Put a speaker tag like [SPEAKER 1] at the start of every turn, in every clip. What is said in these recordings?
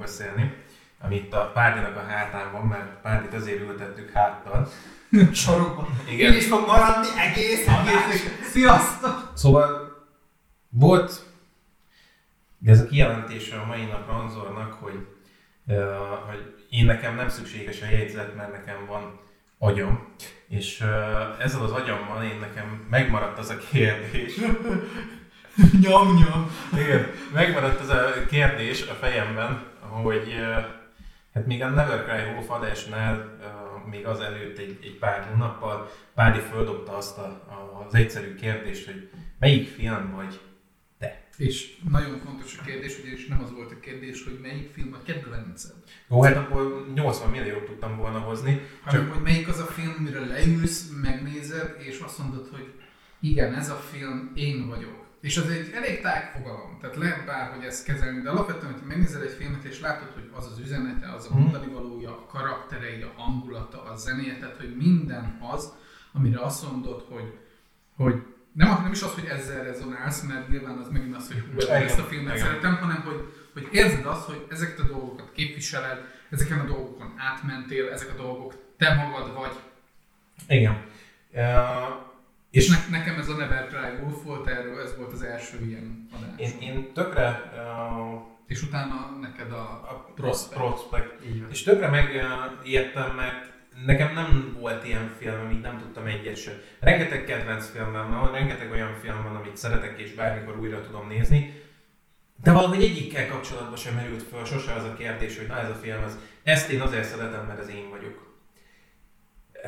[SPEAKER 1] beszélni, amit a Párdinak a hátán van, mert Párdit azért ültettük háttal.
[SPEAKER 2] Sorokban.
[SPEAKER 1] Igen.
[SPEAKER 2] Is fog maradni egész, egész. Sziasztok!
[SPEAKER 1] Szóval volt ez a kijelentése a mai nap Ranzornak, hogy, uh, hogy én nekem nem szükséges a jegyzet, mert nekem van agyam. És uh, ezzel az agyammal én nekem megmaradt az a kérdés.
[SPEAKER 2] nyom, nyom.
[SPEAKER 1] Igen, megmaradt az a kérdés a fejemben, hogy hát még a Never Cry Wolf adásnál még az előtt egy, egy pár hónappal Pádi földobta azt a, a, az egyszerű kérdést, hogy melyik film vagy te?
[SPEAKER 2] És nagyon fontos a kérdés, ugyanis nem az volt a kérdés, hogy melyik film a kedvenced,
[SPEAKER 1] Jó, hát akkor 80 milliót tudtam volna hozni.
[SPEAKER 2] hanem hogy melyik az a film, mire leülsz, megnézed, és azt mondod, hogy igen, ez a film, én vagyok. És az egy elég tág fogalom, tehát lehet bárhogy ezt kezelni, de alapvetően, hogy megnézel egy filmet, és látod, hogy az az üzenete, az a
[SPEAKER 1] Mhm.
[SPEAKER 2] mondani valója, a karakterei, a hangulata, a zenéje, tehát hogy minden az, amire azt mondod, hogy, hogy nem, nem is az, hogy ezzel rezonálsz, mert nyilván az megint az, hogy hú, ezt a filmet
[SPEAKER 1] igen.
[SPEAKER 2] szeretem, hanem hogy, hogy érzed azt, hogy ezeket a dolgokat képviseled, ezeken a dolgokon átmentél, ezek a dolgok te magad vagy.
[SPEAKER 1] Igen. Uh,
[SPEAKER 2] És ne, nekem ez a Never Cry Wolf volt, erről ez volt az első ilyen adás.
[SPEAKER 1] én, én tökre uh,
[SPEAKER 2] És utána neked a
[SPEAKER 1] a
[SPEAKER 2] Prospect.
[SPEAKER 1] Prospect. És tökre megijedtem, mert nekem nem volt ilyen film, amit nem tudtam egyet sem. Rengeteg kedvenc filmem van, rengeteg olyan film van, amit szeretek és bármikor újra tudom nézni, de valahogy egyikkel kapcsolatban sem merült föl sose az a kérdés, hogy na ez a film, ez, ezt én azért szeretem, mert ez én vagyok.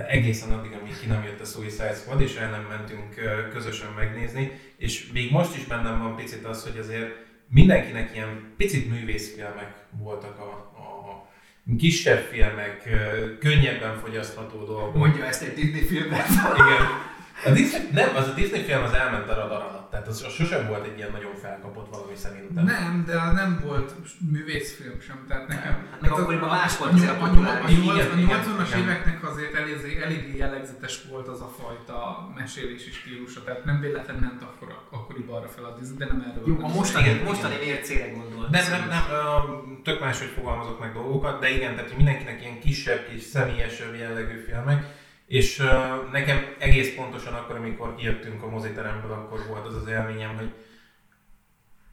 [SPEAKER 1] Egészen addig, amíg ki nem jött a Suicide Squad, és el nem mentünk közösen megnézni, és még most is bennem van picit az, hogy azért mindenkinek ilyen picit művészfilmek voltak a, a kisebb filmek, könnyebben fogyasztható dolgok.
[SPEAKER 3] Mondja ezt egy Disney filmet.
[SPEAKER 1] Igen. A Disney, nem, az a Disney film az elment a radar alatt, tehát az, az sosem volt egy ilyen nagyon felkapott valami szerintem.
[SPEAKER 2] Nem, de nem volt művészfilm sem, tehát nekem...
[SPEAKER 3] Hát meg akkoriban más volt
[SPEAKER 2] a,
[SPEAKER 3] azért
[SPEAKER 2] a,
[SPEAKER 3] a
[SPEAKER 2] a,
[SPEAKER 3] populáris.
[SPEAKER 2] a,
[SPEAKER 1] Igen,
[SPEAKER 2] a
[SPEAKER 1] igen,
[SPEAKER 2] 80-as
[SPEAKER 1] igen.
[SPEAKER 2] éveknek azért elég, elég jellegzetes volt az a fajta mesélési stílusa, tehát nem véletlen ment akkor, akkoriban arra fel a Disney, de nem erről
[SPEAKER 3] Jó, a mostani,
[SPEAKER 1] Igen,
[SPEAKER 3] mostani mércére gondolt.
[SPEAKER 1] Nem, nem, nem, tök máshogy fogalmazok meg dolgokat, de igen, tehát mindenkinek ilyen kisebb, kis személyesebb jellegű filmek, és ö, nekem egész pontosan akkor, amikor kijöttünk a moziteremből, akkor volt az az élményem, hogy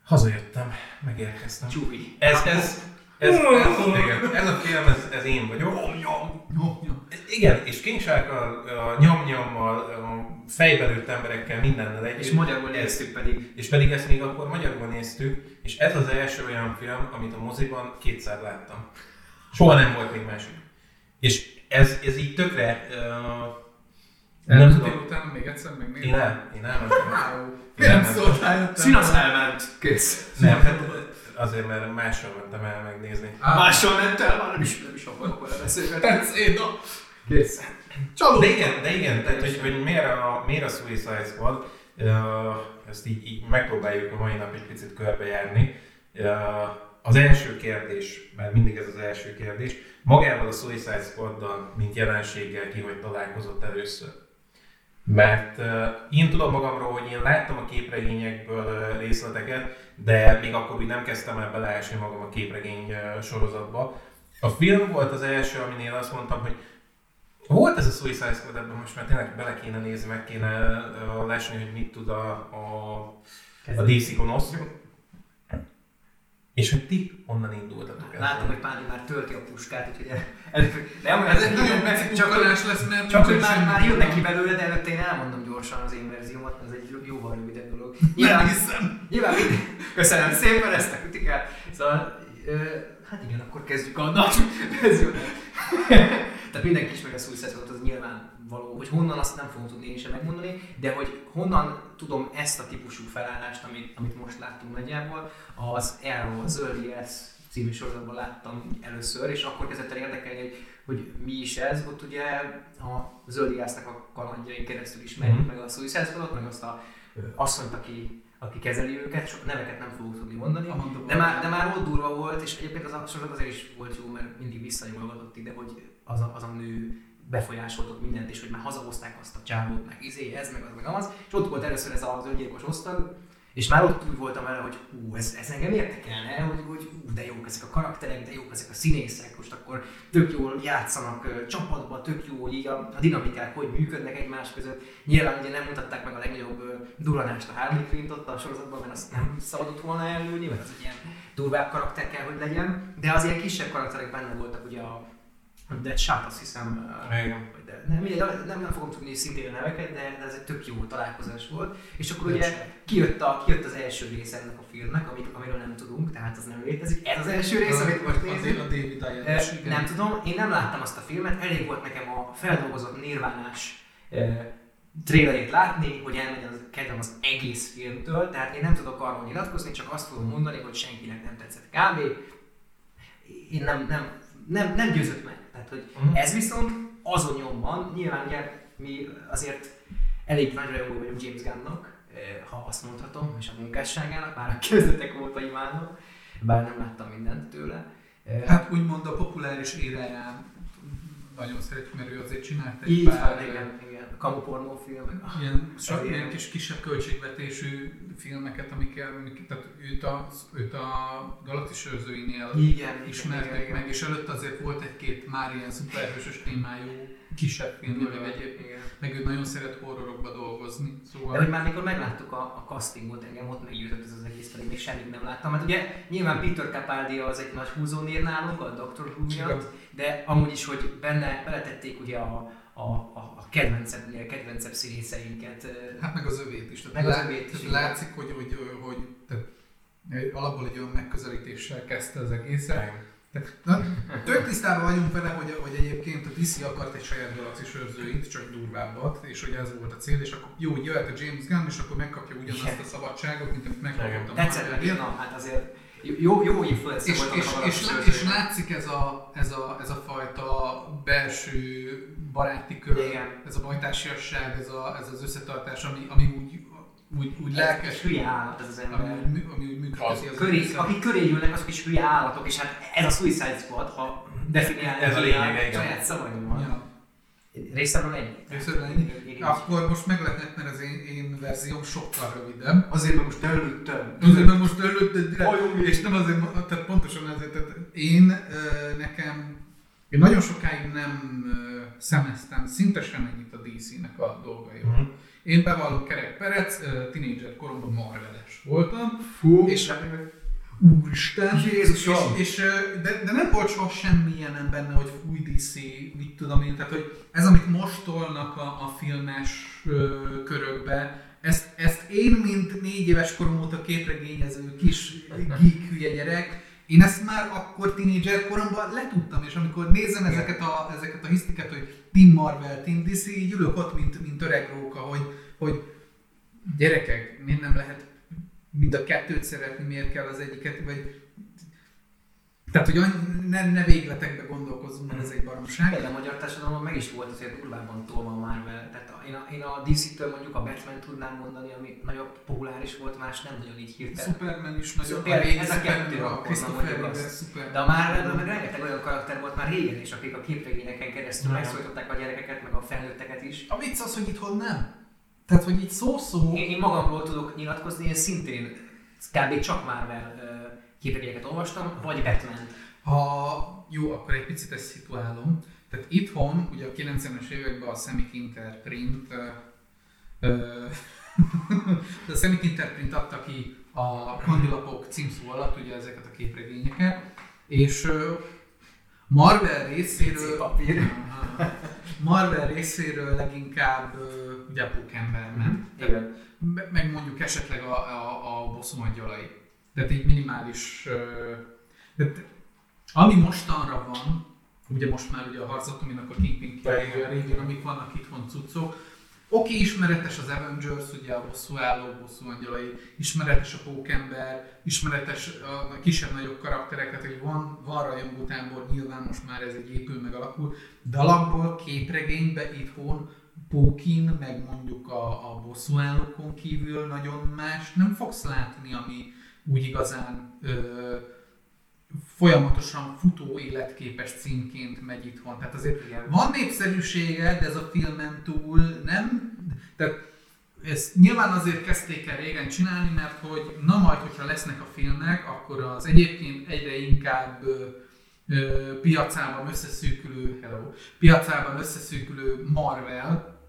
[SPEAKER 1] hazajöttem, megérkeztem.
[SPEAKER 3] Csúvi.
[SPEAKER 1] Ez, ez, ez, ez, igen, ez a film, ez, ez én vagyok.
[SPEAKER 2] Nyom, nyom.
[SPEAKER 1] Igen, és King Shark-kal, a nyomnyommal, fejbelőtt emberekkel, mindennel együtt.
[SPEAKER 3] És magyarul néztük pedig.
[SPEAKER 1] És pedig ezt még akkor magyarul néztük, és ez az első olyan film, amit a moziban kétszer láttam. Soha nem volt még másik. És ez, ez így tökre... Uh, nem tudom.
[SPEAKER 2] utána még egyszer megnézni?
[SPEAKER 1] Én nem, én nem. Én
[SPEAKER 2] Nem
[SPEAKER 1] nem.
[SPEAKER 2] szóltál.
[SPEAKER 3] Színasz elment. Kész.
[SPEAKER 1] Nem, hát azért, mert mással mentem el megnézni.
[SPEAKER 2] Á,
[SPEAKER 3] Máshol ment el, már nem is, nem is akarok vele beszélgetni.
[SPEAKER 2] Tetsz, én a...
[SPEAKER 3] Kész.
[SPEAKER 2] Csaló.
[SPEAKER 1] De igen, de igen, tehát hogy, hogy miért, a, miért a Suicide Squad, uh, ezt így, így megpróbáljuk a mai nap egy picit körbejárni. Uh, az első kérdés, mert mindig ez az első kérdés, magával a Suicide Squaddal, mint jelenséggel ki, hogy találkozott először. Mert uh, én tudom magamról, hogy én láttam a képregényekből uh, részleteket, de még akkor úgy nem kezdtem el beleásni magam a képregény uh, sorozatba. A film volt az első, aminél azt mondtam, hogy volt ez a Suicide Squad ebben most már tényleg bele kéne nézni, meg kéne uh, lesni, hogy mit tud a, a, a DC gonosz. És hogy ti onnan indultatok ezzel.
[SPEAKER 3] Látom, hogy Pádi már tölti a puskát, úgyhogy el, el, nem,
[SPEAKER 2] Ez egy
[SPEAKER 3] ez
[SPEAKER 2] nagyon
[SPEAKER 3] csak,
[SPEAKER 2] lesz, mert
[SPEAKER 3] csak hogy már, már jön neki belőle, de előtte én elmondom gyorsan az én verziómat, ez egy jóval rövidebb dolog.
[SPEAKER 2] Nem
[SPEAKER 3] Nyilván,
[SPEAKER 2] hiszem.
[SPEAKER 3] nyilván köszönöm szépen ezt a kritikát. Szóval, hát igen, akkor kezdjük a nagy verziót. Tehát mindenki ismeri a Suicide Squad, az nyilván való, hogy honnan azt nem fogom tudni én sem megmondani, de hogy honnan tudom ezt a típusú felállást, amit, amit most láttunk nagyjából, az Arrow, az Early Yes című sorozatban láttam először, és akkor kezdett el érdekelni, hogy, hogy mi is ez. Ott ugye a Yes-nek a kalandjain keresztül ismerjük
[SPEAKER 1] Mhm.
[SPEAKER 3] meg a Suicide Squadot, meg azt a asszonyt, aki, aki kezeli őket, sok neveket nem fogok tudni mondani. De már, de már ott durva volt, és egyébként az a sorozat azért is volt jó, mert mindig visszanyolgatott ide, hogy az a, az a nő befolyásolt ott mindent, és hogy már hazahozták azt a csávót, meg izé, ez, meg az, meg az. És ott volt először ez az öngyilkos osztag, És már ott úgy voltam vele, hogy hú, ez, ez engem érdekelne, hogy, hogy hú, de jók ezek a karakterek, de jók ezek a színészek, most akkor tök jól játszanak csapatban, tök jó, hogy így a, a dinamikák hogy működnek egymás között. Nyilván ugye nem mutatták meg a legnagyobb duranást a Harley Quinn ott a sorozatban, mert azt nem szabadott volna előni, mert az egy ilyen durvább karakter kell, hogy legyen, de az ilyen kisebb karakterek benne voltak ugye a Deadshot, azt hiszem,
[SPEAKER 1] Igen.
[SPEAKER 3] de nem, nem, nem, fogom tudni szintén a neveket, de, de ez egy tök jó találkozás volt. És akkor ugye kijött, a, kijött az első rész ennek a filmnek, amit, amiről nem tudunk, tehát az nem létezik. Ez az első rész, amit most nézünk.
[SPEAKER 2] A David Ayer
[SPEAKER 3] Nem tudom, én nem láttam azt a filmet, elég volt nekem a feldolgozott nirvánás trailerét látni, hogy elmegy az kedvem az egész filmtől, tehát én nem tudok arról nyilatkozni, csak azt tudom mondani, hogy senkinek nem tetszett kb. Én nem, nem, nem, nem győzött meg. Tehát, hogy
[SPEAKER 1] Mhm.
[SPEAKER 3] ez viszont azon nyomban, nyilván ugye mi azért elég nagy rajongó vagyunk James Gunnnak, eh, ha azt mondhatom, és a munkásságának, már a kezdetek óta imádom, bár nem láttam mindent tőle. Eh,
[SPEAKER 2] Hát úgymond a populáris éráján nagyon szeretjük, mert ő azért csinált egy
[SPEAKER 3] Így
[SPEAKER 2] pár
[SPEAKER 3] van, igen, igen. Kamu pornófilm, meg a-
[SPEAKER 2] ilyen, sok,
[SPEAKER 3] Ezért.
[SPEAKER 2] ilyen kis kisebb költségvetésű filmeket, amikkel, amik, tehát őt a, őt a Galaxis őrzőinél
[SPEAKER 3] Igen,
[SPEAKER 2] ismerték
[SPEAKER 3] igen, igen.
[SPEAKER 2] meg, és előtt azért volt egy-két már ilyen szuperhősös témájú kisebb filmje, meg egyéb,
[SPEAKER 3] igen.
[SPEAKER 2] meg ő nagyon szeret horrorokba dolgozni,
[SPEAKER 3] De
[SPEAKER 2] szóval...
[SPEAKER 3] hogy már mikor megláttuk a, a castingot, engem ott meggyőzött ez az egész, pedig még semmit nem láttam. Hát ugye nyilván Peter Capaldi az egy nagy húzónér nálunk, a Dr. Who miatt, de amúgy is, hogy benne beletették ugye a, a, a, a kedvencebb, kedvencebb színészeinket.
[SPEAKER 2] Hát meg az övét is. Tehát
[SPEAKER 3] Meg az
[SPEAKER 2] lá-
[SPEAKER 3] övét is,
[SPEAKER 2] látszik, hogy, hogy, hogy tehát alapból egy olyan megközelítéssel kezdte az egészet. Tök tisztában vagyunk vele, hogy, hogy egyébként a DC akart egy saját galaxis őrzőit, csak durvábbat, és hogy ez volt a cél, és akkor jó, jöhet a James Gunn, és akkor megkapja ugyanazt a szabadságot, mint amit megkapott a
[SPEAKER 3] Tetszett
[SPEAKER 2] Marvel-nél.
[SPEAKER 3] na hát azért jó, jó influencer
[SPEAKER 2] És, és,
[SPEAKER 3] a
[SPEAKER 2] és, és,
[SPEAKER 3] őrzői.
[SPEAKER 2] látszik ez a, ez, a, ez a fajta belső baráti kör,
[SPEAKER 3] Igen.
[SPEAKER 2] ez a bajtársiasság, ez, a, ez az összetartás, ami, ami úgy, úgy, úgy lelkes,
[SPEAKER 3] hülye állat ez az
[SPEAKER 2] ami,
[SPEAKER 3] ember.
[SPEAKER 2] mű- ami úgy működteti az
[SPEAKER 3] Köré,
[SPEAKER 2] egészet.
[SPEAKER 3] akik köré ülnek, azok is hülye állatok, és hát ez a Suicide Squad, ha definiálni
[SPEAKER 1] Ez a igen.
[SPEAKER 3] saját szavaimmal.
[SPEAKER 2] Ja.
[SPEAKER 3] Részemről ennyi.
[SPEAKER 2] Részemről ennyi?
[SPEAKER 3] Én-.
[SPEAKER 2] Akkor most meglepnek, mert az én, én verzióm sokkal rövidebb.
[SPEAKER 3] Azért, mert most előttem.
[SPEAKER 2] Azért, mert most előtted direkt, és nem azért, tehát pontosan ezért, tehát én nekem, én nagyon sokáig nem szemeztem szinte sem ennyit a DC-nek a dolgairól.
[SPEAKER 1] Mhm.
[SPEAKER 2] Én bevallok Kerek Perec, tinédzser koromban Marveles voltam,
[SPEAKER 3] Fú,
[SPEAKER 2] És- Úristen!
[SPEAKER 3] Jézusom!
[SPEAKER 2] És, és, de, de nem volt soha semmilyen nem benne, hogy fúj DC, mit tudom én, tehát hogy ez, amit most tolnak a, a filmes ö, körökbe, ezt, ezt én, mint négy éves korom óta képregényező kis geek hülye gyerek, én ezt már akkor tínédzser koromban letudtam, és amikor nézem ezeket a, ezeket a hisztiket, hogy Team Marvel, Team DC, így ülök ott, mint, mint öreg róka, hogy, hogy gyerekek, miért nem lehet mind a kettőt szeretni, miért kell az egyiket, vagy tehát, hogy annyi- ne, ne végletekbe gondolkozzunk, mert ez egy baromság.
[SPEAKER 3] De a magyar társadalomban meg is volt azért durvában tolva már vele. Tehát a- én a, én a DC-től mondjuk a Batman tudnám mondani, ami nagyobb populáris volt, más nem nagyon így hirtelen.
[SPEAKER 2] Superman is nagyon
[SPEAKER 3] Szóval tényleg
[SPEAKER 2] régi
[SPEAKER 3] ez a kettő
[SPEAKER 2] a Christopher. Superman.
[SPEAKER 3] De a Marvelben meg rengeteg olyan karakter volt már régen is, akik a képregényeken keresztül megszólították a gyerekeket, meg a felnőtteket is.
[SPEAKER 2] A vicc az, hogy itthon nem. Tehát, hogy így szó-szó,
[SPEAKER 3] Én, én magamról tudok nyilatkozni, én szintén kb. csak Marvel képregényeket olvastam, vagy Batman.
[SPEAKER 2] ha jó, akkor egy picit ezt szituálom. Tehát itthon, ugye a 90-es években a Semic Interprint, ö, a Semic Interprint adta ki a kandilapok címszó alatt ugye ezeket a képregényeket, és Marvel részéről,
[SPEAKER 3] papír.
[SPEAKER 2] Marvel részéről leginkább ugye a Pókember ment.
[SPEAKER 3] Igen.
[SPEAKER 2] Me- meg mondjuk esetleg a, a, a bosszú angyalai. Tehát így minimális... Tehát, ami mostanra van, ugye most már ugye a harcatomin, akkor Kingpin kiadja a régen, amik vannak itthon cuccok. Oké, ismeretes az Avengers, ugye a bosszú álló, bosszú angyalai, ismeretes a Pókember, ismeretes a kisebb-nagyobb karakterek, tehát hogy van, van rajongótábor, nyilván most már ez egy épül meg alakul, de alapból képregénybe itthon Pókin, meg mondjuk a, a bosszúállókon kívül nagyon más nem fogsz látni, ami úgy igazán ö, folyamatosan futó életképes címként megy itthon. Tehát azért
[SPEAKER 3] Igen.
[SPEAKER 2] van népszerűsége, de ez a filmen túl nem... Tehát ezt nyilván azért kezdték el régen csinálni, mert hogy na majd, hogyha lesznek a filmek, akkor az egyébként egyre inkább ö, ö, piacában összeszűkülő, hello, piacában összeszűkülő Marvel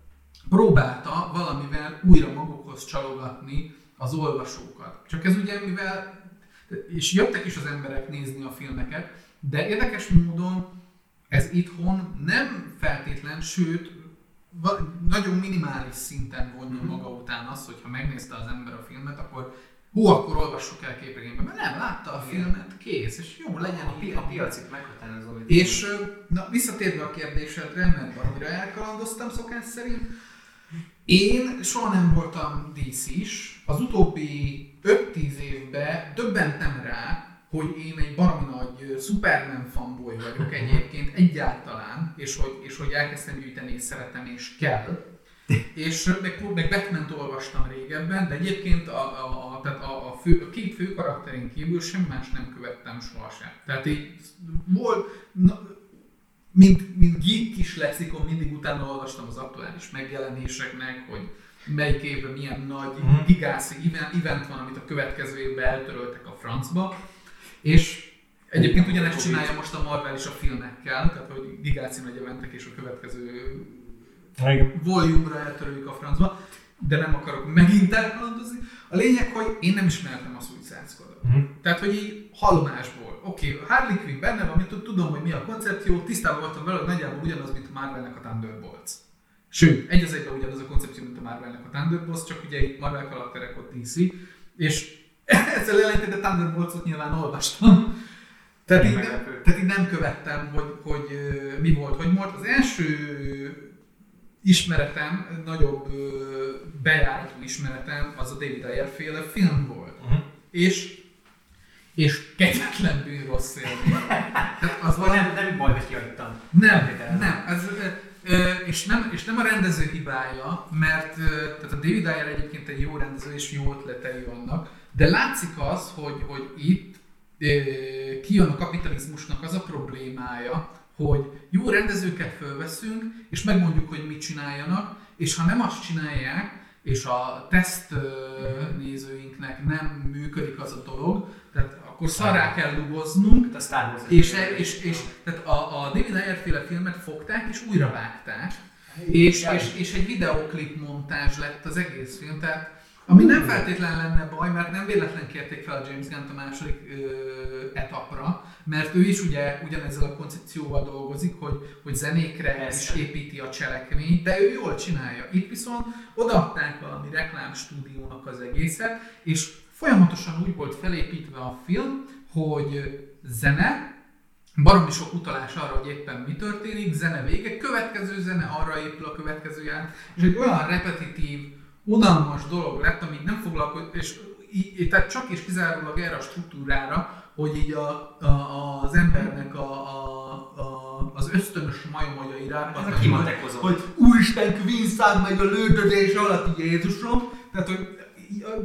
[SPEAKER 2] próbálta valamivel újra magukhoz csalogatni az olvasókat. Csak ez ugye, mivel és jöttek is az emberek nézni a filmeket, de érdekes módon ez itthon nem feltétlen, sőt, nagyon minimális szinten vonja maga után az, hogyha megnézte az ember a filmet, akkor hú, akkor olvassuk el képregényben. Mert nem, látta a filmet, kész, és jó, legyen
[SPEAKER 3] a, pi- a piacit meghatározó.
[SPEAKER 2] És na, visszatérve a kérdésedre, mert valamire elkalandoztam szokás szerint, én soha nem voltam DC is. Az utóbbi 5-10 évben döbbentem rá, hogy én egy baromi nagy Superman fanboy vagyok egyébként egyáltalán, és hogy, és hogy elkezdtem gyűjteni, és szeretem, és kell. És meg, meg batman olvastam régebben, de egyébként a, a, a, tehát a, a, fő, a két fő karakterén kívül sem más nem követtem sohasem. Tehát így volt, na, mint, mint geek is lexikon, mindig utána olvastam az aktuális megjelenéseknek, hogy melyik évben milyen nagy mm. gigászi event van, amit a következő évben eltöröltek a francba. És egyébként ugyanezt csinálja most a Marvel is a filmekkel, tehát hogy gigáci nagy eventek és a következő volume-ra eltöröljük a francba, de nem akarok megint elkalandozni. A lényeg, hogy én nem ismertem a Suicide Squad-ot. Mm. Tehát, hogy így hallomásból. Oké, okay, Harley Quinn benne van, tudom, hogy mi a koncepció, tisztában voltam vele, nagyjából ugyanaz, mint a Marvelnek a Thunderbolts. Sőt, egy az egyben ugyanaz a koncepció, mint a Marvelnek a Thunderbolts, csak ugye itt Marvel karakterek, ott DC, és ezzel ellentétben Thunderbolts-ot nyilván olvastam. Tehát így, tehát így nem követtem, hogy, hogy mi volt, hogy volt. Az első ismeretem, nagyobb bejáratú ismeretem, az a David Ayer féle film volt. Uh-huh. És és kegyetlenül rossz élmény.
[SPEAKER 3] az van, nem, nem baj, hogy kiadtam.
[SPEAKER 2] Nem, nem. Ez, és nem, és nem a rendező hibája, mert tehát a David Ayer egyébként egy jó rendező, és jó ötletei vannak, de látszik az, hogy, hogy itt kijön a kapitalizmusnak az a problémája, hogy jó rendezőket fölveszünk, és megmondjuk, hogy mit csináljanak, és ha nem azt csinálják, és a teszt nézőinknek nem működik az a dolog, tehát akkor szarrá kell lugoznunk,
[SPEAKER 3] a Star Wars
[SPEAKER 2] és, és, és, tehát a, a David Ayer féle filmet fogták és újra vágták, és, és, és egy videoklip montázs lett az egész film, tehát ami nem feltétlen lenne baj, mert nem véletlen kérték fel a James Gunn a második ö, etapra, mert ő is ugye ugyanezzel a koncepcióval dolgozik, hogy, hogy zenékre Persze. is építi a cselekményt, de ő jól csinálja. Itt viszont odaadták valami reklámstúdiónak az egészet, és folyamatosan úgy volt felépítve a film, hogy zene, baromi sok utalás arra, hogy éppen mi történik, zene vége, következő zene arra épül a következő jár, és egy olyan repetitív, unalmas dolog lett, amit nem foglalkozik, és így, tehát csak és kizárólag erre a struktúrára, hogy így a, a, az embernek a, a, a, az ösztönös majmajai rápatnak,
[SPEAKER 3] hogy,
[SPEAKER 2] Úristen, Queenszán meg a lődödés alatt Jézusom, tehát hogy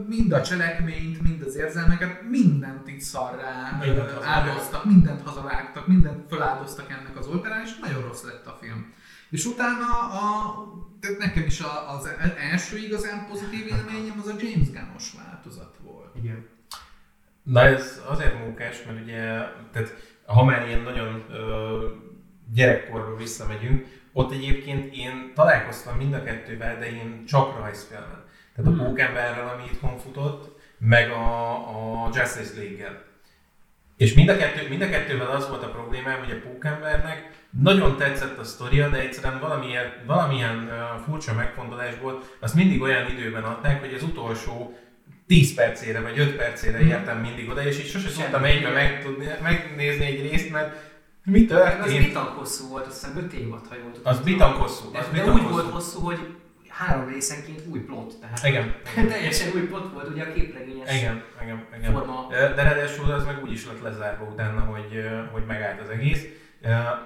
[SPEAKER 2] mind a cselekményt, mind az érzelmeket, mindent itt szarrá áldoztak, mindent hazavágtak, mindent feláldoztak ennek az oltárán, és nagyon rossz lett a film. És utána a, tehát nekem is az első igazán pozitív élményem az a James Gunn-os változat volt.
[SPEAKER 3] Igen.
[SPEAKER 1] Na ez azért munkás, mert ugye, tehát ha már ilyen nagyon ö, gyerekkorba visszamegyünk, ott egyébként én találkoztam mind a kettővel, de én csak rajzfilmen. Tehát a hmm. Pókemberrel, ami itthon futott, meg a, a Justice League-gel. És mind a, kettő, mind a kettővel az volt a problémám, hogy a Pókembernek nagyon tetszett a sztoria, de egyszerűen valamilyen, valamilyen furcsa megfontolásból azt mindig olyan időben adták, hogy az utolsó 10 percére vagy 5 percére hmm. értem mindig oda, és így sose tudtam egybe megtudni, megnézni egy részt, mert mi történt? Az
[SPEAKER 3] bitang hosszú volt, azt hiszem 5 évad, ha jól
[SPEAKER 1] tudom. Az bitang hosszú.
[SPEAKER 3] Az de, de úgy hosszú. volt hosszú, hogy három részenként új plot, tehát
[SPEAKER 1] igen,
[SPEAKER 3] igen. teljesen új plot volt ugye a képregényes
[SPEAKER 1] igen, igen, igen. forma. De ráadásul az meg úgy is lett lezárva utána, hogy, hogy megállt az egész.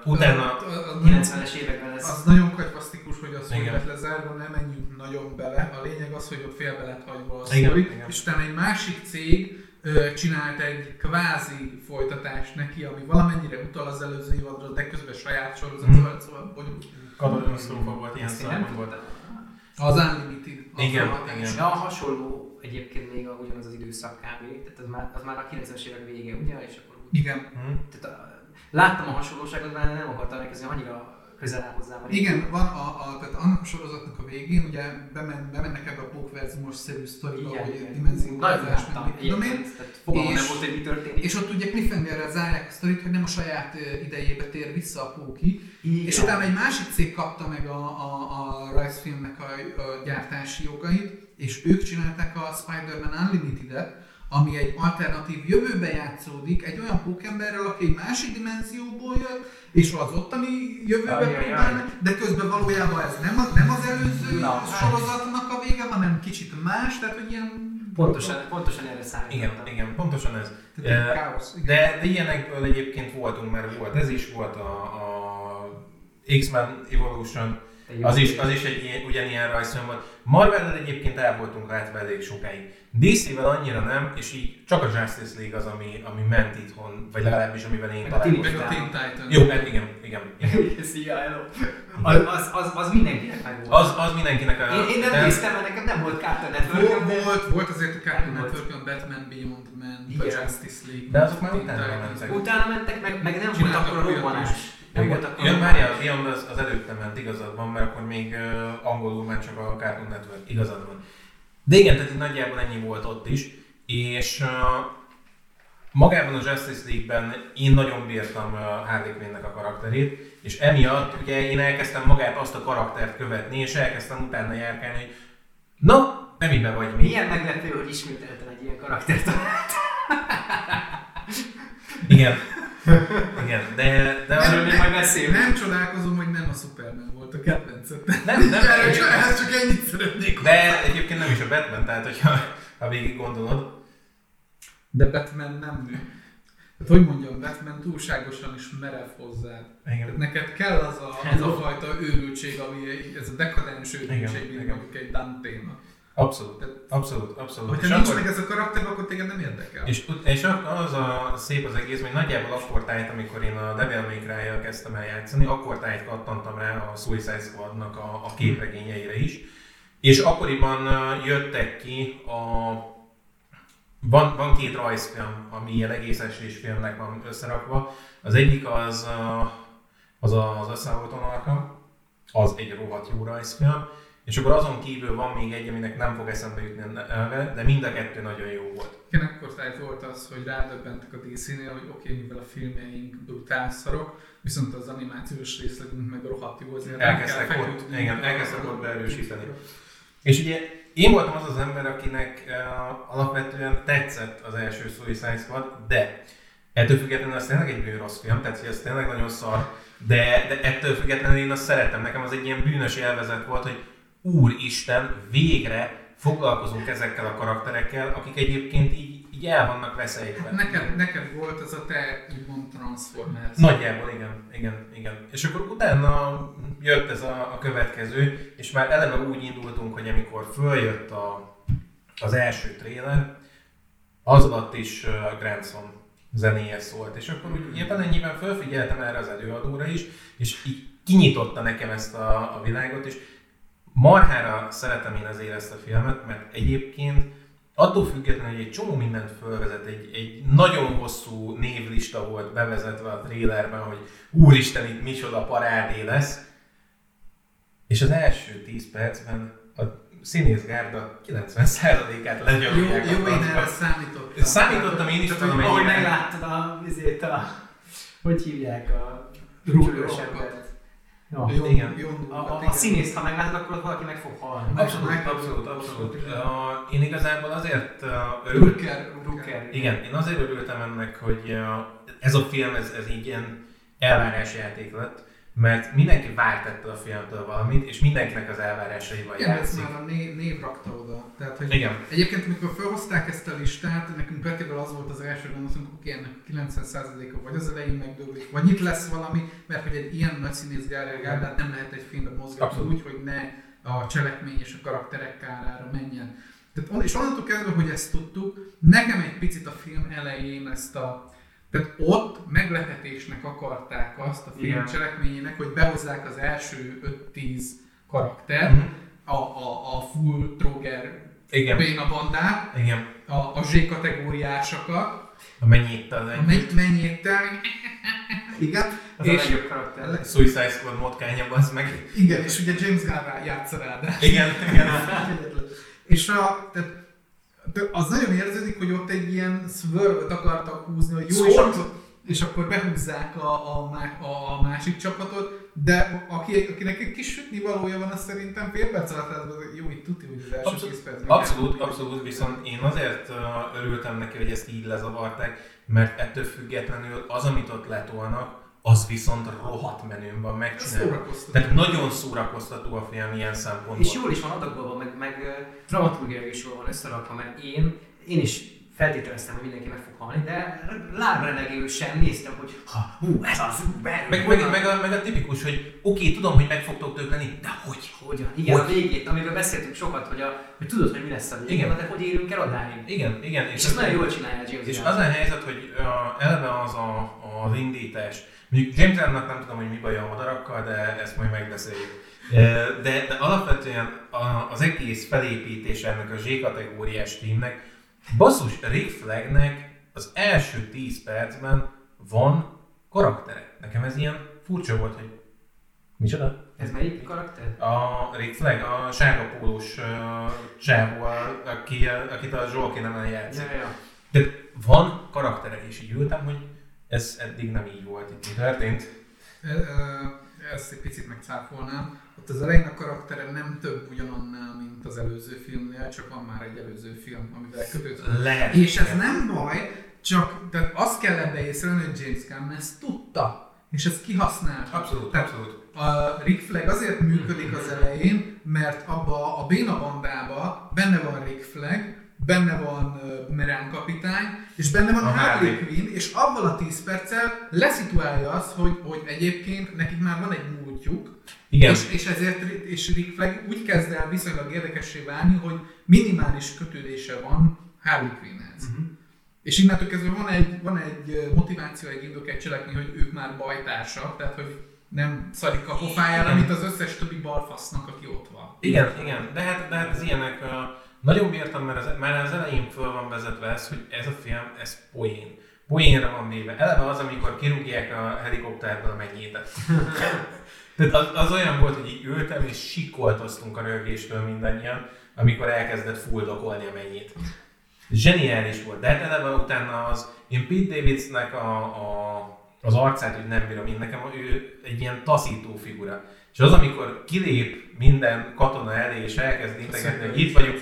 [SPEAKER 1] Utána...
[SPEAKER 3] A 90-es években ez...
[SPEAKER 2] Az nagyon katyfasztikus, hogy az hogy lett lezárva, nem menjünk nagyon bele. A lényeg az, hogy ott félbe lett hagyva a sztori, és utána egy másik cég csinált egy kvázi folytatást neki, ami valamennyire utal az előző évadra, de közben saját sorozat, mm. szóval bonyolult.
[SPEAKER 1] Katasztrófa volt ilyen szempontból.
[SPEAKER 2] Az Unlimited. Az
[SPEAKER 1] Igen,
[SPEAKER 2] a-
[SPEAKER 1] igen.
[SPEAKER 3] Ja, hasonló egyébként még a, ugyanaz az időszak kb. Tehát az már, az már a 90-es évek vége, ugye? És akkor úgy,
[SPEAKER 2] Igen.
[SPEAKER 1] Hm?
[SPEAKER 3] tehát a, láttam a hasonlóságot, de nem akartam elkezdeni annyira közel áll hozzám.
[SPEAKER 2] Igen, van a, a, tehát annak a sorozatnak a végén, ugye bemen, bemennek ebbe a pókverzumos-szerű sztoriba,
[SPEAKER 3] Igen,
[SPEAKER 2] hogy dimenziózás, meg tudom én.
[SPEAKER 3] fogalmam nem
[SPEAKER 2] És-
[SPEAKER 3] volt, hogy mi történik.
[SPEAKER 2] És ott ugye cliffhangerrel zárják a sztorit, hogy nem a saját idejébe tér vissza a póki,
[SPEAKER 3] Igen.
[SPEAKER 2] és utána egy másik cég kapta meg a, a, a rajzfilmnek a, a gyártási jogait, és ők csinálták a Spider-Man Unlimited-et, ami egy alternatív jövőbe játszódik egy olyan pókemberrel, aki egy másik dimenzióból jön, és az ottani jövőbe próbál, de közben valójában ez nem, a, nem az előző
[SPEAKER 3] Na, hát.
[SPEAKER 2] sorozatnak a vége, hanem kicsit más, tehát hogy ilyen...
[SPEAKER 3] Pontosan, pontosan erre számítottam.
[SPEAKER 1] Igen, igen, pontosan ez.
[SPEAKER 2] Tehát
[SPEAKER 1] Eh,
[SPEAKER 2] káosz. igen.
[SPEAKER 1] De, de ilyenekből egyébként voltunk, mert volt ez is, volt a, a X-Men Evolution, az is, az is egy ilyen, ugyanilyen rajzfilm volt. Marvel-el egyébként el voltunk látva elég sokáig. DC-vel annyira nem, és így csak a Justice League az, ami, ami ment itthon, vagy legalábbis amivel én
[SPEAKER 3] a Teen-
[SPEAKER 2] Meg
[SPEAKER 1] találkoztam.
[SPEAKER 2] a Teen Titan.
[SPEAKER 1] Jó, hát igen, igen. igen.
[SPEAKER 3] Szia, hello. Az, az, az, az mindenkinek meg volt.
[SPEAKER 1] Az, az mindenkinek a...
[SPEAKER 3] én, én nem
[SPEAKER 1] de-
[SPEAKER 3] néztem, mert nekem nem volt Cartoon Network.
[SPEAKER 2] Volt, volt, volt azért a Cartoon. Network, Batman Beyond Man, a
[SPEAKER 3] Igen.
[SPEAKER 2] Justice League.
[SPEAKER 1] De azok már utána mentek.
[SPEAKER 3] Utána mentek, meg, meg nem volt akkor a robbanás. Nem
[SPEAKER 1] Igen.
[SPEAKER 3] volt akkor
[SPEAKER 1] Ja, várjál, Beyond az, az előtte ment, igazad van, mert akkor még uh, angolul ment csak a Cartoon Network, igazad van. De igen, tehát így nagyjából ennyi volt ott is, és uh, magában a Justice League-ben én nagyon bírtam uh, Harley Quinn-nek a karakterét, és emiatt ugye én elkezdtem magát azt a karaktert követni, és elkezdtem utána járkálni, hogy na, te miben vagy mi?
[SPEAKER 3] Milyen meglepő, hogy ismételten egy ilyen karaktert
[SPEAKER 1] Igen. Igen, de, de az,
[SPEAKER 3] még majd beszélünk.
[SPEAKER 2] Nem csodálkozom, hogy nem a Superman volt a kedvenced.
[SPEAKER 1] nem, nem,
[SPEAKER 2] Erről csak,
[SPEAKER 1] nem,
[SPEAKER 2] ehhez csak ennyit szeretnék.
[SPEAKER 1] de egyébként nem is a Batman, tehát hogyha ha végig gondolod,
[SPEAKER 2] De Batman nem nő. Hát hogy mondjam, Batman túlságosan is merev. Tehát
[SPEAKER 1] igen,
[SPEAKER 2] neked kell az a, az a fajta őrültség, ami ez a dekadens őrültség, mint mondjuk egy Dante-nak.
[SPEAKER 1] Abszolút, abszolút, abszolút.
[SPEAKER 2] Hogyha nincs
[SPEAKER 1] akkor-
[SPEAKER 2] meg ez a karakter, akkor téged nem érdekel.
[SPEAKER 1] És, és az a szép az egész, hogy nagyjából akkor tájt, amikor én a Devil May cry kezdtem el játszani, akkor tájt kattantam rá a Suicide Squadnak a, a képregényeire is. És akkoriban jöttek ki a... Van, van két rajzfilm, ami ilyen egész esés filmnek van összerakva. Az egyik az, az a- az Assaulton Arkham, az egy rohadt jó rajzfilm, és akkor azon kívül van még egy, aminek nem fog eszembe jutni a neve, de mind a kettő nagyon jó volt.
[SPEAKER 2] Igen, akkor tájt volt az, hogy rádöbbentek a DC-nél, hogy oké, okay, mivel a filmjeink brutál szarok, viszont az animációs részlegünk meg rohadt jó, azért
[SPEAKER 1] Elkezdtek ott- igen, elkezdtek ott beerősíteni. És ugye én voltam az az ember, akinek uh, alapvetően tetszett az első Suicide Squad, de ettől függetlenül ez tényleg egy bőrossz film, tehát hogy ez tényleg nagyon szar, de, de ettől függetlenül én azt szeretem. Nekem az egy ilyen bűnös élvezet volt, hogy úristen, végre foglalkozunk ezekkel a karakterekkel, akik egyébként így, így el vannak veszélyben.
[SPEAKER 2] Neked, neked volt ez a te úgymond Transformers.
[SPEAKER 1] Nagyjából igen, igen, igen. És akkor utána jött ez a, a következő, és már eleve úgy indultunk, hogy amikor följött a, az első tréler, az alatt is uh, Grandson zenéje szólt, és akkor úgy éppen ennyiben felfigyeltem erre az előadóra is, és így kinyitotta nekem ezt a, a világot, és marhára szeretem én azért ezt a filmet, mert egyébként attól függetlenül, hogy egy csomó mindent fölvezet, egy, egy nagyon hosszú névlista volt bevezetve a trailerben, hogy úristen, itt micsoda parádé lesz, és az első 10 percben a színészgárda 90%-át
[SPEAKER 2] Jó,
[SPEAKER 1] legyalulják a
[SPEAKER 2] jó, én erre számítottam.
[SPEAKER 1] Számítottam én is, tudom,
[SPEAKER 2] hogy
[SPEAKER 3] Ahogy megláttad a, vizét a, hogy hívják a
[SPEAKER 2] Rúgó
[SPEAKER 3] csülős
[SPEAKER 2] rohadt.
[SPEAKER 3] embert. Ja.
[SPEAKER 2] Jó,
[SPEAKER 1] igen.
[SPEAKER 2] jó,
[SPEAKER 3] A, a, a
[SPEAKER 2] igen.
[SPEAKER 3] színészt, ha meglátod, akkor valaki meg fog halni.
[SPEAKER 1] Abszolút, abszolút, abszolút. Uh, én igazából azért uh, örültem,
[SPEAKER 2] Rucker, Rucker.
[SPEAKER 3] Rucker.
[SPEAKER 1] igen, én azért örültem ennek, hogy uh, ez a film, ez, ez így ilyen elvárásjáték lett, mert mindenki várt ettől a filmtől valamit, és mindenkinek az elvárásaival
[SPEAKER 2] Igen,
[SPEAKER 1] játszik.
[SPEAKER 2] már a név, név rakta oda. Tehát, hogy
[SPEAKER 1] Igen.
[SPEAKER 2] Egyébként, amikor felhozták ezt a listát, nekünk Petivel az volt az első gondolatunk, hogy oké, ennek 90%-a vagy az elején megdöglik, vagy itt lesz valami, mert hogy egy ilyen nagy színész gárdát nem lehet egy filmbe mozgatni úgy, hogy ne a cselekmény és a karakterek kárára menjen. Tehát, és onnantól kezdve, hogy ezt tudtuk, nekem egy picit a film elején ezt a tehát ott meglepetésnek akarták azt a film
[SPEAKER 3] Igen.
[SPEAKER 2] cselekményének, hogy behozzák az első 5-10 karakter,
[SPEAKER 1] Mhm.
[SPEAKER 2] a, a, a full droger
[SPEAKER 1] Igen.
[SPEAKER 2] béna bandát,
[SPEAKER 1] Igen.
[SPEAKER 2] a, a Z kategóriásokat,
[SPEAKER 1] A mennyit az
[SPEAKER 2] a
[SPEAKER 1] egy
[SPEAKER 2] menny- mennyéttel, igen,
[SPEAKER 3] Az a
[SPEAKER 2] és,
[SPEAKER 3] legjobb karakter.
[SPEAKER 1] Suicide Squad módkánya, az meg.
[SPEAKER 2] igen, és ugye James Gunn játsza rá, de
[SPEAKER 1] Igen, igen.
[SPEAKER 2] És a, tehát, de az nagyon érződik, hogy ott egy ilyen swerve akartak húzni, hogy jó, és akkor, és akkor behúzzák a, a, a, a másik csapatot, de aki, akinek egy kis sütni valója van, az szerintem fél perc alatt lesz, hogy jó, itt tudja, hogy az első
[SPEAKER 1] Abszolút,
[SPEAKER 2] 10 percben.
[SPEAKER 1] abszolút, abszolút, viszont én azért örültem neki, hogy ezt így lezavarták, mert ettől függetlenül az, amit ott letolnak, az viszont rohadt menőn van
[SPEAKER 2] Ez
[SPEAKER 1] megcsinálva. Tehát nagyon szórakoztató a film ilyen szempontból.
[SPEAKER 3] És jól is van adagolva, meg, meg ö, dramaturgiailag is jól van összerakva, mert én, én is feltételeztem, hogy mindenki meg fog halni, de lábrenegélő sem néztem, hogy ha, hú, ez az, hú, berül,
[SPEAKER 1] Meg, meg, meg, a, meg a tipikus, hogy oké, tudom, hogy meg fogtok tökölni, de hogy?
[SPEAKER 3] Hogyan? Igen,
[SPEAKER 1] Hogy?
[SPEAKER 3] a végét, amiről beszéltünk sokat, hogy, a, hogy tudod, hogy mi lesz a vége,
[SPEAKER 1] Igen.
[SPEAKER 3] de hogy érünk el odáig.
[SPEAKER 1] Igen, igen.
[SPEAKER 3] És ezt nagyon jól csinálja James
[SPEAKER 1] És az a helyzet, hogy uh, eleve az a, az indítás, James Gunn-nak nem tudom, hogy mi baj a madarakkal, de ezt majd megbeszéljük. De, de alapvetően az egész felépítés ennek a Z-kategóriás teamnek, basszus, Rick Flagnek az első 10 percben van karaktere. Nekem ez ilyen furcsa volt, hogy micsoda?
[SPEAKER 3] Ez melyik karakter?
[SPEAKER 1] A Rick Flag, a sárga pólós uh, csávó, aki, akit a Zsolki nem játszik.
[SPEAKER 3] Ja, ja.
[SPEAKER 1] De van karaktere, és így ültem, hogy ez eddig nem így volt, itt mi történt.
[SPEAKER 2] Ezt egy picit megcáfolnám. Ott az elején a karaktere nem több ugyanannál, mint az előző filmnél, csak van már egy előző film, amivel kötődik.
[SPEAKER 1] Lehet.
[SPEAKER 2] És ez nem baj, csak tehát azt kell ebbe észrevenni, hogy James Gunn ezt tudta, és ezt kihasználta.
[SPEAKER 1] Abszolút,
[SPEAKER 2] Tehát
[SPEAKER 1] abszolút.
[SPEAKER 2] a Rick Flag azért működik az elején, mert abba a Béna bandába benne van Rick Flag, benne van Boomerang kapitány, és benne van
[SPEAKER 1] A
[SPEAKER 2] Harley. Quinn, és abban a 10 perccel leszituálja azt, hogy, hogy egyébként nekik már van egy múltjuk,
[SPEAKER 1] Igen.
[SPEAKER 2] és, és ezért és Rick Flag úgy kezd el viszonylag érdekessé válni, hogy minimális kötődése van Harley Quinnhez.
[SPEAKER 3] Mhm.
[SPEAKER 2] És innentől kezdve van egy, van egy motiváció, egy indok, egy cselekmény, hogy ők már bajtársak, tehát hogy nem szarik a pofájára, mint az összes többi balfasznak, aki ott van.
[SPEAKER 1] Igen, igen, de hát, de hát az ilyenek, uh, nagyon bírtam, mert az, már az elején föl van vezetve ez, hogy ez a film, ez poén. Poénra van véve. Eleve az, amikor kirúgják a helikopterből a mennyétet. Tehát az, az, olyan volt, hogy így ültem és sikoltoztunk a rögéstől mindannyian, amikor elkezdett fuldokolni a mennyit. Zseniális volt, de hát eleve utána az, én Pete Davidsnek a, a, az arcát, hogy nem bírom, én nekem ő egy ilyen taszító figura. És az, amikor kilép minden katona elé, és elkezd integetni, hogy itt vagyunk, és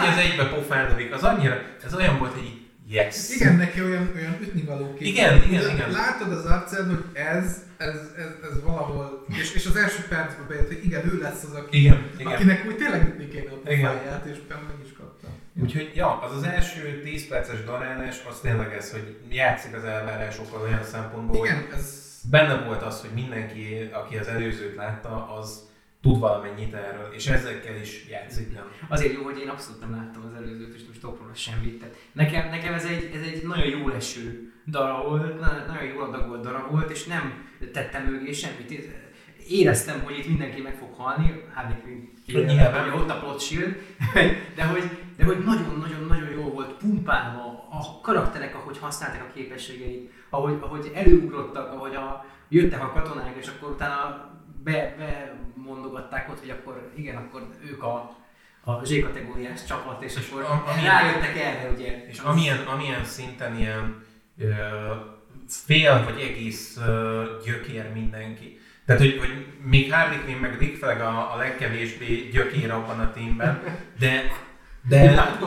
[SPEAKER 1] egy az egybe pofádozik, az annyira, ez olyan volt, hogy így, yes.
[SPEAKER 2] Igen, neki olyan, olyan ütnivaló kép.
[SPEAKER 1] Igen, igen, igen.
[SPEAKER 2] Látod az arcán, hogy ez, ez, ez, ez valahol, és, és az első percben bejött, hogy igen, ő lesz az, aki,
[SPEAKER 1] Igen, igen.
[SPEAKER 2] akinek úgy tényleg ütni kéne a
[SPEAKER 1] Igen.
[SPEAKER 2] pofáját, és meg is kapta.
[SPEAKER 1] Úgyhogy, ja, az az első 10 perces darálás, az tényleg ez, hogy játszik az elvárásokkal olyan szempontból, hogy
[SPEAKER 2] Igen, ez
[SPEAKER 1] benne volt az, hogy mindenki, aki az előzőt látta, az tud valamennyit erről, és ezekkel is játszik, nem?
[SPEAKER 3] Azért jó, hogy én abszolút nem láttam az előzőt, és most tudok róla semmit. Tehát nekem, nekem ez, egy, ez egy nagyon jó leső darab volt, na- nagyon jól adagolt darab volt, és nem tettem mögé semmit. Éreztem, hogy itt mindenki meg fog halni, kivéve,
[SPEAKER 1] Nyilván.
[SPEAKER 3] hogy ott a plot shield, de hogy, de hogy nagyon-nagyon-nagyon jó volt pumpálva a karakterek, ahogy használták a képességeit, ahogy, ahogy előugrottak, ahogy a, jöttek a katonák, és akkor utána be, bemondogatták ott, hogy akkor igen, akkor ők a, a Z-kategóriás csapat, és akkor
[SPEAKER 1] A- ami-
[SPEAKER 3] rájöttek erre, ugye.
[SPEAKER 1] És amilyen, amilyen szinten ilyen ö, fél vagy egész ö, gyökér mindenki. Tehát, hogy, hogy még Harley Quinn meg Rick Flag a, a legkevésbé gyökér abban a teamben, de, de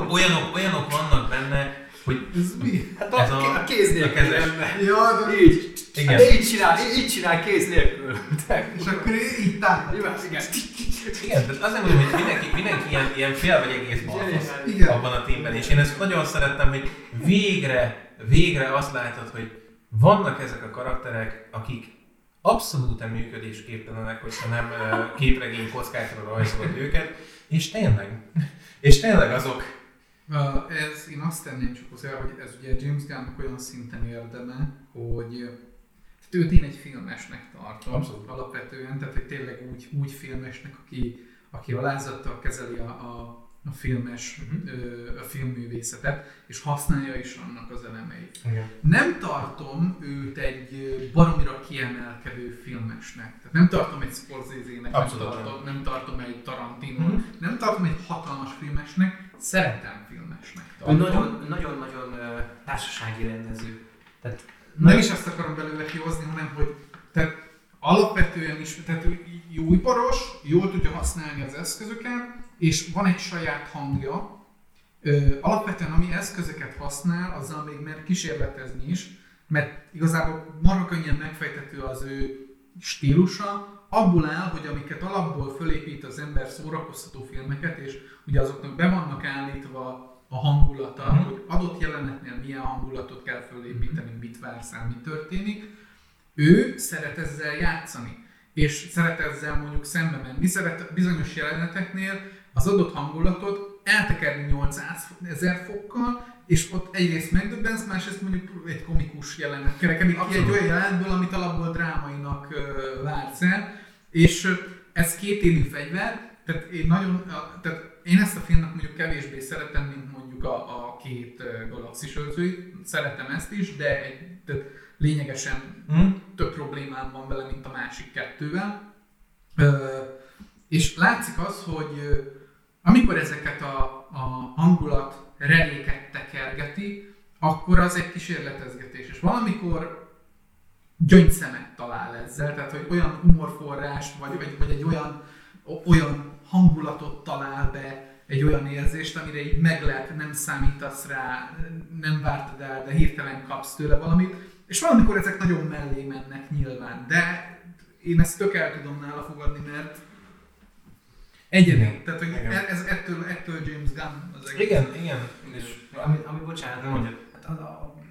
[SPEAKER 1] olyanok, olyanok vannak benne, hogy
[SPEAKER 2] Ez mi?
[SPEAKER 3] Hát
[SPEAKER 1] Ez
[SPEAKER 3] a,
[SPEAKER 1] a-
[SPEAKER 3] a kéz
[SPEAKER 1] a
[SPEAKER 3] nélkül
[SPEAKER 1] kezes.
[SPEAKER 3] ember.
[SPEAKER 2] Ja, de...
[SPEAKER 3] Így.
[SPEAKER 1] Igen.
[SPEAKER 3] Hát így csinál, így csinál kéz nélkül.
[SPEAKER 2] És akkor így támad.
[SPEAKER 3] Igen.
[SPEAKER 1] igen, tehát azért mondom, hogy mindenki, mindenki ilyen, ilyen fél vagy egész balfasz abban a teamben, és én ezt nagyon szerettem, hogy végre, végre azt látod, hogy vannak ezek a karakterek, akik abszolút működésképtelenek, hogyha nem képregény kockákra rajzolod őket, és tényleg, és tényleg azok,
[SPEAKER 2] ez, én azt tenném csak hozzá, hogy ez ugye James Gunnnak olyan szinten érdeme, hogy tehát őt én egy filmesnek tartom
[SPEAKER 1] Abszolút.
[SPEAKER 2] alapvetően, tehát hogy tényleg úgy, úgy filmesnek, aki, aki alázattal kezeli a, a a filmes, uh-huh. a filmművészetet, és használja is annak az elemeit.
[SPEAKER 1] Igen.
[SPEAKER 2] Nem tartom őt egy baromira kiemelkedő filmesnek. Tehát nem tartom egy Scorsese-nek, nem tartom, nem tartom egy Tarantino, uh-huh. nem tartom egy hatalmas filmesnek, szeretem filmesnek.
[SPEAKER 3] Tartom. Nagyon, társasági rendező.
[SPEAKER 2] Tehát nem is azt akarom belőle kihozni, hanem hogy tehát alapvetően is, tehát jó iparos, jól tudja használni az eszközöket, és van egy saját hangja. Ö, alapvetően ami eszközöket használ, azzal még mer kísérletezni is, mert igazából marha könnyen megfejtető az ő stílusa, abból áll, hogy amiket alapból fölépít az ember szórakoztató filmeket, és ugye azoknak be vannak állítva a hangulata, mm. hogy adott jelenetnél milyen hangulatot kell fölépíteni, mit vársz el, mi történik. Ő szeret ezzel játszani, és szeret ezzel mondjuk szembe menni. Szeret bizonyos jeleneteknél az adott hangulatot eltekerni 800 ezer fokkal, és ott egyrészt megdöbbensz, másrészt mondjuk egy komikus jelenet kerekedik ki egy olyan jelenetből, amit alapból drámainak vársz el, és ez két élő fegyver, tehát én nagyon, tehát én ezt a filmet mondjuk kevésbé szeretem, mint mondjuk a, a két galaxis őrzői, szeretem ezt is, de egy, tehát lényegesen mm. több problémám van vele, mint a másik kettővel. Uh, és látszik az, hogy amikor ezeket a, a hangulat reléket tekergeti, akkor az egy kísérletezgetés. És valamikor gyöngyszemet talál ezzel, tehát hogy olyan humorforrást, vagy, vagy, vagy egy olyan, olyan hangulatot talál be, egy olyan érzést, amire így meglep, nem számítasz rá, nem vártad el, de hirtelen kapsz tőle valamit. És valamikor ezek nagyon mellé mennek nyilván, de én ezt tök el tudom nála fogadni, mert Egyedi. Tehát, hogy igen. ez ettől, ettől James Gunn az
[SPEAKER 1] egész. Igen, igen.
[SPEAKER 3] És ami, ami bocsánat, nem mondja, hát az,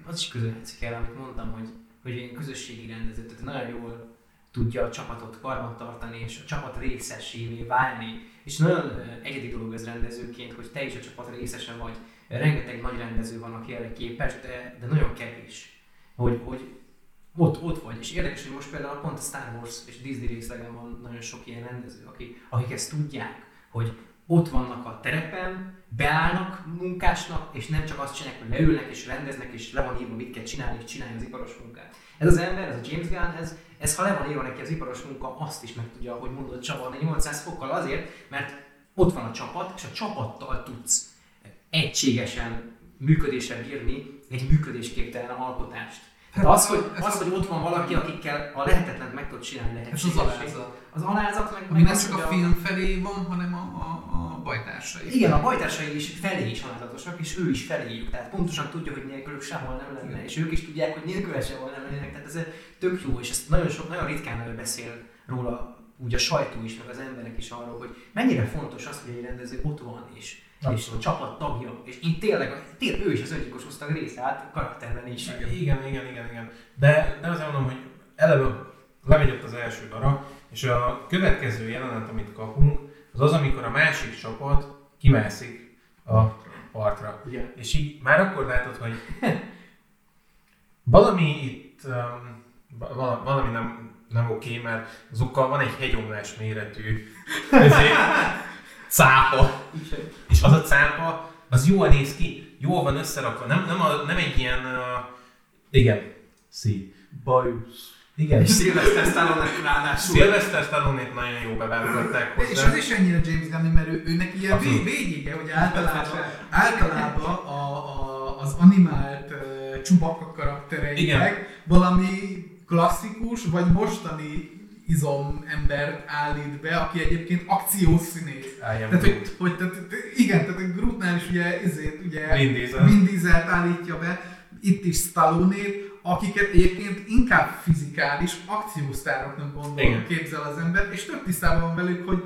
[SPEAKER 3] az is közölhetszik el, amit mondtam, hogy, hogy én közösségi rendező, tehát nagyon jól tudja a csapatot karbantartani, és a csapat részesévé válni. És nagyon egyedi dolog ez rendezőként, hogy te is a csapat részese vagy. Rengeteg nagy rendező van, aki erre képes, de, de nagyon kevés. Hogy, hogy ott, ott vagy. És érdekes, hogy most például pont a Star Wars és Disney részlegen van nagyon sok ilyen rendező, akik, akik ezt tudják, hogy ott vannak a terepen, beállnak munkásnak, és nem csak azt csinálják, hogy leülnek és rendeznek, és le van írva, mit kell csinálni, és csinálni az iparos munkát. Ez az ember, ez a James Gunn, ez, ez ha le van írva neki az iparos munka, azt is meg tudja, hogy mondod, csavarni 800 fokkal azért, mert ott van a csapat, és a csapattal tudsz egységesen működésre bírni egy működésképtelen alkotást. Hát az, hogy, az, hogy ott van valaki, akikkel a lehetetlen meg tudod csinálni
[SPEAKER 2] lehetséges. Az alázat.
[SPEAKER 3] Az alázat meg...
[SPEAKER 2] Ami nem csak a film felé van, hanem a, a, a bajtársai.
[SPEAKER 3] Igen, a bajtársai is felé is alázatosak, és ő is feléjük. Tehát pontosan tudja, hogy nélkülük sehol nem lenne, Igen. és ők is tudják, hogy nélkül sehol nem lennének. Tehát ez tök jó, és ezt nagyon sok, nagyon ritkán beszél róla úgy a sajtó is, meg az emberek is arról, hogy mennyire fontos az, hogy egy rendező ott van, és és a csapat tagja, és itt tényleg, tényleg ő is az öngyilkos osztag része, hát karakterben is.
[SPEAKER 1] Igen, igen, igen, igen. igen. De, de azért mondom, hogy eleve lemegy az első darab, és a következő jelenet, amit kapunk, az az, amikor a másik csapat kimászik a partra.
[SPEAKER 3] Igen.
[SPEAKER 1] És így már akkor látod, hogy valami itt, um, valami nem, nem oké, mert azokkal van egy hegyomlás méretű ezért, cápa. És az a cápa, az jól néz ki, jól van összerakva, nem, nem, a, nem egy ilyen, uh, igen, szí, bajusz.
[SPEAKER 3] Igen. És Sylvester Stallone ráadásul.
[SPEAKER 1] Sylvester stallone nagyon jó beválogatták
[SPEAKER 2] hozzá. És az is ennyire James Gunn, mert ő, őnek ilyen végige, hogy általában, általában a, a, az animált uh, csubaka karaktereinek valami klasszikus, vagy mostani izom embert állít be, aki egyébként akciós színész. Tehát, hogy, hogy, tehát, igen, tehát a Grootnál is ugye, ezért, ugye
[SPEAKER 1] Vin Diesel.
[SPEAKER 2] Vin Diesel állítja be, itt is stallone akiket egyébként inkább fizikális akciósztároknak gondol, képzel az ember, és több tisztában van velük, hogy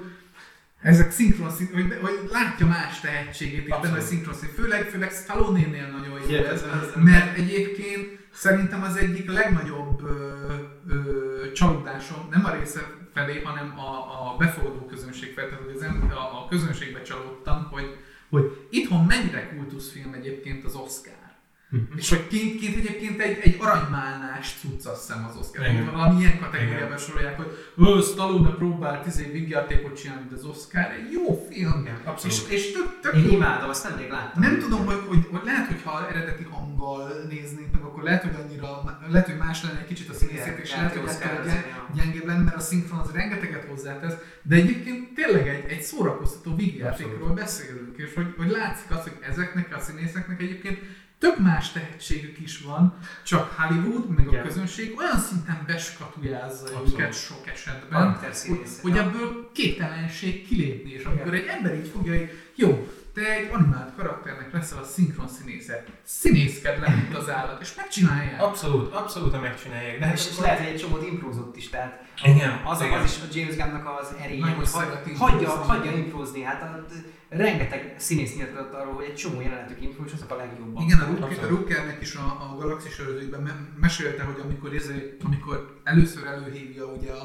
[SPEAKER 2] ezek szinkron szín, hogy, hogy látja más tehetségét itt benne a szinkron szín. Főleg, főleg Stallone-nél nagyon jó ez, mert egyébként szerintem az egyik legnagyobb ö, ö, csalódásom, nem a része felé, hanem a, a befogadó közönség felé, tehát az a, a közönségbe csalódtam, hogy, hogy itthon mennyire kultuszfilm egyébként az Oscar. És hogy kint, kint egyébként egy, egy aranymálnás cucc azt hiszem az Oscar.
[SPEAKER 1] Igen.
[SPEAKER 2] Valami ilyen kategóriában
[SPEAKER 1] Igen.
[SPEAKER 2] sorolják, hogy ő Stallone próbált izé vígjátékot csinálni, mint az Oscar. Egy jó film.
[SPEAKER 3] Igen,
[SPEAKER 1] abszolút.
[SPEAKER 2] És, és tök, tök
[SPEAKER 3] Én imádom, azt nemrég láttam.
[SPEAKER 2] Nem tudom, hogy, hogy, hogy lehet, hogy ha eredeti hanggal néznénk meg, akkor lehet, hogy annyira, lehet, hogy más lenne egy kicsit a színészét,
[SPEAKER 3] Igen,
[SPEAKER 2] és
[SPEAKER 3] lehet,
[SPEAKER 2] hogy ettől gyeng, gyengébb lenne, mert a szinkron az rengeteget hozzátesz, de egyébként tényleg egy, egy szórakoztató vígjátékról beszélünk, és hogy, hogy látszik az, hogy ezeknek a színészeknek egyébként tök más tehetségük is van, csak Hollywood, meg a
[SPEAKER 3] Igen.
[SPEAKER 2] közönség olyan szinten beskatujázza
[SPEAKER 1] Abszolút.
[SPEAKER 2] őket sok esetben, hogy, hogy ebből képtelenség kilépni, és amikor egy ember így fogja, hogy jó, te egy animált karakternek leszel a szinkron színésze, színészked le, mint az állat, és megcsinálják.
[SPEAKER 1] Abszolút, abszolút megcsinálják. De hát
[SPEAKER 3] És, és lehet, hogy egy csomót improvizott is, tehát
[SPEAKER 1] Igen,
[SPEAKER 3] az,
[SPEAKER 1] igen.
[SPEAKER 3] az is a James Gunnnak az erénye, hogy hagyja, hagyja improzni, hát a, rengeteg színész nyilatkozott arról, hogy egy csomó jelenetük improv, és azok a legjobbak.
[SPEAKER 2] Igen, a, Ruker, a. Rukernek is a, a Galaxis örözőjében me- mesélte, hogy amikor, ezért, amikor először előhívja ugye a,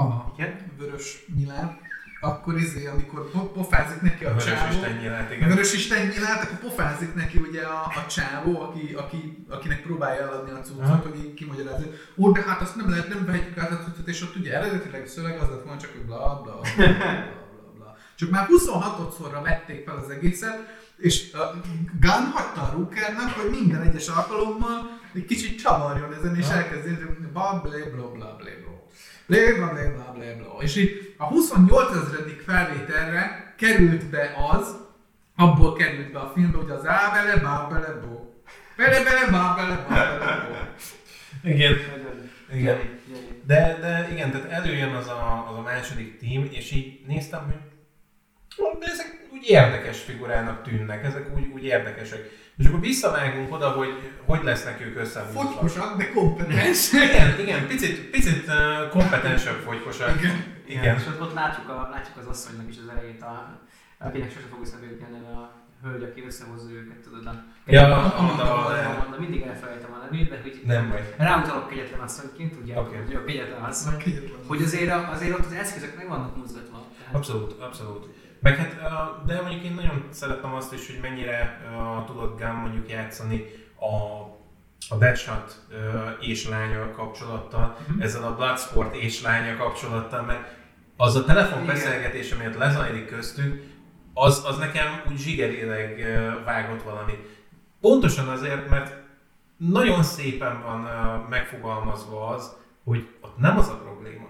[SPEAKER 2] a
[SPEAKER 3] Igen?
[SPEAKER 2] vörös nyilát, akkor izé, amikor po- pofázik neki a
[SPEAKER 1] Vörös
[SPEAKER 2] csávó,
[SPEAKER 1] Isten nyilát,
[SPEAKER 2] a
[SPEAKER 1] igen.
[SPEAKER 2] vörös Isten nyilát, akkor pofázik neki ugye a, a csávó, aki, aki, akinek próbálja eladni a cuccot, hogy így kimagyarázza. Ó, de hát azt nem lehet, nem vehetjük át a cuccot, és ott ugye eredetileg szöveg az lett volna csak, hogy bla bla bla bla bla bla. Csak már 26-szorra vették fel az egészet, és a Gunn hagyta a Rookernak, hogy minden egyes alkalommal egy kicsit csavarjon ezen, és hogy bla bla bla bla bla bla. Bla bla bla bla bla bla. És így a 28 ezredik felvételre került be az, abból került be a filmbe, hogy az á bele, bá bele, bó. Bele bele, bá bele, bá bele, bó.
[SPEAKER 1] Igen. Igen. De, de igen, tehát előjön az a, az a második tím, és így néztem, hogy de ezek úgy érdekes figurának tűnnek, ezek úgy, úgy érdekesek. És akkor visszavágunk oda, hogy hogy lesznek ők összehúzva.
[SPEAKER 2] Fogykosak, de kompetens.
[SPEAKER 1] Igen, igen, picit, picit kompetensebb fogykosak.
[SPEAKER 2] Igen.
[SPEAKER 1] Igen.
[SPEAKER 3] És ott, ott látjuk, a, látjuk az asszonynak is az elejét, a, akinek sose fog jutni a hölgy, aki összehozza őket, tudod, a...
[SPEAKER 1] Ja,
[SPEAKER 2] Amanda
[SPEAKER 3] mindig elfelejtem a nevét, de hogy
[SPEAKER 1] Nem baj.
[SPEAKER 3] ráutalok kegyetlen asszonyként, ugye,
[SPEAKER 1] Oké.
[SPEAKER 3] hogy a kegyetlen asszony, hogy azért, a- azért ott az eszközök meg vannak mozgatva.
[SPEAKER 1] Abszolút, abszolút. Meg hát, de mondjuk én nagyon szeretem azt is, hogy mennyire tudott Gunn mondjuk játszani a, a Deadshot és lánya kapcsolattal,
[SPEAKER 3] Mhm.
[SPEAKER 1] ezzel a Bloodsport és lánya kapcsolattal, mert az a telefonbeszélgetés, amiért lezajlik köztük, az, az nekem úgy zsigerileg vágott valami. Pontosan azért, mert nagyon szépen van megfogalmazva az, hogy ott nem az a probléma,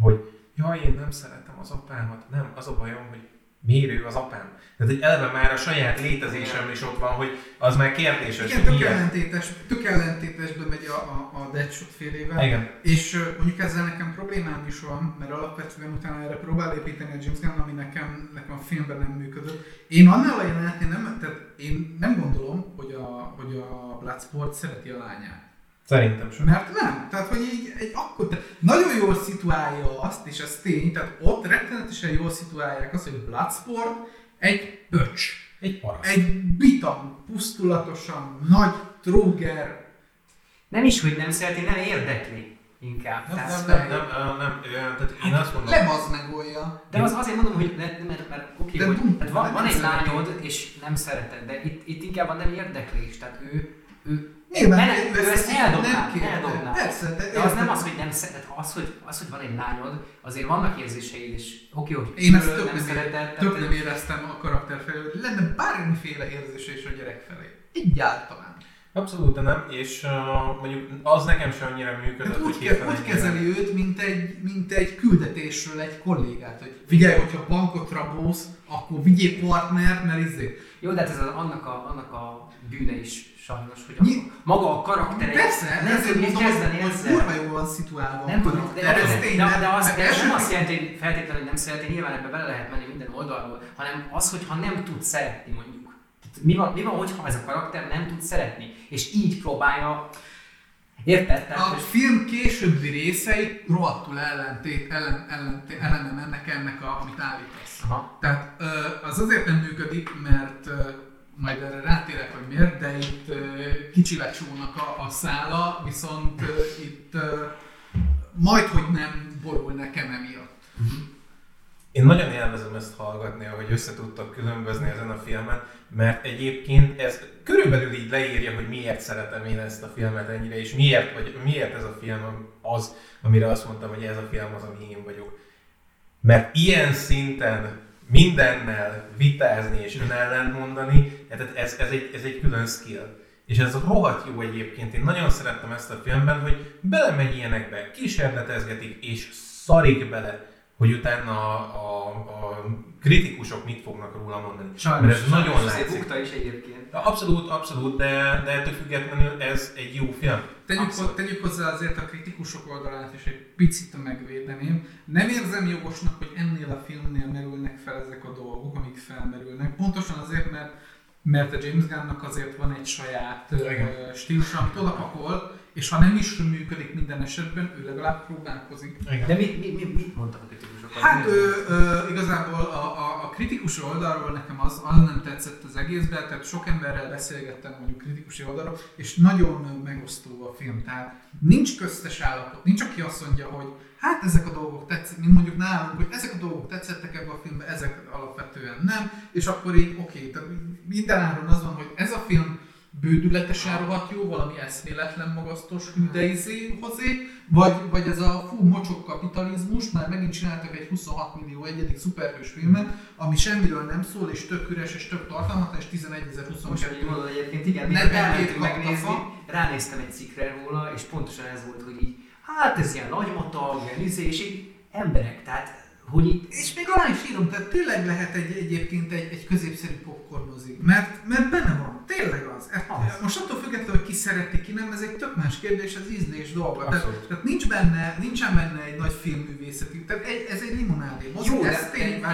[SPEAKER 1] hogy jaj, én nem szeretem az apámat, nem, az a bajom, hogy miért ő az apám. Tehát egy eleve már a saját létezésem is ott van, hogy az már kérdéses,
[SPEAKER 2] Igen,
[SPEAKER 1] hogy
[SPEAKER 2] tök ellentétes, tök ellentétesbe megy a, a, a Deadshot félével.
[SPEAKER 1] Igen.
[SPEAKER 2] És mondjuk ezzel nekem problémám is van, mert alapvetően utána erre próbál építeni a James Gunn, ami nekem, nekem a filmben nem működött. Én annál a jelenetnél nem, tehát én nem gondolom, hogy a, hogy a Bloodsport szereti a lányát.
[SPEAKER 1] Szerintem sem.
[SPEAKER 2] Mert nem. Tehát, hogy így egy akkor, nagyon jól szituálja azt, és ez tény, tehát ott rettenetesen jól szituálják azt, hogy Bloodsport egy pöcs.
[SPEAKER 1] Egy paraszt.
[SPEAKER 2] Egy bitam, pusztulatosan, nagy tróger,
[SPEAKER 3] Nem is, hogy nem szereti, nem érdekli inkább.
[SPEAKER 1] Nem,
[SPEAKER 3] Tehát-
[SPEAKER 1] nem, nem, nem, nem, nem, nem, tehát én azt mondom,
[SPEAKER 2] lebaz megolja.
[SPEAKER 3] De az azért mondom, hogy ne, mert, mert oké, okay, hogy tehát van, van
[SPEAKER 2] nem
[SPEAKER 3] egy lányod, és nem szereted, de itt, itt inkább a nem érdeklés, tehát ő, ő,
[SPEAKER 2] Nyilván,
[SPEAKER 3] menet- ő ezt eldobná,
[SPEAKER 2] nem
[SPEAKER 3] eldobná.
[SPEAKER 2] Persze, de,
[SPEAKER 3] De az nem az, hogy nem szeret, az, hogy, az, hogy van egy lányod, azért vannak érzéseid, és oké, hogy
[SPEAKER 2] Én ezt
[SPEAKER 3] ő
[SPEAKER 2] tök
[SPEAKER 3] nem
[SPEAKER 2] nem,
[SPEAKER 3] szereted,
[SPEAKER 2] tök
[SPEAKER 3] tehát-
[SPEAKER 2] nem éreztem a karakter felé, hogy lenne bármiféle érzése is a gyerek felé. Egyáltalán.
[SPEAKER 1] abszolút nem, és uh, mondjuk az nekem sem annyira működött, hogy
[SPEAKER 2] úgy, ke-
[SPEAKER 1] hirtelen
[SPEAKER 2] úgy kezeli őt, mint egy, mint egy küldetésről egy kollégát, hogy figyelj, hogyha bankot rabósz, akkor vigyél partnert, mert izé.
[SPEAKER 3] Jó, de hát ez az, annak, a, annak a bűne is sajnos, hogy a,
[SPEAKER 2] Nyi-
[SPEAKER 3] maga a karakter
[SPEAKER 2] Persze,
[SPEAKER 3] nem
[SPEAKER 2] ezért mondom,
[SPEAKER 3] kezdeni
[SPEAKER 2] hogy
[SPEAKER 3] ezzel.
[SPEAKER 2] kurva jól van szituálva.
[SPEAKER 3] Nem tudom, de,
[SPEAKER 2] ez
[SPEAKER 3] de,
[SPEAKER 2] tény,
[SPEAKER 3] de, de az, de
[SPEAKER 2] első-
[SPEAKER 3] nem azt jelenti, hogy feltétlenül, nem szereti, nyilván ebbe bele lehet menni minden oldalról, hanem az, hogyha nem tud szeretni mondjuk. Mi van, mi van, hogyha ez a karakter nem tud szeretni, és így próbálja, érted? Tehát,
[SPEAKER 2] A film későbbi részei rohadtul ellentét, ellen, ellentét, ellene mennek ennek, a, amit állítasz.
[SPEAKER 3] Aha.
[SPEAKER 2] Tehát az azért nem működik, mert majd erre rátérek, hogy miért, de itt kicsi lecsónak a, a szála, viszont itt majd, hogy nem borul nekem emiatt.
[SPEAKER 1] Én nagyon élvezem ezt hallgatni, meglepni, hogy össze tudtak különbözni ezen a filmen, mert egyébként ez körülbelül így leírja, hogy miért szeretem én ezt a filmet ennyire, és miért, vagy miért ez a film az, amire azt mondtam, hogy ez a film az, ami én vagyok. Mert ilyen szinten mindennel vitázni és ellen mondani, tehát ez, ez, egy, ez egy külön skill. És ez rohadt jó egyébként. Én nagyon szerettem ezt a filmben, hogy belemegy ilyenekbe, kísérletezgetik és szarik bele hogy utána a, a, a kritikusok mit fognak róla mondani.
[SPEAKER 3] Sajnos, Mert ez sajnos nagyon látszik. Is egyébként.
[SPEAKER 1] Abszolút, abszolút, de, de ettől függetlenül ez egy jó film.
[SPEAKER 2] Tegyük, ho, tegyük hozzá azért a kritikusok oldalát is egy picit megvédeném. Nem érzem jogosnak, hogy ennél a filmnél merülnek fel ezek a dolgok, amik felmerülnek. Pontosan azért, mert mert a James Gunnnak azért van egy saját stílus, amit odapakol, és ha nem is működik minden esetben, ő legalább próbálkozik.
[SPEAKER 3] Igen. De mit, mit, mit, mit mondtak a kritikusok?
[SPEAKER 2] Hát ő, ö, igazából a, a, a kritikus oldalról nekem az, az nem tetszett az egészben, tehát sok emberrel beszélgettem mondjuk kritikusi oldalról, és nagyon megosztó a film. Tehát nincs köztes állapot, nincs aki azt mondja, hogy hát ezek a dolgok tetszettek, mint mondjuk nálunk, hogy ezek a dolgok tetszettek ebbe a filmbe, ezek alapvetően nem, és akkor így oké, okay, tehát minden áron az van, hogy ez a film bődületesen rohadt jó, valami eszméletlen magasztos hüdeizé hozé, vagy, vagy ez a fú mocsok kapitalizmus, már megint csináltak egy 26 millió egyedik szuperhős filmet, ami semmiről nem szól, és tök üres, és tök tartalmatlan, és 11.022.
[SPEAKER 3] Most, hogy mondod egyébként, igen, ne megnézni, ránéztem egy cikkre róla, és pontosan ez volt, hogy így hát ez ilyen nagymatag, ilyen izé, és így emberek, tehát hogy itt...
[SPEAKER 2] És még alá is írom, tehát tényleg lehet egy, egyébként egy, egy középszerű popcorn mozi, mert, mert benne van, tényleg az. E, az. Most attól függetlenül, hogy ki szereti, ki nem, ez egy tök más kérdés, az ízlés dolga. Tehát, tehát, nincs benne, nincsen benne egy nagy filmművészeti, tehát egy, ez egy limonádé mozi,
[SPEAKER 3] Jó,
[SPEAKER 2] ezt
[SPEAKER 3] én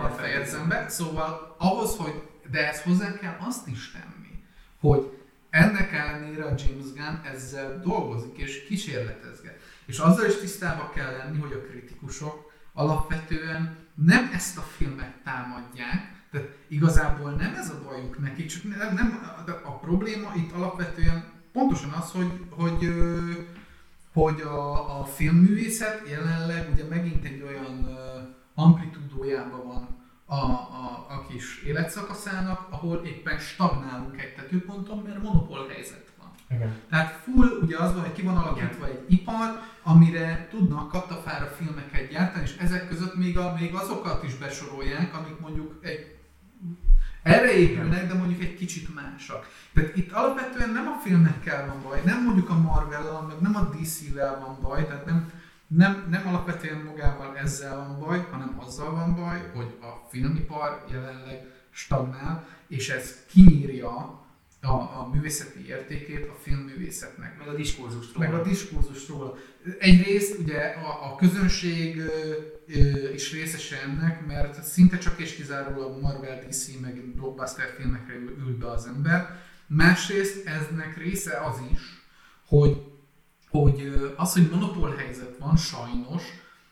[SPEAKER 2] a fejezembe, szóval ahhoz, hogy, de ezt hozzá kell azt is tenni, hogy ennek ellenére a James Gunn ezzel dolgozik és kísérletezget. És azzal is tisztában kell lenni, hogy a kritikusok alapvetően nem ezt a filmet támadják, tehát igazából nem ez a bajuk nekik, csak nem, nem a probléma itt alapvetően pontosan az, hogy, hogy, hogy a, a filmművészet jelenleg ugye megint egy olyan amplitúdójában van a, a, a kis életszakaszának, ahol éppen stagnálunk egy tetőponton, mert monopól helyzet van. Igen. Tehát full ugye az van, hogy ki van alakítva egy ipar, amire tudnak katafára filmeket gyártani, és ezek között még, a, még azokat is besorolják, amik mondjuk egy erre épülnek, de mondjuk egy kicsit másak. Tehát itt alapvetően nem a filmekkel van baj, nem mondjuk a Marvel-lel, meg nem a DC-vel van baj, tehát nem, nem, nem alapvetően magával ezzel van baj, hanem azzal van baj, hogy a filmipar jelenleg stagnál, és ez kinyírja a, a művészeti értékét a filmművészetnek.
[SPEAKER 3] Meg a diskurzust
[SPEAKER 2] róla. Meg a diskurzust róla. Egyrészt ugye a, a közönség ö, ö, is részese ennek, mert szinte csak és kizárólag Marvel, DC meg blockbuster filmekre ül, ül be az ember. Másrészt eznek része az is, hogy, hogy az, hogy monopól helyzet van, sajnos,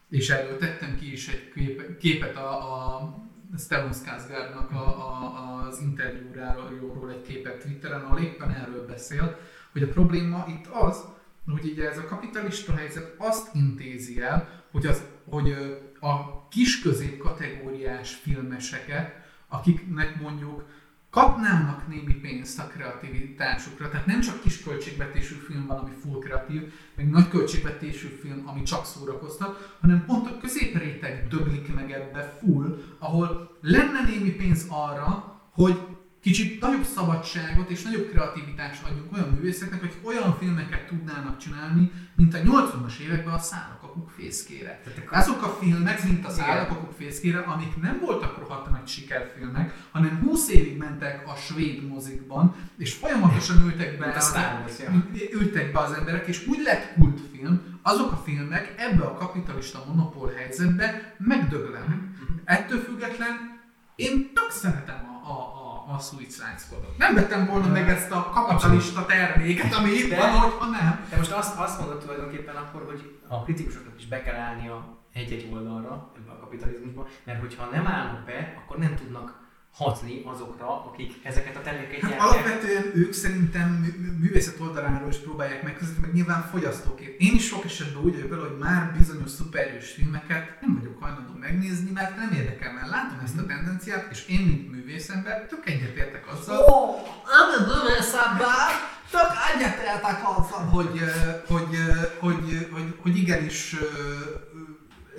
[SPEAKER 2] és erről tettem ki is egy képet a, a Stellan Skarsgårdnak a, a, az interjúráról egy képet Twitteren, ahol éppen erről beszél, hogy a probléma itt az, hogy ugye ez a kapitalista helyzet azt intézi el, hogy, az, hogy a kis kategóriás filmeseket, akiknek mondjuk kapnának némi pénzt a kreativitásukra. Tehát nem csak kis költségvetésű film van, ami full kreatív, meg nagy költségvetésű film, ami csak szórakoztat, hanem pont a középréteg döglik meg ebbe full, ahol lenne némi pénz arra, hogy kicsit nagyobb szabadságot és nagyobb kreativitást adjunk olyan művészeknek, hogy olyan filmeket tudnának csinálni, mint a 80-as években a Szálakapuk fészkére. Azok a filmek, mint a Szálakapuk fészkére, amik nem voltak rohadt nagy sikerfilmek, hanem 20 évig mentek a svéd mozikban, és folyamatosan ültek be, az, ültek be az emberek, és úgy lett kultfilm, azok a filmek ebbe a kapitalista monopól helyzetbe megdöglenek. Mhm. Ettől független én tök szeretem a, a, a Suicide Squadot. Nem vettem volna meg ezt a kapitalista terméket, ami itt van, hogyha nem.
[SPEAKER 3] De most azt, azt mondod tulajdonképpen akkor, hogy a kritikusoknak is be kell állni a egy-egy oldalra ebbe a kapitalizmusba, mert hogyha nem állnak be, akkor nem tudnak hatni azokra, akik ezeket a termékeket
[SPEAKER 2] Hát
[SPEAKER 3] gyártják.
[SPEAKER 2] alapvetően ők szerintem mű- mű- művészet oldaláról is próbálják megközelíteni, meg nyilván fogyasztóként. Én is sok esetben úgy vagyok vele, hogy már bizonyos szupererős filmeket nem vagyok hajlandó megnézni, mert nem érdekel, mert látom ezt a tendenciát, és én, mint művészember, tök egyetértek azzal,
[SPEAKER 4] Ó, nem művészember, csak egyetértek azzal,
[SPEAKER 2] hogy, hogy, eh, hogy, hogy, hogy igenis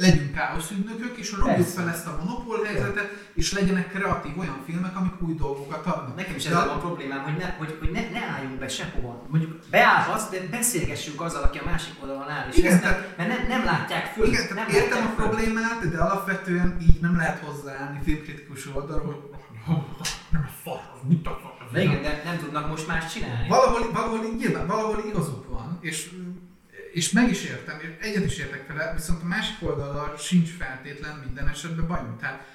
[SPEAKER 2] legyünk káoszügynökök, és rúgjuk fel ezt a monopól helyzetet, és legyenek kreatív olyan filmek, amik új dolgokat adnak.
[SPEAKER 3] Nekem is van a problémám, hogy, ne, hogy, hogy ne, ne álljunk be sehova. Mondjuk beállhatsz, de beszélgessünk azzal, aki a másik oldalon áll. És
[SPEAKER 2] Igen,
[SPEAKER 3] ezt nem,
[SPEAKER 2] tehát-
[SPEAKER 3] mert nem, nem látják föl.
[SPEAKER 2] Igen,
[SPEAKER 3] nem
[SPEAKER 2] értem
[SPEAKER 3] látják
[SPEAKER 2] a
[SPEAKER 3] föl.
[SPEAKER 2] problémát, de alapvetően így nem lehet hozzáállni filmkritikus oldalról, hogy nem a fasz, mit a fasz,
[SPEAKER 3] De igen, de nem tudnak most más csinálni.
[SPEAKER 2] Valahol, valahol, nyilván, valahol igazuk van, és, és meg is értem, és egyet is értek vele, viszont a másik oldalra sincs feltétlen minden esetben bajom. Tehát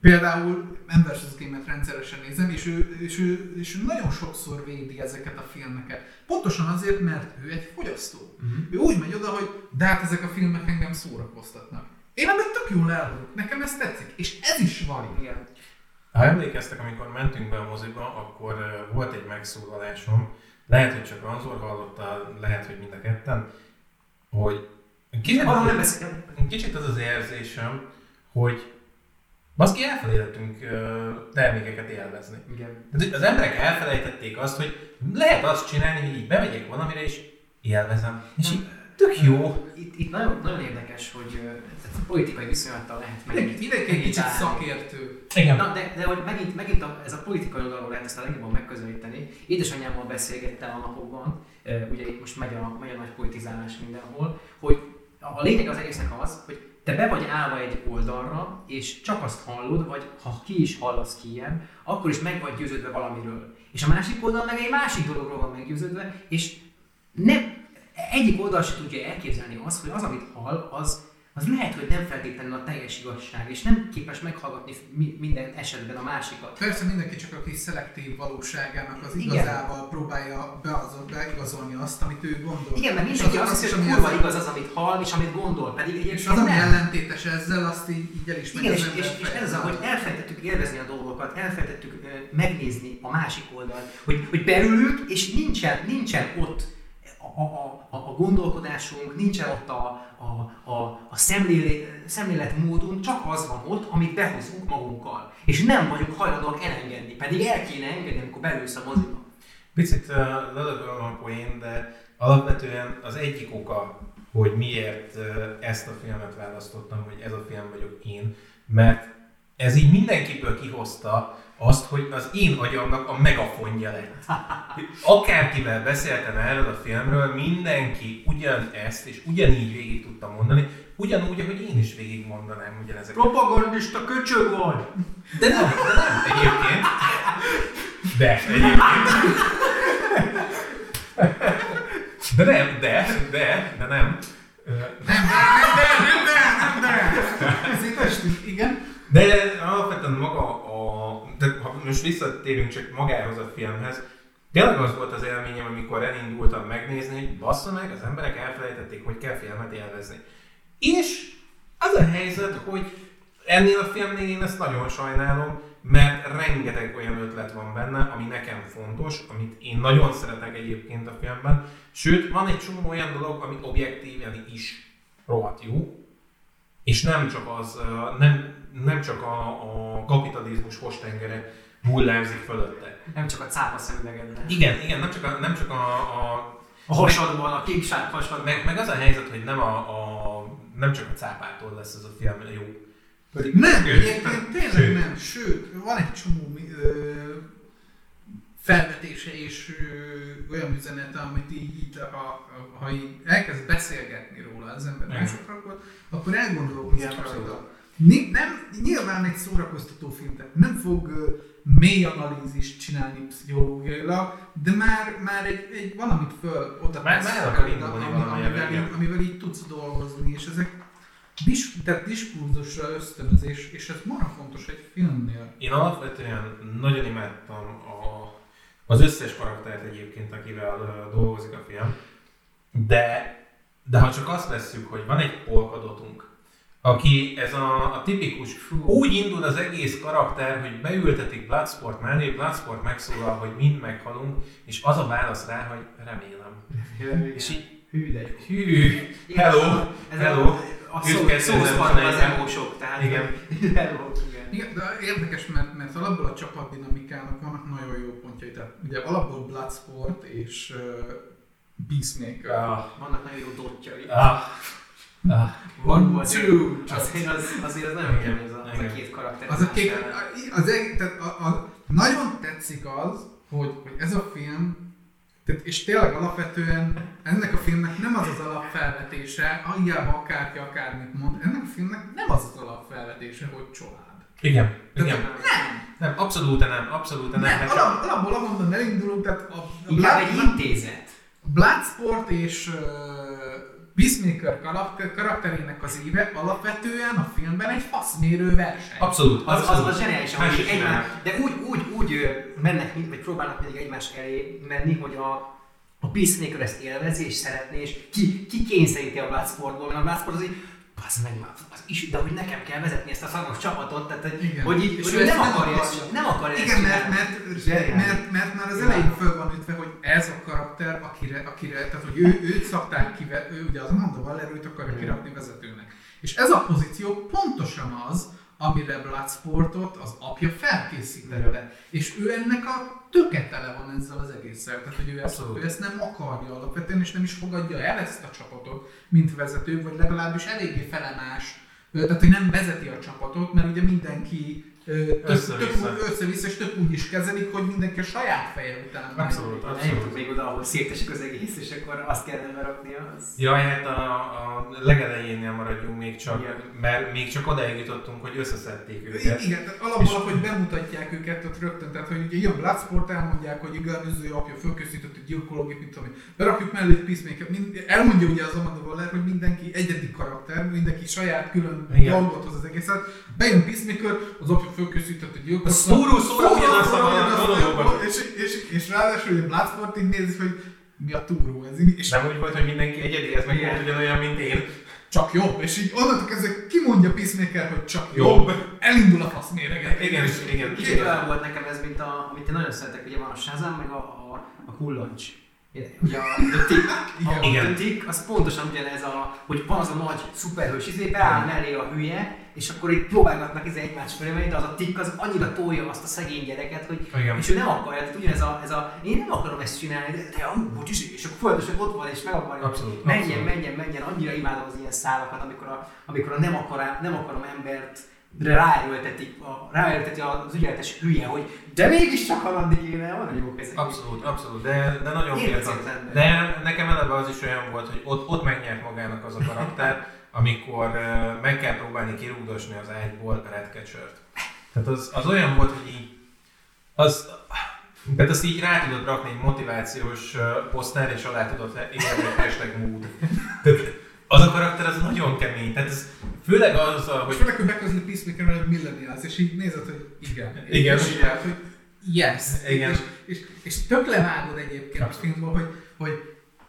[SPEAKER 2] például M vs. Game-et rendszeresen nézem, és ő, és, ő, és ő nagyon sokszor védi ezeket a filmeket. Pontosan azért, mert ő egy fogyasztó.
[SPEAKER 3] Mhm.
[SPEAKER 2] Ő úgy megy oda, hogy de hát ezek a filmek engem szórakoztatnak. Én ebben tök jól el vagyok, nekem ez tetszik, és ez is valid.
[SPEAKER 3] Igen.
[SPEAKER 1] Ha emlékeztek, amikor mentünk be a moziba, akkor uh, volt egy megszólalásom, lehet, hogy csak Anzor hallotta, lehet, hogy mind a ketten, hogy kicsit,
[SPEAKER 3] Valahol nem
[SPEAKER 1] az,
[SPEAKER 3] beszélünk.
[SPEAKER 1] kicsit az az érzésem, hogy baszki elfelejtettünk termékeket élvezni.
[SPEAKER 3] Igen.
[SPEAKER 1] Tehát az emberek elfelejtették azt, hogy lehet azt csinálni, hogy így bemegyek valamire és élvezem. És így tök jó.
[SPEAKER 3] Itt, itt nagyon, nagyon érdekes, hogy a politikai viszonylattal lehet meg.
[SPEAKER 2] Mindenki, mindenki egy kicsit szakértő.
[SPEAKER 1] Igen.
[SPEAKER 3] Na, de, de hogy megint, megint a, ez a politikai oldalról lehet ezt a legjobban megközelíteni. Édesanyámmal beszélgettem a napokban, ugye itt most megy a, megy a nagy politizálás mindenhol, hogy a a lényeg az egésznek az, hogy te be vagy állva egy oldalra, és csak azt hallod, vagy ha ki is hallasz ki ilyen, akkor is meg vagy győződve valamiről. És a másik oldal meg egy másik dologról van meggyőződve, és nem, egyik oldal se tudja elképzelni azt, hogy az, amit hall, az, az lehet, hogy nem feltétlenül a teljes igazság, és nem képes meghallgatni mi- minden esetben a másikat.
[SPEAKER 2] Persze mindenki csak a kis szelektív valóságának az
[SPEAKER 3] Igen.
[SPEAKER 2] igazával próbálja beazol, beigazolni azt, amit ő gondol.
[SPEAKER 3] Igen, mert
[SPEAKER 2] És
[SPEAKER 3] mindenki
[SPEAKER 2] az-
[SPEAKER 3] azt
[SPEAKER 2] és
[SPEAKER 3] hiszi, hogy kurva igaz az, amit hall, és amit gondol, pedig
[SPEAKER 2] És
[SPEAKER 3] egyébként
[SPEAKER 2] az, ami
[SPEAKER 3] nem.
[SPEAKER 2] ellentétes ezzel, azt így, így el is megy
[SPEAKER 3] Igen, és, és, és ez az, hogy elfelejtettük élvezni a dolgokat, elfelejtettük megnézni a másik oldalt, hogy, hogy beülünk, és nincsen, nincsen ott a, a, a, a gondolkodásunk, nincsen ott a, a, a, a szemlélet, szemléletmódunk, csak az van ott, amit behozunk magunkkal. És nem vagyunk hajlandóak elengedni, pedig el kéne engedni, amikor beülsz a moziba.
[SPEAKER 1] Picit uh, lelövöm a poén, de alapvetően az egyik oka, hogy miért ezt a filmet választottam, hogy ez a film vagyok én, mert ez így mindenkiből kihozta azt, hogy az én agyamnak a megafonja lett. Akárkivel beszéltem erről a filmről, mindenki ugyanezt és ugyanígy végig tudta mondani, ugyanúgy, ahogy én is végig mondanám ugyanezeket.
[SPEAKER 3] Propagandista köcsög vagy!
[SPEAKER 1] De nem, de nem, egyébként. De, egyébként. De nem, de, de, de nem.
[SPEAKER 2] Nem, nem, nem, nem, nem, nem, nem. Ez itt estünk, igen.
[SPEAKER 1] De alapvetően maga. De most visszatérünk csak magához a filmhez, tényleg az volt az élményem, amikor elindultam megnézni, hogy bassza meg, az emberek elfelejtették, hogy kell filmet élvezni. És az a helyzet, hogy ennél a filmnél én ezt nagyon sajnálom, mert rengeteg olyan ötlet van benne, ami nekem fontos, amit én nagyon szeretek egyébként a filmben. Sőt, van egy csomó olyan dolog, ami objektíven is rohadt jó, és nem csak az, nem, nem csak a, a kapitalizmus hostengere hullámzik fölötte.
[SPEAKER 3] Nem csak a cápa szemüvegedben.
[SPEAKER 1] Igen, igen, nem csak a, nem csak a, a
[SPEAKER 3] A hasadban, a kékság hasadban.
[SPEAKER 1] meg, meg az a helyzet, hogy nem, a, a, nem csak a cápától lesz ez a film jó. Pedig
[SPEAKER 2] Nem, egyébként tényleg nem. Sőt, van egy csomó ö, felvetése és ö, olyan üzenete, amit így, így ha, ha így elkezd beszélgetni róla az ember másokra, akkor, akkor elgondolkozik rajta. Nem, nyilván egy szórakoztató film, tehát nem fog ö, mély analízist csinálni pszichológiailag, de már, már egy, egy valamit föl oda
[SPEAKER 1] Már- már akar
[SPEAKER 2] feled,
[SPEAKER 1] indulni
[SPEAKER 2] amivel, így, amivel így tudsz dolgozni, és ezek dis, tehát diskurzusra ösztönözés, és ez marha fontos egy filmnél.
[SPEAKER 1] Én alapvetően nagyon imádtam a, az összes karaktert egyébként, akivel dolgozik a film, de, de ha csak azt vesszük, hogy van egy polkadotunk, aki ez a, a tipikus, úgy indul az egész karakter, hogy beültetik Bloodsport mellé, Bloodsport megszólal, hogy mind meghalunk, és az a válasz rá, hogy remélem. És így,
[SPEAKER 3] Hű, de jó.
[SPEAKER 1] hű, hello,
[SPEAKER 3] Ez
[SPEAKER 1] hello.
[SPEAKER 3] A, a szó,
[SPEAKER 1] Őt
[SPEAKER 3] szószparban az
[SPEAKER 1] 2011-ben.
[SPEAKER 3] emósok, tehát
[SPEAKER 1] Igen.
[SPEAKER 3] hello, igen.
[SPEAKER 2] Igen, de érdekes, mert, mert alapból a csapatdinamikának vannak nagyon jó pontjai. Tehát ugye alapból Bloodsport és uh, Peacemaker.
[SPEAKER 1] Ah,
[SPEAKER 3] Vannak nagyon jó dotjai.
[SPEAKER 1] ah, ah.
[SPEAKER 2] One,
[SPEAKER 3] Volt-
[SPEAKER 2] two,
[SPEAKER 3] Azért az, azért az nagyon kemény az, a- az a két karakter.
[SPEAKER 2] Az a kék, az egy, tehát a, a, nagyon tetszik az, hogy, hogy ez a film, tehát, és tényleg alapvetően ennek a filmnek nem az az alapfelvetése, hiába akárki akármit mond, ennek a filmnek nem az az alapfelvetése, hogy család.
[SPEAKER 1] Igen, igen.
[SPEAKER 2] Nem,
[SPEAKER 1] Nem, abszolút nem, abszolút nem.
[SPEAKER 2] nem, alap, alapból ahonnan elindulunk, tehát a, a
[SPEAKER 3] Inkább egy
[SPEAKER 2] Blood-
[SPEAKER 3] intézet.
[SPEAKER 2] Bloodsport és uh, Peacemaker karakter, karakterének az éve alapvetően a filmben egy faszmérő verseny.
[SPEAKER 1] Abszolút,
[SPEAKER 3] Az, az,
[SPEAKER 1] abszolút.
[SPEAKER 3] az zseniális,
[SPEAKER 1] Más
[SPEAKER 3] hogy
[SPEAKER 1] is
[SPEAKER 3] egymás, de úgy, úgy, úgy mennek, vagy próbálnak mindig egymás elé menni, hogy a, a Peacemaker ezt élvezi és szeretné, és ki, ki kényszeríti a Bloodsportból, mert a Bloodsport az így, az meg az is, de hogy nekem kell vezetni ezt a szarvas csapatot, tehát hogy,
[SPEAKER 2] Igen.
[SPEAKER 3] hogy így, hogy
[SPEAKER 2] ő ezt
[SPEAKER 3] nem akarja, ezt, nem akarja ezt
[SPEAKER 2] Igen, mert,
[SPEAKER 3] csinálni.
[SPEAKER 2] mert,
[SPEAKER 3] Zseniális.
[SPEAKER 2] mert, mert már az
[SPEAKER 3] Ja.
[SPEAKER 2] elején föl van ütve, hogy ez a karakter, akire, akire tehát hogy ő, őt szokták ki, ő ugye az Amanda Waller, őt akarja
[SPEAKER 3] Igen.
[SPEAKER 2] kirakni vezetőnek. És ez a pozíció pontosan az, amire Bloodsportot az apja felkészítette. És ő ennek a töketele van ezzel az egésszel. Tehát, hogy ő ezt, ő ezt nem akarja alapvetően, és nem is fogadja el ezt a csapatot, mint vezető, vagy legalábbis eléggé felemás. Tehát, hogy nem vezeti a csapatot, mert ugye mindenki
[SPEAKER 1] Össze-vissza.
[SPEAKER 2] és tök úgy is kezelik, hogy mindenki a saját feje után megy.
[SPEAKER 1] Abszolút,
[SPEAKER 3] Eljutunk
[SPEAKER 1] abszolút.
[SPEAKER 3] még oda, ahol szétesik az egész, és akkor azt kellene berakni az...
[SPEAKER 1] Jaj, hát a, a legelejénél maradjunk még csak,
[SPEAKER 3] Igen.
[SPEAKER 1] mert még csak odáig jutottunk, hogy összeszedték őket.
[SPEAKER 2] Igen, tehát alapból, ahogy bemutatják őket ott rögtön, tehát hogy ugye ilyen Bloodsport elmondják, hogy igen, az ő apja fölkészített egy gyilkológép, mint tudom én. Berakjuk mellé egy Peacemaker, mind, elmondja ugye az Amanda Waller, hogy mindenki egyedi karakter, mindenki saját külön dolgot hoz az egészet. Bejön Peacemaker, az apja fölkészített egy gyilkológép.
[SPEAKER 1] Szóró-szóró ugyanazt a
[SPEAKER 2] és, és, és, ráadásul ugye Bloodsport így néz, hogy mi a túró ez, és
[SPEAKER 1] Nem úgy volt, hogy mindenki egyedi, ez meg volt ugyanolyan, mint én.
[SPEAKER 2] csak jobb, és így onnantól kezdve kimondja Peacemaker, hogy csak
[SPEAKER 1] Jobb.
[SPEAKER 2] jobb, elindul a fasz mérege.
[SPEAKER 1] Igen, igen.
[SPEAKER 3] Kicsit olyan volt nekem ez, mint a, amit én nagyon szeretek, ugye van a Shazam, meg a, a, a kullancs. Ugye a The Tick, a,
[SPEAKER 1] Igen.
[SPEAKER 3] The Tick, az pontosan ugyanez a, hogy van az a nagy szuperhős izé, beáll mellé a hülye, és akkor itt próbálgatnak izé egymás fölé menni, de az a Tick az annyira tolja azt a szegény gyereket, hogy
[SPEAKER 1] Igen.
[SPEAKER 3] és ő nem akarja, tehát ugyanez a, ez a, én nem akarom ezt csinálni, de te amúgy, izé, és akkor folyamatosan ott van, és meg akarja,
[SPEAKER 1] Abszolút,
[SPEAKER 3] menjen,
[SPEAKER 1] abszolút.
[SPEAKER 3] menjen, menjen, annyira imádom az ilyen szálakat, amikor a, amikor a nem, akar, nem akarom embert ráerőltetik, a, ráerőlteti az ügyeletes hülye, hogy de mégiscsak haladni kéne, van egy jó ezek.
[SPEAKER 1] Abszolút, abszolút, de, de nagyon fiatal. De nekem eleve az is olyan volt, hogy ott, ott megnyert magának az a karakter, amikor uh, meg kell próbálni kirúgdosni az ágyból a Redcatcher-t. Tehát az, az olyan volt, hogy így, az, tehát azt így rá tudod rakni egy motivációs uh, poszter, és alá tudod írni egy hashtag mood. Tehát az a karakter az nagyon kemény, tehát ez főleg az, a,
[SPEAKER 2] És
[SPEAKER 1] hogy
[SPEAKER 2] főleg, hogy beközli Peacemaker, hogy millennials, és így nézed, hogy igen.
[SPEAKER 1] Igen.
[SPEAKER 2] És így, hogy yes.
[SPEAKER 1] Igen.
[SPEAKER 2] És, és, és tök levágod egyébként a filmból, hogy, hogy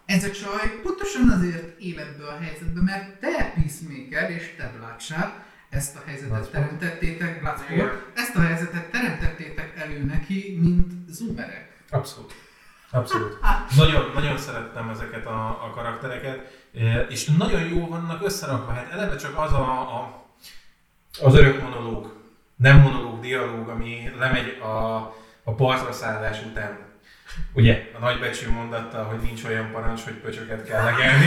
[SPEAKER 2] ez a csaj pontosan azért életbe a helyzetbe, mert te Peacemaker és te Bloodshot ezt a helyzetet
[SPEAKER 1] Bloodsport.
[SPEAKER 2] teremtettétek. Bloodsport, ezt a helyzetet teremtettétek elő neki, mint zoomerek.
[SPEAKER 1] Abszolút. Abszolút. Nagyon, nagyon szerettem ezeket a, a karaktereket, eh, és nagyon jó vannak összerakva. Hát eleve csak az a, a, az örök monológ, nem monológ, dialóg, ami lemegy a, a partra szállás után. Ugye, a nagybecsű mondattal, hogy nincs olyan parancs, hogy pöcsöket kell legelni.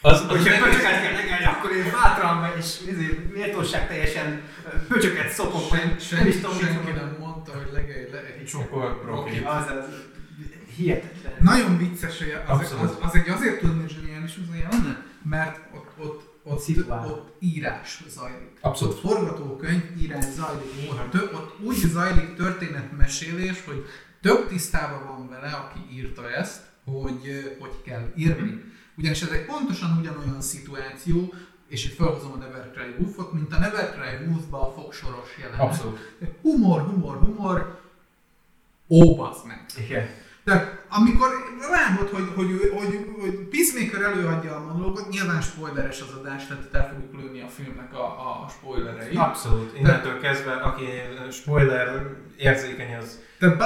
[SPEAKER 1] Az, az,
[SPEAKER 3] Hogyha pöcsöket kell legelni, akkor én bátran megy, és izé, méltóság teljesen pöcsöket szopok, vagy nem
[SPEAKER 2] Sen,
[SPEAKER 3] is tudom,
[SPEAKER 2] senki nem mondta, hogy legelj le egy
[SPEAKER 1] brokkoli.
[SPEAKER 3] Az, az hihetetlen.
[SPEAKER 2] Nagyon vicces, hogy az, az, az egy azért tudom, hogy zseniális az jelenet, mert ott, ott, ott,
[SPEAKER 3] Szituál.
[SPEAKER 2] ott írás zajlik.
[SPEAKER 1] Abszolút.
[SPEAKER 2] Ott forgatókönyv, írás zajlik. Ott, tö, ott úgy zajlik történetmesélés, hogy tök tisztában van vele, aki írta ezt, hogy hogy kell írni. Ugyanis ez egy pontosan ugyanolyan szituáció, és itt felhozom a Never Cry Wolfot, mint a Never Cry Wolfba a fogsoros jelenet.
[SPEAKER 1] Abszolút.
[SPEAKER 2] Humor, humor, humor, ó, meg.
[SPEAKER 1] Igen.
[SPEAKER 2] Tehát amikor látod, hogy, hogy, hogy, hogy, hogy Peacemaker előadja a monológot, nyilván spoileres az adás, tehát el fogjuk lőni a filmnek a, a spoilerei.
[SPEAKER 1] Abszolút. Innentől kezdve, aki spoiler érzékeny, az
[SPEAKER 2] Tehát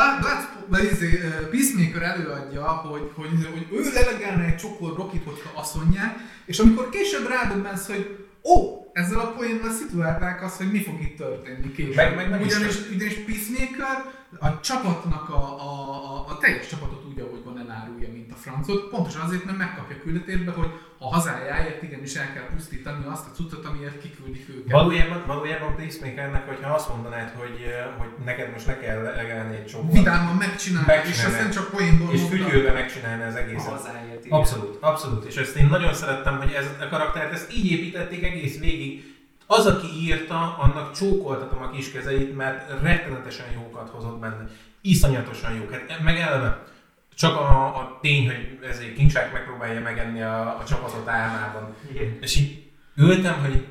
[SPEAKER 2] Blood, izé, Peacemaker előadja, hogy, hogy, hogy ő lelegálna egy csokor Rockit, hogyha azt mondják, és amikor később rádöbbensz, hogy ó, ezzel a poénnal szituálták azt, hogy mi fog itt történni később.
[SPEAKER 1] Meg- meg is
[SPEAKER 2] ugyanis, ugyanis Peacemaker a csapatnak a, a, a, a teljes csapatot úgy, ahogy van elárulja, mint a francot, pontosan azért, mert megkapja küldetésbe, hogy a hazájáért igenis el kell pusztítani azt a cuccot, amiért kiküldik őket.
[SPEAKER 1] valójában, valójában Peacemakernek, hogyha azt mondanád, hogy, eh, hogy neked most le kell legelni egy csomót,
[SPEAKER 2] Vidáman megcsinálni, és
[SPEAKER 1] Megcsinálni.
[SPEAKER 2] aztán csak poénból
[SPEAKER 1] és
[SPEAKER 2] mondta.
[SPEAKER 1] fütyülve megcsinálni az
[SPEAKER 3] A
[SPEAKER 1] egészet.
[SPEAKER 3] hazáért. igen.
[SPEAKER 1] Abszolút, abszolút. És ezt én nagyon szerettem, hogy ez a karaktert, ezt így építették egész végig. Az, aki írta, annak csókoltatom a kis kezeit, mert rettenetesen jókat hozott benne. Iszonyatosan jók. Hát meg eleve csak a, a tény, hogy ezért kincsák megpróbálja megenni a, a csapatot álmában.
[SPEAKER 3] Igen.
[SPEAKER 1] És így ültem, hogy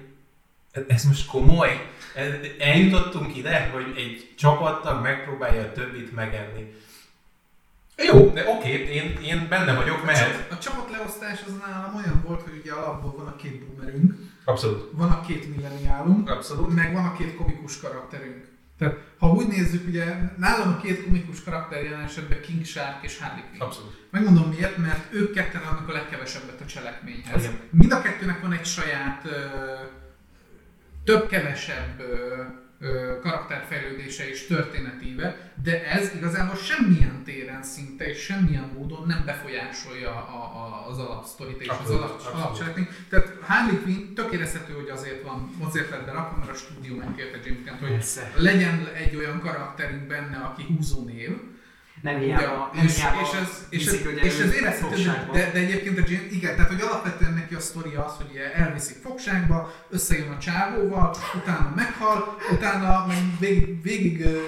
[SPEAKER 1] ez most komoly. Eljutottunk ide, hogy egy csapattag megpróbálja a többit megenni. Jó, de oké, én, én benne vagyok, mehet.
[SPEAKER 2] A csapatleosztás az nálam olyan volt, hogy ugye alapból van a két boomerünk,
[SPEAKER 1] Abszolút.
[SPEAKER 2] van a két milleniálunk,
[SPEAKER 1] Abszolút.
[SPEAKER 2] meg van a két komikus karakterünk. Tehát, ha úgy nézzük, ugye nálam a két komikus karakter jelen esetben King Shark és Harley Quinn.
[SPEAKER 1] Abszolút.
[SPEAKER 2] Megmondom miért, mert ők ketten adnak a legkevesebbet a cselekményhez.
[SPEAKER 1] Igen.
[SPEAKER 2] Mind a kettőnek van egy saját ö, több-kevesebb ö, karakterfejlődése és történetíve, de ez igazából semmilyen téren szinte és semmilyen módon nem befolyásolja a, a, az alapsztorit és
[SPEAKER 1] Abszolút,
[SPEAKER 2] az alap, alapcselekményt. Tehát Harley Quinn tökéletesen, hogy azért van, azért lett berakva, mert a stúdió megkérte James Gunn-t, hogy
[SPEAKER 3] Persze.
[SPEAKER 2] legyen egy olyan karakterünk benne, aki húzó név,
[SPEAKER 3] Nem hiába, nem
[SPEAKER 2] és,
[SPEAKER 3] hiába
[SPEAKER 2] és, ez, és, ez, és ez érezhető, de, de egyébként a James, igen, tehát hogy alapvetően neki a sztoria az, hogy ugye elviszik fogságba, összejön a csávóval, utána meghal, utána meg végig, végig ö,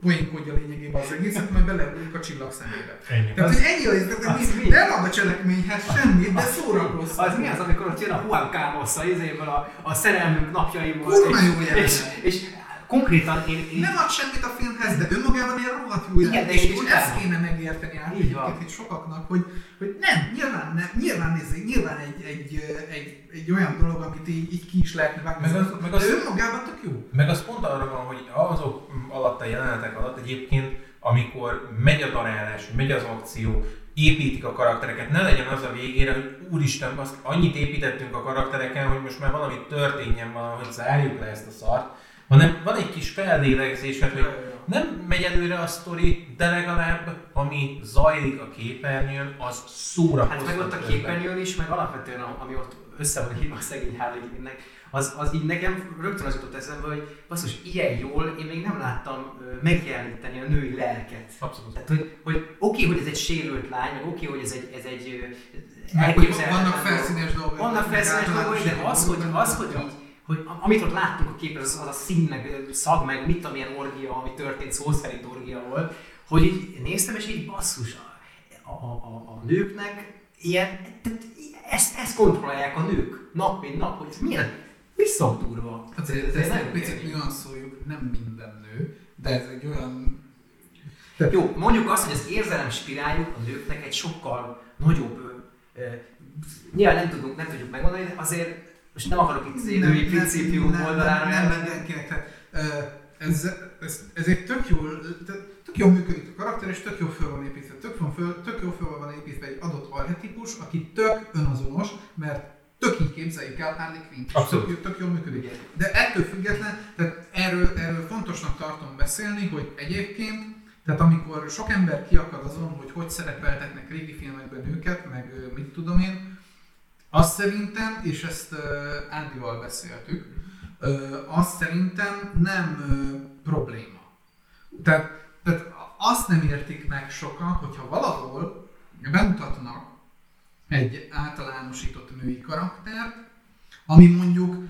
[SPEAKER 2] poénkodja lényegében az egészet, majd beleugrik a csillag szemébe.
[SPEAKER 1] Ennyi.
[SPEAKER 2] Tehát, hogy ennyi az, tehát,
[SPEAKER 3] az
[SPEAKER 2] hogy
[SPEAKER 3] mi?
[SPEAKER 2] nem ad a cselekményhez semmit, de szórakoztat.
[SPEAKER 3] Az mi az, amikor ott jön a Juan Carlos a izéből a, a szerelmünk napjaiból.
[SPEAKER 2] Kurva
[SPEAKER 3] és, és, és, konkrétan én, én
[SPEAKER 2] Nem ad semmit a filmhez, de önmagában ilyen rohadt jó
[SPEAKER 3] Igen,
[SPEAKER 2] és,
[SPEAKER 3] és
[SPEAKER 2] ezt kéne megérteni át
[SPEAKER 3] Így van.
[SPEAKER 2] sokaknak, hogy, hogy nem, nyilván nem, nyilván nézzék, nyilván egy, egy, egy, egy, olyan dolog, amit így, így ki is lehetne vágni,
[SPEAKER 1] Meg az- meg az-
[SPEAKER 2] de önmagában tök jó.
[SPEAKER 1] Meg az pont arra van, hogy azok alatt a jelenetek alatt egyébként, amikor megy a darálás, megy az akció, építik a karaktereket, ne legyen az a végére, hogy úristen, azt annyit építettünk a karaktereken, hogy most már valami történjen valahogy zárjuk le ezt a szart, hanem van egy kis feldélegzésed, hogy nem megy előre a sztori, de legalább ami zajlik a képernyőn, az szórakoztató.
[SPEAKER 3] Hát meg ott a képernyőn is, meg alapvetően a- ami ott össze van hívva a szegény Harley Quinnnek, az, az így nekem rögtön az jutott eszembe, hogy basszus, ilyen jól én még nem láttam megjeleníteni a női lelket.
[SPEAKER 1] Abszolút.
[SPEAKER 3] Tehát, hogy, hogy oké, hogy ez egy sérült lány, meg oké, hogy ez egy, ez egy elképzelhetetlen
[SPEAKER 2] vannak felszínes dolgok.
[SPEAKER 3] Vannak felszínes dolgok, de az, hogy, az, hogy, így, hogy amit ott láttunk a képen, az, az a szín, meg szag, meg mit tudom, milyen orgia, ami történt, szó szerint orgia volt, hogy így néztem, és így basszus, a, a, a, a nőknek ilyen, tehát ezt, ezt kontrollálják a nők, nap mint nap, hogy ez milyen visszatúrva.
[SPEAKER 2] Azért
[SPEAKER 3] Ez
[SPEAKER 2] ezt
[SPEAKER 3] nem
[SPEAKER 2] egy picit nüanszoljuk, nem minden nő, de ez egy olyan...
[SPEAKER 3] Jó, mondjuk azt, hogy az érzelem spiráljuk a nőknek egy sokkal nagyobb, ö, ö, nyilván nem, tudunk, nem tudjuk megmondani, de azért most nem akarok itt egy női principium
[SPEAKER 2] nem,
[SPEAKER 3] oldalára
[SPEAKER 2] nem, nem mindenkinek. Tehát, ez, ez, ez, egy tök jól, tök jól működik a karakter, és tök jól föl van építve. Tök, van föl, tök jól föl van építve egy adott arhetipus, aki tök önazonos, mert tök így képzeljük el Harley Quinn.
[SPEAKER 1] Abszolút.
[SPEAKER 2] Tök, tök jól működik. De ettől független, tehát erről, erről fontosnak tartom beszélni, hogy egyébként tehát amikor sok ember kiakad azon, hogy hogy szerepeltetnek régi filmekben őket, meg mit tudom én, azt szerintem, és ezt uh, Ándival beszéltük, uh, azt szerintem nem uh, probléma. Tehát, tehát azt nem értik meg sokan, hogyha valahol bemutatnak egy általánosított női karaktert, ami mondjuk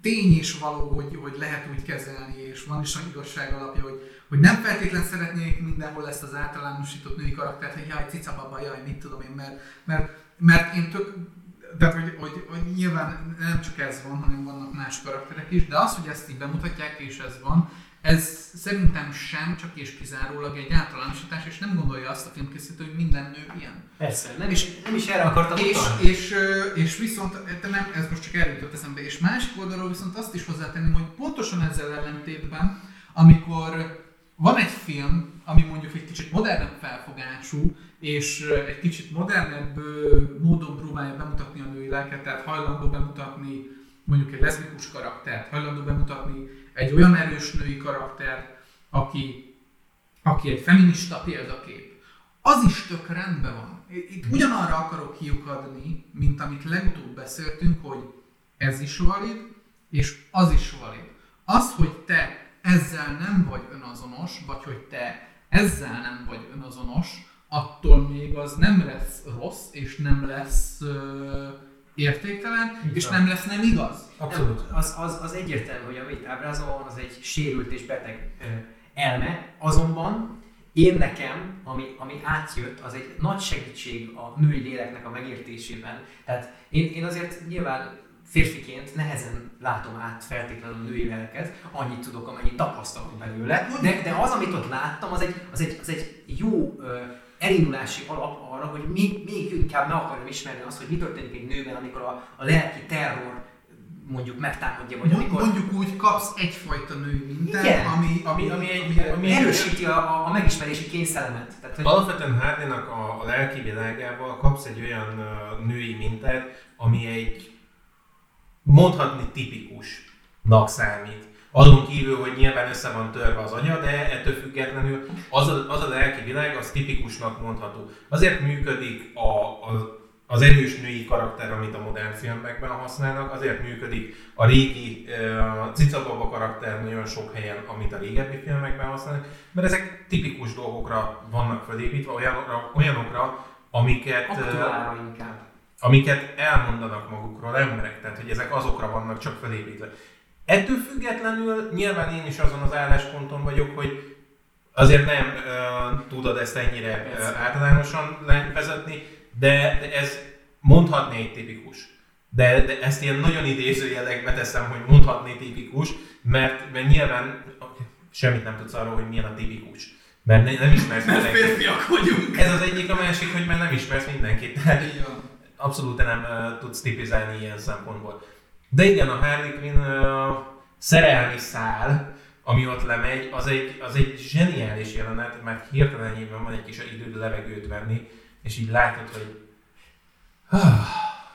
[SPEAKER 2] tény is való, hogy, hogy lehet úgy kezelni, és van is olyan igazság alapja, hogy, hogy nem feltétlen szeretnék mindenhol ezt az általánosított női karaktert, hogy jaj, cica baba, jaj, mit tudom én, mert, mert, mert én tök, tehát, hogy, hogy, hogy nyilván nem csak ez van, hanem vannak más karakterek is, de az, hogy ezt így bemutatják és ez van, ez szerintem sem csak és kizárólag egy általánosítás, és nem gondolja azt a filmkészítő, hogy minden nő ilyen.
[SPEAKER 3] Persze, nem is, nem is erre akartam
[SPEAKER 2] És,
[SPEAKER 3] utalni.
[SPEAKER 2] és, ö, és viszont, te nem, ez most csak erről jutott eszembe, és másik oldalról viszont azt is hozzátenném, hogy pontosan ezzel ellentétben, amikor van egy film, ami mondjuk egy kicsit modernebb felfogású, és egy kicsit modernebb módon próbálja bemutatni a női lelket, tehát hajlandó bemutatni mondjuk egy leszbikus karaktert, hajlandó bemutatni egy olyan erős női karaktert, aki, aki egy feminista példakép, az is tök rendben van. Itt ugyanarra akarok kiukadni, mint amit legutóbb beszéltünk, hogy ez is valid, és az is valid. Az, hogy te ezzel nem vagy önazonos, vagy hogy te ezzel nem vagy önazonos, attól még az nem lesz rossz, és nem lesz ö, értéktelen,
[SPEAKER 1] Így
[SPEAKER 2] és nem lesz nem igaz.
[SPEAKER 1] Abszolút.
[SPEAKER 3] Nem, az, az, az egyértelmű, hogy amit ábrázol, az egy sérült és beteg ö, elme, azonban én nekem, ami, ami átjött, az egy nagy segítség a női léleknek a megértésében. Tehát én, én azért nyilván férfiként nehezen látom át feltétlenül a női lelket, annyit tudok, amennyit tapasztalok belőle, de, de az, amit ott láttam, az egy, az egy, az egy jó ö, elindulási alap arra, hogy még, még inkább meg akarom ismerni azt, hogy mi történik egy nőben, amikor a, a lelki terror mondjuk megtámadja, vagy amikor
[SPEAKER 2] Mondjuk úgy kapsz egyfajta női mintát,
[SPEAKER 3] Igen.
[SPEAKER 2] ami,
[SPEAKER 1] Ami- ami egy- ami-
[SPEAKER 3] erősíti a, a, a megismerési kényszeremet. Tehát, hogy
[SPEAKER 1] Alapvetően Hardynak a, a lelki világával kapsz egy olyan uh, női mintát, ami egy mondhatni tipikusnak számít. Azon kívül, hogy nyilván össze van törve az anya, de ettől függetlenül az a, az a lelki világ, az tipikusnak mondható. Azért működik a, a, az erős női karakter, amit a modern filmekben használnak, azért működik a régi uh, cicababa karakter nagyon sok helyen, amit a régebbi filmekben használnak, mert ezek tipikus dolgokra vannak felépítve, olyanokra, olyanokra amiket, uh,
[SPEAKER 3] aktuálra
[SPEAKER 1] amiket elmondanak magukról emberek, tehát hogy ezek azokra vannak csak felépítve. Ettől függetlenül nyilván én is azon az állásponton vagyok, hogy azért nem uh, tudod ezt ennyire uh, általánosan vezetni, de, de ez mondhatni egy tipikus. De, de ezt ilyen nagyon idézőjelekbe teszem, hogy mondhatni tipikus, mert, mert nyilván semmit nem tudsz arról, hogy milyen a tipikus. Mert ne, nem ismersz
[SPEAKER 2] Mert
[SPEAKER 1] mindenkit.
[SPEAKER 2] férfiak vagyunk.
[SPEAKER 1] Ez az egyik, a másik, hogy már nem ismersz mindenkit. Abszolút nem uh, tudsz tipizálni ilyen szempontból. De igen, a Harley Quinn uh, szerelmi szál, ami ott lemegy, az egy, az egy zseniális jelenet, mert hirtelenjében van egy kis időd levegőt venni, és így látod, hogy ah,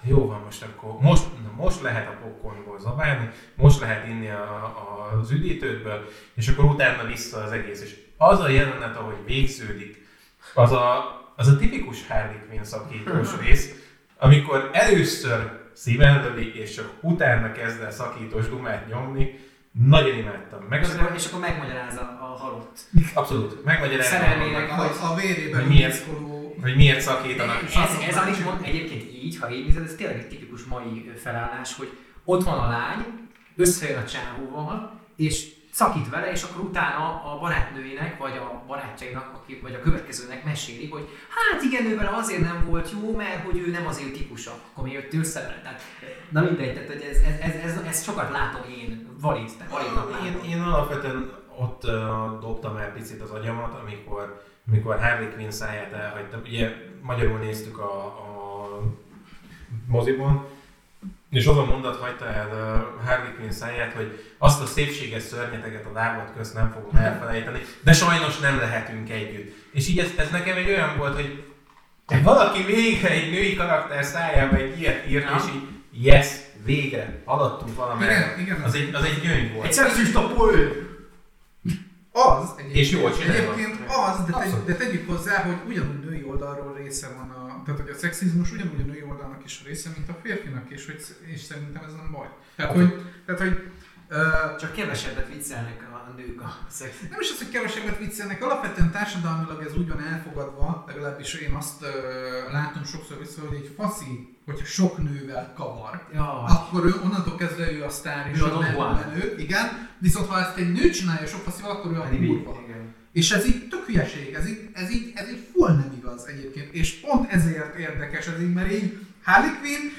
[SPEAKER 1] jó van most akkor, most, na most lehet a popcornból zabálni, most lehet inni a, a, az üdítődből, és akkor utána vissza az egész. És az a jelenet, ahogy végződik, az a, az a tipikus Harley Quinn szakítós rész, amikor először szíven lövi, és csak utána kezd el szakítós dumát nyomni, nagyon imádtam. Meg
[SPEAKER 3] És
[SPEAKER 1] az,
[SPEAKER 3] akkor, és akkor megmagyarázza a halott.
[SPEAKER 1] abszolút, megmagyarázom,
[SPEAKER 3] Szerelmének
[SPEAKER 2] A,
[SPEAKER 3] vagy
[SPEAKER 2] a vérében
[SPEAKER 1] Hogy miért? hogy miért szakítanak.
[SPEAKER 3] Ez, ez amit mond egyébként így, ha így nézed, ez tényleg egy tipikus mai felállás, hogy ott van a lány, összejön a csávóval, és szakít vele, és akkor utána a barátnőjének, vagy a barátjainak, aki, vagy a következőnek meséli, hogy hát igen, ő vele azért nem volt jó, mert hogy ő nem az ő típusa, akkor mi jött össze vele. Tehát, na mindegy, tehát hogy ez, ez, ez, ez, ez, sokat látom én, valid, tehát validnak.
[SPEAKER 1] Én, én alapvetően ott uh, dobtam el picit az agyamat, amikor, amikor Harley Quinn száját elhagytam. Ugye magyarul néztük a, a moziban, és az a mondat hagyta el uh, Harley Quinn száját, hogy azt a szépséges szörnyeteget a lábad közt nem fogom elfelejteni, de sajnos nem lehetünk együtt. És így ez, ez nekem egy olyan volt, hogy valaki végre egy női karakter szájába egy ilyet írt,
[SPEAKER 3] Ja.
[SPEAKER 1] és így yes, végre, haladtunk valamerre.
[SPEAKER 2] Igen, igen.
[SPEAKER 1] Az egy, az egy gyöngy volt.
[SPEAKER 3] Egy szexista poő!
[SPEAKER 2] Az egyébként,
[SPEAKER 1] És jól csinálva.
[SPEAKER 2] egyébként az, de,
[SPEAKER 1] Abszolút.
[SPEAKER 2] de tegyük hozzá, hogy ugyanúgy női oldalról része van a, tehát hogy a szexizmus ugyanúgy a női oldalnak is része, mint a férfinak, és, hogy, és szerintem ez nem baj. Tehát, hogy, tehát, hogy uh,
[SPEAKER 3] Csak kevesebbet viccelnek a nők a szex.
[SPEAKER 2] nem is az, hogy kevesebbet viccelnek, alapvetően társadalmilag ez úgy van elfogadva, legalábbis én azt uh, látom sokszor vissza, hogy egy faszi, hogyha sok nővel kavar,
[SPEAKER 3] Ja,
[SPEAKER 2] akkor ő, onnantól kezdve ő a sztár és
[SPEAKER 3] Ő a
[SPEAKER 2] menő, igen, viszont ha ezt egy nő csinálja sok faszival, akkor ő a kurva.
[SPEAKER 3] Igen.
[SPEAKER 2] És ez így tök hülyeség, ez így, ez így, ez így full nem igaz egyébként. És pont ezért érdekes ez így, mert így Harley Quinn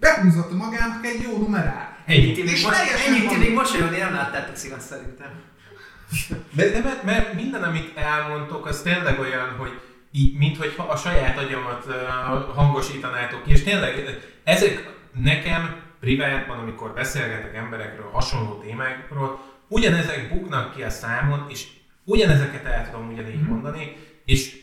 [SPEAKER 2] behúzott magának egy jó numerát.
[SPEAKER 3] Ennyit
[SPEAKER 2] És
[SPEAKER 3] így most, ennyit
[SPEAKER 2] van-
[SPEAKER 3] így mosolyogni nem láttátok szívet szerintem.
[SPEAKER 1] De, de mert, mert minden, amit elmondtok, az tényleg olyan, hogy így, minthogyha a saját agyamat uh, hangosítanátok ki, és tényleg ezek nekem privátban, amikor beszélgetek emberekről, hasonló témákról, ugyanezek buknak ki a számon, és ugyanezeket el tudom ugyanígy
[SPEAKER 2] Mhm.
[SPEAKER 1] mondani, és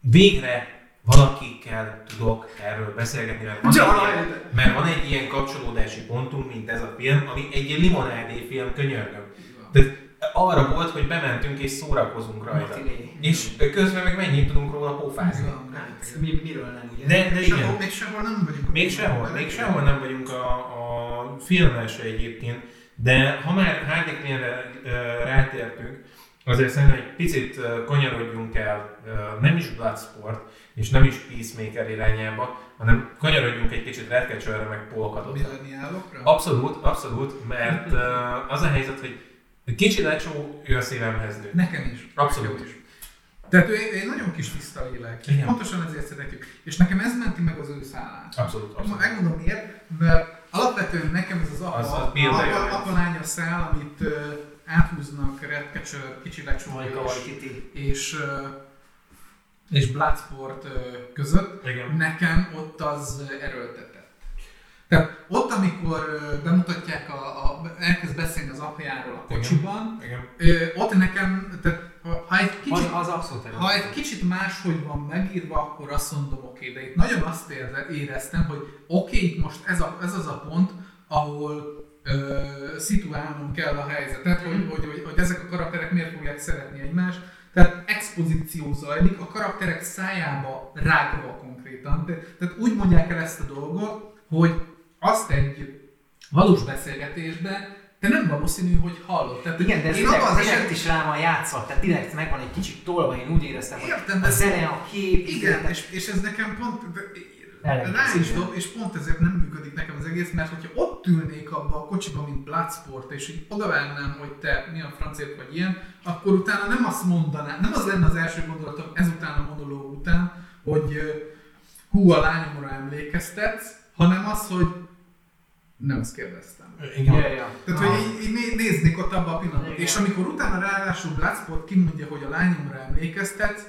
[SPEAKER 1] végre valakikkel tudok erről beszélgetni, mert van, egy ilyen, mert van egy ilyen kapcsolódási pontunk, mint ez a film, ami egy limonádé film, könyörgöm. Tehát arra volt, hogy bementünk és szórakozunk rajta. És közben meg mennyit tudunk róla pofázni.
[SPEAKER 3] Hát, mi, miről nem, ugye?
[SPEAKER 1] De, de
[SPEAKER 2] Sehol,
[SPEAKER 1] igen.
[SPEAKER 2] még sehol nem vagyunk.
[SPEAKER 1] Még sehol, még sehol nem vagyunk a, a filmmel se egyébként, de ha már Harley Quinnre rátértünk, azért szerintem egy picit kanyarodjunk el, nem is Bloodsport, és nem is Peacemaker irányába, hanem kanyarodjunk egy kicsit Redcatcherre, meg Polkadot. Abszolút, abszolút, mert az a helyzet, hogy kicsi lecsó, ő a szívemhez nő.
[SPEAKER 2] Nekem is.
[SPEAKER 1] Abszolút.
[SPEAKER 2] Is. Tehát ő egy nagyon kis tiszta lélek.
[SPEAKER 1] Igen.
[SPEAKER 2] Pontosan ezért szeretjük. És nekem ez menti meg az ő szállát.
[SPEAKER 1] Abszolút, abszolút.
[SPEAKER 2] Megmondom miért, mert alapvetően nekem ez az apa,
[SPEAKER 1] Az- az
[SPEAKER 2] apa, apa lánya szál, amit áthúznak Redcatcher, Kicsi Lecsó
[SPEAKER 3] Majka
[SPEAKER 2] és, és, és Bloodsport között.
[SPEAKER 1] Igen.
[SPEAKER 2] Nekem ott az erőltetett. Tehát ott, amikor bemutatják, a, a, elkezd beszélni az apjáról a kocsiban,
[SPEAKER 1] Igen.
[SPEAKER 2] ott nekem, tehát ha, egy kicsit
[SPEAKER 3] Az, az abszolút
[SPEAKER 2] ha egy kicsit máshogy van megírva, akkor azt mondom, oké, de itt nagyon azt érze, éreztem, hogy oké, itt most ez, a, ez az a pont, ahol ö, szituálnom kell a helyzetet, hogy, hogy, hogy, hogy ezek a karakterek miért fogják szeretni egymást. Tehát expozíció zajlik, a karakterek szájába rágva konkrétan. Te, tehát úgy mondják el ezt a dolgot, hogy azt egy valós beszélgetésben te nem valószínű, hogy hallod. Tehát,
[SPEAKER 3] Igen, de ez direkt,
[SPEAKER 2] abban az
[SPEAKER 3] direkt
[SPEAKER 2] eset-
[SPEAKER 3] is rá van játszott, tehát direkt megvan egy kicsit tolva, én úgy éreztem, hogy
[SPEAKER 2] Értem,
[SPEAKER 3] a
[SPEAKER 2] de-
[SPEAKER 3] zene, a kép,
[SPEAKER 2] Igen, és, és ez nekem pont rá is dob, és pont ezért nem működik nekem az egész, mert hogyha ott ülnék abba a kocsiba, mint Bloodsport, és így odavágnám, hogy te mi a francért vagy ilyen, akkor utána nem azt mondanám, nem az lenne az első gondolatom ezután a monológ után, hogy hú, a lányomra emlékeztetsz, hanem az, hogy nem ezt kérdeztem.
[SPEAKER 1] Igen.
[SPEAKER 3] Ja, ja.
[SPEAKER 2] Tehát,
[SPEAKER 3] Ah.
[SPEAKER 2] hogy így, így né- néznék ott abba a pillanatban. És amikor utána ráadásul Bloodsport kimondja, hogy a lányomra emlékeztetsz,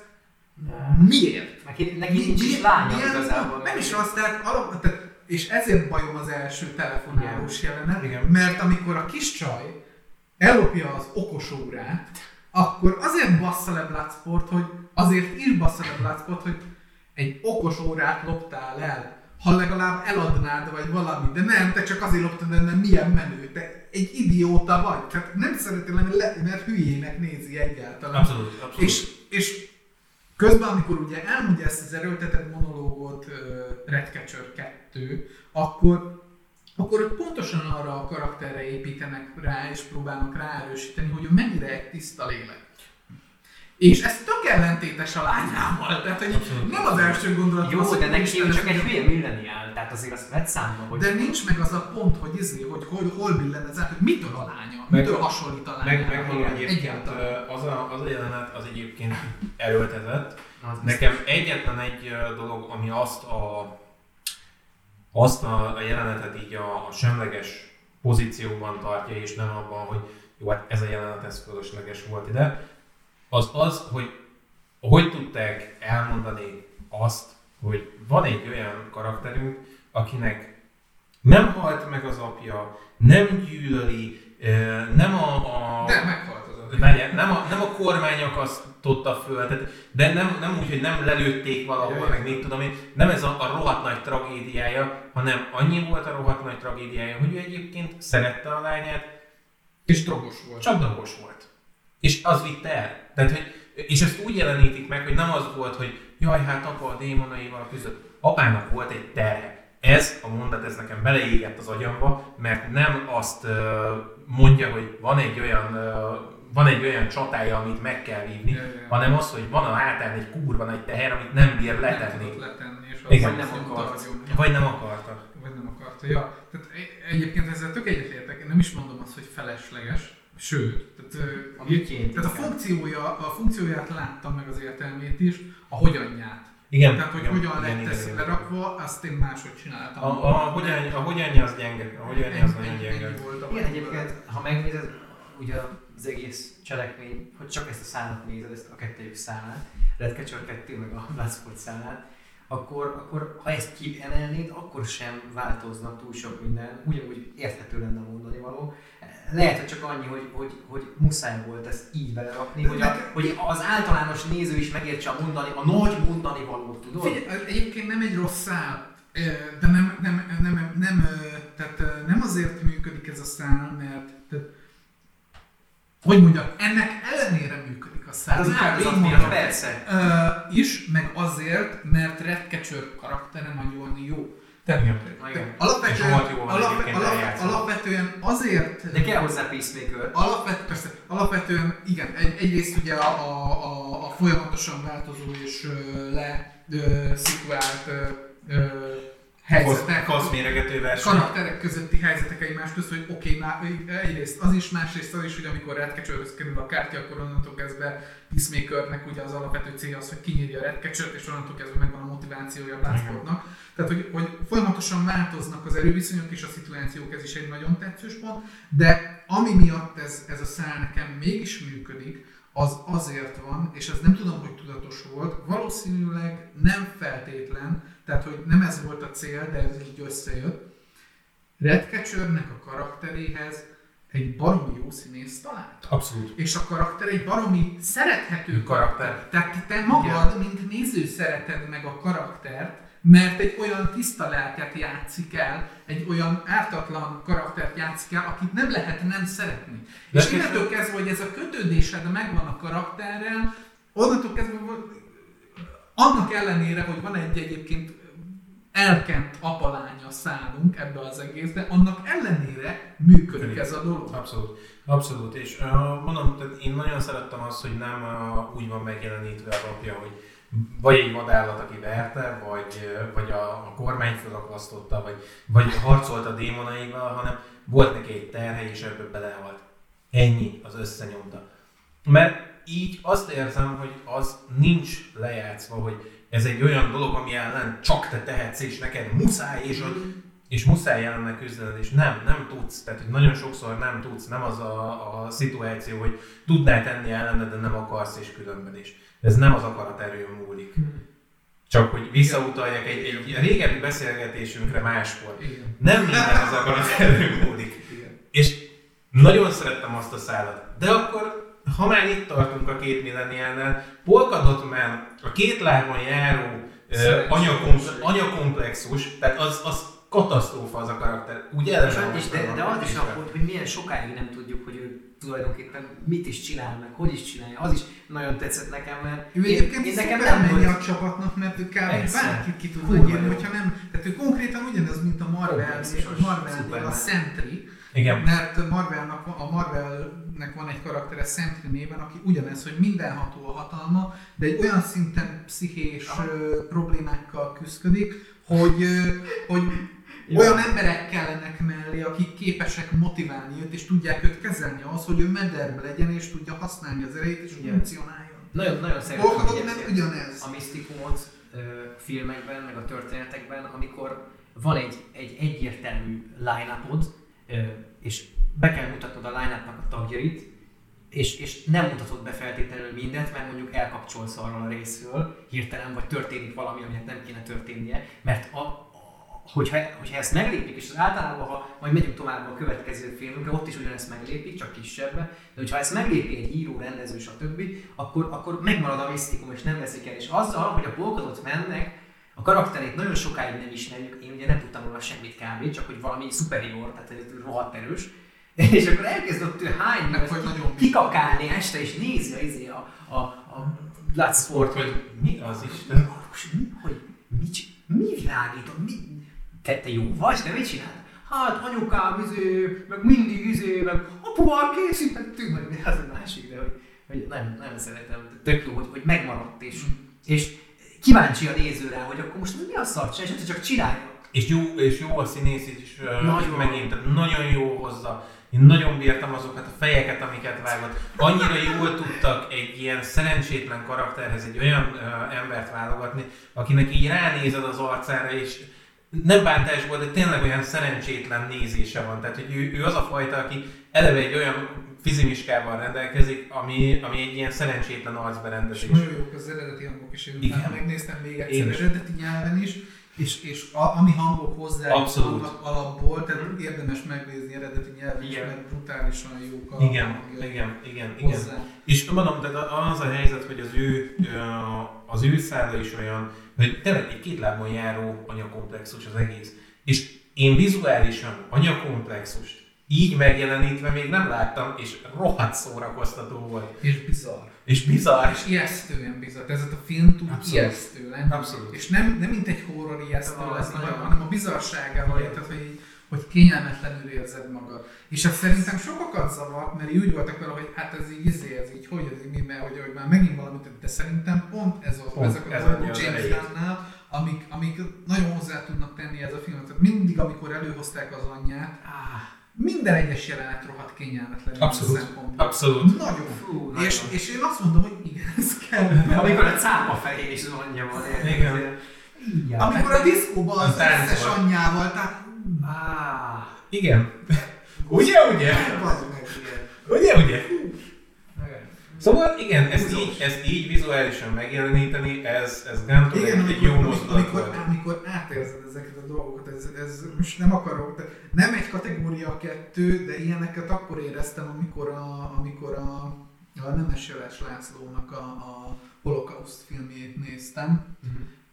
[SPEAKER 2] miért?
[SPEAKER 3] Neki, neki nincs is lánya
[SPEAKER 2] milyen-
[SPEAKER 3] igazából.
[SPEAKER 2] Nem is az, tehát, alap, tehát és ezért bajom az első telefonálós jelenet,
[SPEAKER 1] Igen.
[SPEAKER 2] mert amikor a kis csaj ellopja az okos órát, akkor azért bassza le Bloodsport, hogy azért is bassza le Bloodsport, hogy egy okos órát loptál el, ha legalább eladnád, vagy valami, de nem, te csak azért loptad el, mert milyen menő, te egy idióta vagy, tehát nem szeretnél lenni, le- mert hülyének nézi egyáltalán.
[SPEAKER 1] Abszolút, abszolút.
[SPEAKER 2] És, és közben, amikor ugye elmondja ezt az erőltetett monológot uh, Redcatcher 2, akkor, akkor pontosan arra a karakterre építenek rá, és próbálnak ráerősíteni, hogy ő mennyire egy tiszta lélek. És ez tök ellentétes a lányával. Tehát, hogy
[SPEAKER 1] Abszolút.
[SPEAKER 2] nem az első gondolat.
[SPEAKER 3] Jó,
[SPEAKER 2] az, hogy
[SPEAKER 3] de neki ő csak
[SPEAKER 2] ez
[SPEAKER 3] egy hülye milleniál, tehát azért azt vett számba, hogy
[SPEAKER 2] De nincs meg az a pont, hogy izé, hogy hol, hol billen ez át, hogy mitől a lánya,
[SPEAKER 1] Meg-
[SPEAKER 2] mitől hasonlít a lánya.
[SPEAKER 1] Meg, megmondom egyébként,
[SPEAKER 2] Egyáltalán.
[SPEAKER 1] az a, az a jelenet az egyébként erőltetett.
[SPEAKER 3] az
[SPEAKER 1] Nekem egyetlen egy dolog, ami azt a, azt a, a jelenetet így a, a semleges pozícióban tartja, és nem abban, hogy jó, hát ez a jelenet, ez fölösleges volt ide, az az, hogy hogy tudták elmondani azt, hogy van egy olyan karakterünk, akinek nem halt meg az apja, nem gyűlöli, nem a, a
[SPEAKER 2] De meghalt az a
[SPEAKER 1] Várjál, nem a, nem a kormány akasztotta föl, tehát, de nem, nem úgy, hogy nem lelőtték valahol,
[SPEAKER 2] Jaj.
[SPEAKER 1] meg mit tudom én, nem ez a, a rohadt nagy tragédiája, hanem annyi volt a rohadt nagy tragédiája, hogy ő egyébként szerette a lányát,
[SPEAKER 2] És drogos volt.
[SPEAKER 1] csak drogos volt. És az vitte el. Tehát, hogy, és ezt úgy jelenítik meg, hogy nem az volt, hogy jaj, hát apa a démonaival küzdött. Apának volt egy terhe. Ez a mondat, ez nekem beleégett az agyamba, mert nem azt mondja, hogy van egy olyan van egy olyan csatája, amit meg kell vívni,
[SPEAKER 2] Ja, ja,
[SPEAKER 1] hanem az, hogy van a hátán egy kurva nagy teher, amit nem bír
[SPEAKER 2] Nem
[SPEAKER 1] letenni.
[SPEAKER 2] tudott letenni, és az
[SPEAKER 1] Igen.
[SPEAKER 2] vagy nem
[SPEAKER 3] nem
[SPEAKER 2] akart.
[SPEAKER 1] Vagy nem akarta.
[SPEAKER 2] Vagy nem akarta, ja. Tehát egyébként ezzel tök egyetértek, én nem is mondom azt, hogy felesleges, sőt, ö,
[SPEAKER 3] A miként
[SPEAKER 2] tehát a funkciója, a funkcióját láttam meg az értelmét is, a hogyanját.
[SPEAKER 1] Igen.
[SPEAKER 2] Tehát, hogy
[SPEAKER 1] igen,
[SPEAKER 2] hogyan
[SPEAKER 1] igen,
[SPEAKER 2] lett
[SPEAKER 1] igen,
[SPEAKER 2] ez
[SPEAKER 1] igen.
[SPEAKER 2] lerakva, azt én máshogy csináltam.
[SPEAKER 1] A, a, hogyan, a hogyanja az gyenge. A hogyanja az nagyon gyenge.
[SPEAKER 3] Igen, egyébként, ha megnézed, ugye az egész cselekmény, hogy csak ezt a számot nézed, ezt a kettőjük számát, Red Catcher 2 meg a Bloodsport számát, akkor, akkor ha ezt kiemelnéd, akkor sem változna túl sok minden, ugyanúgy érthető lenne mondani való. Lehet, hogy csak annyi, hogy, hogy, hogy muszáj volt ezt így belerakni, hogy, a, hogy az általános néző is megértse a mondani, a nagy mondani valót, tudod?
[SPEAKER 2] Figyelj, egyébként nem egy rossz szál, de nem, nem, nem, nem, nem, tehát nem azért működik ez a szál, mert tehát, hogy mondjam, ennek ellenére működik a
[SPEAKER 3] az
[SPEAKER 2] Inkább
[SPEAKER 3] áldozat miatt persze.
[SPEAKER 2] Ö, is, meg azért, mert Redcatcher karaktere nagyon jó. Tehát,
[SPEAKER 1] Igen.
[SPEAKER 2] Alapvetően, alap, alap,
[SPEAKER 1] eljátszva.
[SPEAKER 2] alapvetően azért
[SPEAKER 3] De kell hozzá Peacemaker.
[SPEAKER 2] Alapvet, persze, alapvetően igen, egy, egyrészt ugye a, a, a, a folyamatosan változó és ö, le ö, szituált ö, ö, helyzetek,
[SPEAKER 1] Koszméregető verseny.
[SPEAKER 2] karakterek közötti helyzetek egymás közt, hogy oké, okay, egyrészt az is, másrészt az is, hogy amikor Redcatcher-höz kerül a kártya, akkor onnantól kezdve Peacemakernek ugye az alapvető célja az, hogy kinyírja a Redcatcher-t, és onnantól kezdve megvan a motivációja a Bloodsportnak. Tehát, hogy, hogy folyamatosan változnak az erőviszonyok és a szituációk, ez is egy nagyon tetszős pont, de ami miatt ez, ez a szál nekem mégis működik, az azért van, és ez nem tudom, hogy tudatos volt, valószínűleg nem feltétlen, tehát hogy nem ez volt a cél, de ez így összejött. Redcatchernek a karakteréhez egy baromi jó színész talált.
[SPEAKER 1] Abszolút.
[SPEAKER 2] És a karakter egy baromi szerethető
[SPEAKER 1] Karakter.
[SPEAKER 2] karakter. Tehát te magad, mint néző szereted meg a karaktert, mert egy olyan tiszta lelket játszik el, egy olyan ártatlan karaktert játszik el, akit nem lehet nem szeretni.
[SPEAKER 1] De
[SPEAKER 2] és innentől kezdve, hogy ez a kötődésed megvan a karakterrel, onnantól kezdve, annak ellenére, hogy van egy egyébként elkent apalánya szálunk ebbe az egészbe, annak ellenére működik ez a dolog.
[SPEAKER 1] Abszolút. Abszolút. És uh, mondom, tehát én nagyon szerettem azt, hogy nem uh, úgy van megjelenítve a papja, hogy vagy egy vadállat, aki verte, vagy, vagy a, a kormány felakasztotta, vagy, vagy harcolt a démonaival, hanem volt neki egy terhe, és ebből belehalt. Ennyi az összenyomta. Mert így azt érzem, hogy az nincs lejátszva, hogy ez egy olyan dolog, ami ellen csak te tehetsz, és neked muszáj, és, hogy, és muszáj ellene küzdened, és nem, nem tudsz. Tehát, hogy nagyon sokszor nem tudsz, nem az a, a szituáció, hogy tudnál tenni ellene, de nem akarsz, és különben is. Ez nem az akarat erőn múlik. Csak hogy visszautaljak egy, egy régebbi beszélgetésünkre máskor.
[SPEAKER 2] Igen.
[SPEAKER 1] Nem minden az akarat erőn múlik.
[SPEAKER 2] Igen.
[SPEAKER 1] És nagyon szerettem azt a szállat. De akkor, ha már itt tartunk a két millenniálnál, Polkadot már a két lábon járó ö,
[SPEAKER 2] Szerencsés.
[SPEAKER 1] anyakom- anyakomplexus, tehát az, az katasztrófa az a karakter. Úgy eleve
[SPEAKER 3] És, és de, de az is
[SPEAKER 1] akkor,
[SPEAKER 3] hogy milyen sokáig nem tudjuk, hogy ő tulajdonképpen mit is csinál, meg hogy is csinálja. Az is nagyon tetszett nekem, mert
[SPEAKER 2] Ő egyébként
[SPEAKER 3] én,
[SPEAKER 2] nekem
[SPEAKER 3] nem volt.
[SPEAKER 2] a csapatnak, mert ő kb. Bárkit ki tudna
[SPEAKER 3] Kurva
[SPEAKER 2] írni,
[SPEAKER 3] jó.
[SPEAKER 2] hogyha nem. Tehát ő konkrétan ugyanaz, mint a Marvel, Marvel a. Sentry,
[SPEAKER 1] Igen.
[SPEAKER 2] mert a Marvelnak, a Marvelnek van egy karaktere Sentry néven, aki ugyanez, hogy mindenható a hatalma, de egy olyan szinten pszichés
[SPEAKER 3] Aha.
[SPEAKER 2] problémákkal küzdik, hogy, hogy
[SPEAKER 3] Jó.
[SPEAKER 2] olyan emberek kellenek mellé, akik képesek motiválni őt, és tudják őt kezelni ahhoz, hogy ő mederbe legyen, és tudja használni az erejét, és
[SPEAKER 3] Igen.
[SPEAKER 2] funkcionáljon.
[SPEAKER 3] Nagyon, nagyon szeretem egyébként
[SPEAKER 2] nem ugyanez.
[SPEAKER 3] a misztikumot ö, filmekben, meg a történetekben, amikor van egy, egy egyértelmű ö, és be kell mutatnod a line-upnak a tagjait, és, és nem mutatod be feltétlenül mindent, mert mondjuk elkapcsolsz arról a részről hirtelen, vagy történik valami, aminek nem kéne történnie, mert a, a- hogyha, hogyha ezt meglépik, és az általában, ha majd megyünk tovább a következő filmünkre, ott is ugyanezt meglépik, csak kisebbbe, de hogyha ezt meglépi egy író, rendező, stb., akkor, akkor megmarad a misztikum, és nem veszik el. És azzal, hogy a polkadot mennek, a karakterét nagyon sokáig nem ismerjük, én ugye nem tudtam róla semmit kb. csak hogy valami superior, tehát ez rohadt erős. És akkor elkezdett ő hányni,
[SPEAKER 2] hogy nagyon
[SPEAKER 3] kikakálni este, és nézi a, izé a, a, a Bloodsport, hogy
[SPEAKER 1] mi az Isten?
[SPEAKER 3] mi, hogy mi, mi világítod, mi, te, te jó vagy, te mit csinálsz? Hát anyukám, izé, meg mindig izé, meg apuval készítettünk, meg az a másik, de hogy, hogy nem, nem szeretem, tök jó, hogy, hogy megmaradt, és, és kíváncsi a néző rá, hogy akkor most mi a csinálja, és csak csinálja.
[SPEAKER 1] És jó, és jó a színész is,
[SPEAKER 3] Nagyon.
[SPEAKER 1] nagyon. megint, tehát nagyon jó hozza. Én nagyon bírtam azokat a fejeket, amiket vágott. Annyira jól tudtak egy ilyen szerencsétlen karakterhez egy olyan ö, embert válogatni, akinek így ránézed az arcára, és nem bántásból, de tényleg olyan szerencsétlen nézése van. Tehát, hogy ő, ő az a fajta, aki eleve egy olyan fizimiskával rendelkezik, ami, ami egy ilyen szerencsétlen
[SPEAKER 2] És
[SPEAKER 1] arcberendezés.
[SPEAKER 2] nagyon jók az eredeti hangok is, én
[SPEAKER 1] Igen.
[SPEAKER 2] utána megnéztem még
[SPEAKER 1] Én
[SPEAKER 2] egyszer
[SPEAKER 1] is.
[SPEAKER 2] eredeti nyelven is, és, és a, ami hangok hozzá
[SPEAKER 1] Abszolút.
[SPEAKER 2] vannak alapból, tehát érdemes megnézni eredeti nyelven is,
[SPEAKER 3] Igen.
[SPEAKER 2] mert brutálisan jók a
[SPEAKER 1] Igen, igen, igen, igen.
[SPEAKER 2] hozzá.
[SPEAKER 1] És mondom, tehát az a helyzet, hogy az ő, az ő szála is olyan, hogy tényleg egy két lábon járó anyakomplexus az egész. És én vizuálisan anyakomplexust így megjelenítve még nem láttam, és rohadt szórakoztató volt.
[SPEAKER 2] És bizarr.
[SPEAKER 1] És bizarr.
[SPEAKER 2] És ijesztően bizarr. Ez a film tud ijesztő lenni.
[SPEAKER 1] Abszolút.
[SPEAKER 2] És nem, nem mint egy horror ijesztő
[SPEAKER 3] Az
[SPEAKER 2] lesz, hanem, hanem a bizarságával,
[SPEAKER 1] Igen.
[SPEAKER 2] tehát hogy, hogy kényelmetlenül érzed magad. És ez szerintem sokakat zavart, mert úgy voltak vele, hogy hát ez így izé, ez így, hogy ez így mert hogy, hogy már megint valamit, de szerintem pont ez az,
[SPEAKER 1] Pont
[SPEAKER 2] ezek a
[SPEAKER 1] ez
[SPEAKER 2] James. Gunn-nál, amik, amik nagyon hozzá tudnak tenni ez a filmet. Tehát mindig, amikor előhozták az anyját,
[SPEAKER 3] Ah,
[SPEAKER 2] minden egyes jelenet rohadt kényelmetlen.
[SPEAKER 1] Abszolút.
[SPEAKER 2] szempontból.
[SPEAKER 1] Abszolút.
[SPEAKER 2] Nagyon.
[SPEAKER 3] Fú,
[SPEAKER 2] És,
[SPEAKER 3] nagyon.
[SPEAKER 2] és én azt mondom, hogy igen, ez kell.
[SPEAKER 3] Amikor a cápa fején is anyja van?
[SPEAKER 1] Igen.
[SPEAKER 3] Jár.
[SPEAKER 2] Amikor a diszkóban az összes anyjával, tehát
[SPEAKER 3] Ah,
[SPEAKER 1] Igen. Ugye, ugye?
[SPEAKER 3] igen.
[SPEAKER 1] Ugye, ugye? Szóval igen, ezt
[SPEAKER 3] Húzós.
[SPEAKER 1] így, ezt így vizuálisan megjeleníteni, ez, ez nem tudom,
[SPEAKER 2] Igen,
[SPEAKER 1] egy, jó mozdulat
[SPEAKER 2] amikor, amikor átérzed ezeket a dolgokat, ez, ez most nem akarok, de nem egy kategória kettő, de ilyeneket akkor éreztem, amikor a, amikor a, a Nemes Jeles Lászlónak a, a holokauszt filmjét néztem.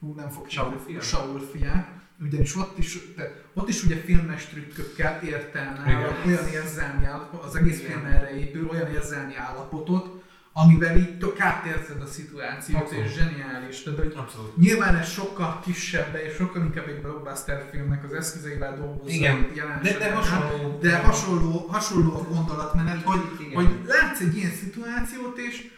[SPEAKER 2] Hú, nem fog
[SPEAKER 3] Saul fia?
[SPEAKER 2] Saul fiát. Ugyanis ott is, de ott is ugye filmes trükkökkel értelme, olyan érzelmi állapot, az egész
[SPEAKER 3] Igen.
[SPEAKER 2] film erre épül, olyan érzelmi állapotot, amivel így tök átérzed a szituációt,
[SPEAKER 1] Abszolút.
[SPEAKER 2] és zseniális. Tehát, hogy
[SPEAKER 1] Abszolút.
[SPEAKER 2] Nyilván ez sokkal kisebb, és sokkal inkább egy blockbuster filmnek az eszközeivel dolgozza.
[SPEAKER 1] Igen, de, de hasonló.
[SPEAKER 2] De hasonló, hasonló a gondolatmenet, hogy,
[SPEAKER 3] Igen.
[SPEAKER 2] hogy látsz egy ilyen szituációt, és,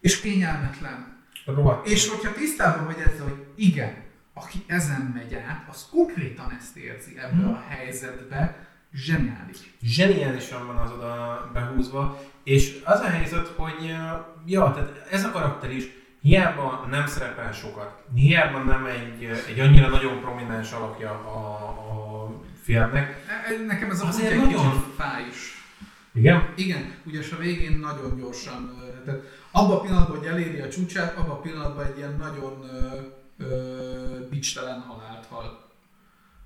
[SPEAKER 2] és kényelmetlen.
[SPEAKER 1] Rohadt.
[SPEAKER 2] És hogyha tisztában vagy ezzel, hogy igen, aki ezen megy át, az konkrétan ezt érzi ebbe a helyzetbe, zseniális.
[SPEAKER 1] zseniálisan van az oda behúzva, és az a helyzet, hogy ja, tehát ez a karakter is hiába nem szerepel sokat, hiába nem egy, egy annyira nagyon prominens alakja a, a filmnek.
[SPEAKER 2] E- e- Nekem ez a
[SPEAKER 1] Azért nagyon-
[SPEAKER 2] kicsit fáj is.
[SPEAKER 1] Igen?
[SPEAKER 2] Igen, ugyanis a végén nagyon gyorsan, tehát abban a pillanatban, hogy eléri a csúcsát, abban a pillanatban egy ilyen nagyon ö, ö, bicstelen halált hal.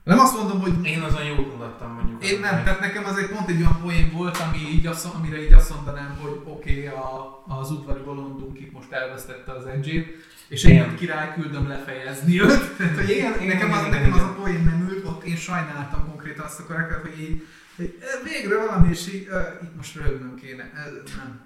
[SPEAKER 2] Nem azt mondom, hogy
[SPEAKER 1] Én azon jót mutattam mondjuk.
[SPEAKER 2] én nem, tehát nekem az egy pont egy olyan poén volt, ami így azt, amire így azt mondanám, hogy oké, okay, a, az udvari bolondunk itt most elvesztette az edge és én király küldöm lefejezni őt. Tehát, hogy
[SPEAKER 1] igen,
[SPEAKER 2] igen, nekem, az, nekem az a poén nem ült, ott én sajnáltam konkrétan azt a karaktert, hogy így, végre valami, és így, uh, itt most röhögnöm kéne. Ez nem.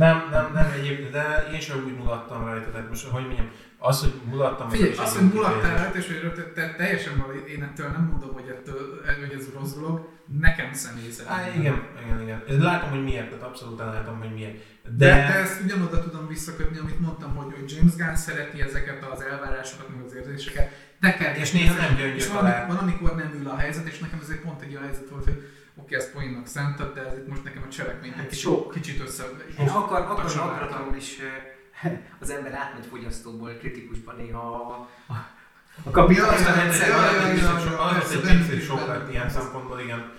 [SPEAKER 1] Nem, nem, nem egyébként, de én sem úgy mulattam rajta, tehát most hogy mondjam, az, hogy mulattam, az
[SPEAKER 2] Figyelj, azt, hogy mulattál rajta, és hogy rögtön- te teljesen való, én ettől nem mondom, hogy, ettől, hogy ez rossz dolog, nekem személy szerint.
[SPEAKER 1] Á, igen, igen, igen. Látom, hogy miért, tehát abszolút látom, hogy miért.
[SPEAKER 2] De,
[SPEAKER 1] De,
[SPEAKER 2] de ezt ugyanoda tudom visszakötni, amit mondtam, hogy, hogy James Gunn szereti ezeket az elvárásokat, meg az érzéseket. Tekerni.
[SPEAKER 1] És néha nem gyöngyöt
[SPEAKER 2] És van, van, amikor nem ül a helyzet, és nekem ez pont egy olyan helyzet volt, hogy oké, ezt poénnak szántad, de ez itt most nekem a cselekményt egy kicsit,
[SPEAKER 3] Sok.
[SPEAKER 2] kicsit össze...
[SPEAKER 3] Én akar, akar, is eh, az ember átmegy fogyasztóból kritikusban néha a, a, a kapital.
[SPEAKER 2] Ja,
[SPEAKER 1] azt a
[SPEAKER 2] ja,
[SPEAKER 1] rendszer, az egy picit sok lett ilyen szempontból, igen.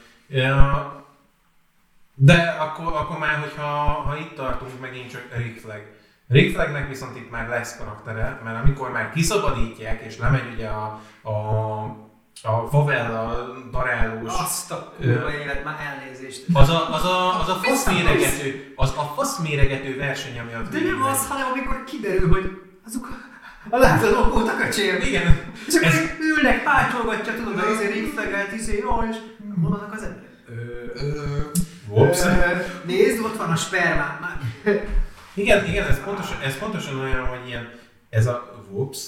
[SPEAKER 1] De akkor, akkor már, hogyha ha itt tartunk, megint csak Rick Flag. Rick Flagnek viszont itt már lesz karaktere, mert amikor már kiszabadítják, és lemegy ugye a, a, a favela darálós
[SPEAKER 3] Azt a kurva élet, már elnézést.
[SPEAKER 1] az a, az a, az a faszméregető, az a faszméregető verseny, ami ott
[SPEAKER 3] De nem az, hanem amikor kiderül, hogy azok a- a látlók voltak a csérni.
[SPEAKER 1] Igen,
[SPEAKER 3] És akkor
[SPEAKER 1] Ez-
[SPEAKER 3] ülnek, pácsolgatja, tudod, a izé riffegelt, izé, jó, és hol vannak az emberek? Nézd, ott van a spermám már.
[SPEAKER 1] Igen, igen, ez pontosan, ez pontosan olyan, hogy ilyen, ez a whoops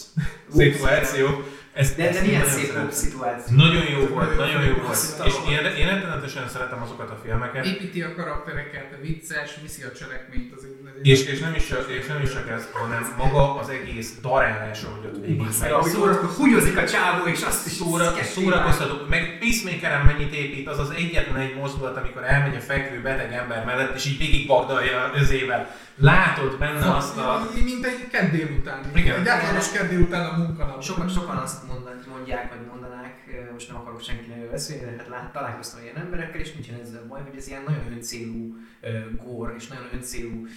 [SPEAKER 1] szituáció. Ez,
[SPEAKER 3] De,
[SPEAKER 1] én
[SPEAKER 3] milyen szép
[SPEAKER 1] szeretem.
[SPEAKER 3] pop szituáció.
[SPEAKER 1] Nagyon jó volt, nagyon jó volt. És én, én rettenetesen szeretem azokat a filmeket.
[SPEAKER 2] Építi a karaktereket, vicces, viszi a cselekményt, az egy, ez
[SPEAKER 1] És, és, nem is, csak- és nem is csak ez, hanem maga az egész darálás, ahogy ott végig megy.
[SPEAKER 3] Ahogy húgyozik a csávó, és azt is
[SPEAKER 1] Szóra, szórakoztató, meg Peacemaker-en mennyit épít, az az egyetlen egy mozdulat, amikor elmegy a fekvő beteg ember mellett, és így végig bagdalja özével. Látod benne azt a...
[SPEAKER 2] Mint egy kedd délután.
[SPEAKER 1] Igen.
[SPEAKER 2] Egy általános kedd délután a munkanap.
[SPEAKER 3] Sokan, sokan azt mondanak, mondják, vagy mondanák, most nem akarok senkinek beszélni, de hát lát, találkoztam ilyen emberekkel, és nincsen ezzel baj, hogy ez ilyen nagyon öncélú uh, gór, és nagyon öncélú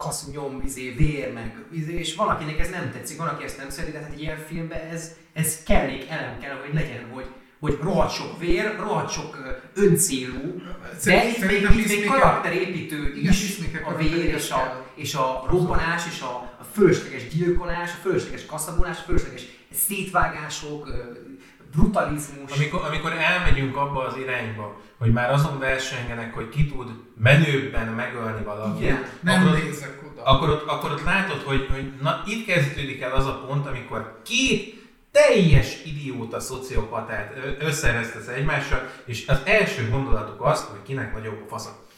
[SPEAKER 3] kasz, nyom, izé, vér, meg, izé, és van, akinek ez nem tetszik, van, aki ezt nem szereti, de hát egy ilyen filmben ez, ez kellék elem kell, hogy legyen, hogy, hogy rohadt sok vér, rohadt sok öncélú, de itt még, itt még karakterépítő is, a vér és a, és a robbanás, és a, a fölösleges gyilkolás, a fölösleges kaszabolás, a fölösleges szétvágások, brutalizmus.
[SPEAKER 1] Amikor, amikor elmegyünk abba az irányba, hogy már azon versengenek, hogy ki tud menőbben megölni valakit,
[SPEAKER 3] Igen,
[SPEAKER 2] Nem
[SPEAKER 1] akkor,
[SPEAKER 2] nézek oda.
[SPEAKER 1] akkor, ott, akkor ott látod, hogy, hogy na, itt kezdődik el az a pont, amikor két teljes idióta szociopatát összereztesz egymással, és az első gondolatuk az, hogy kinek nagyobb a fasza.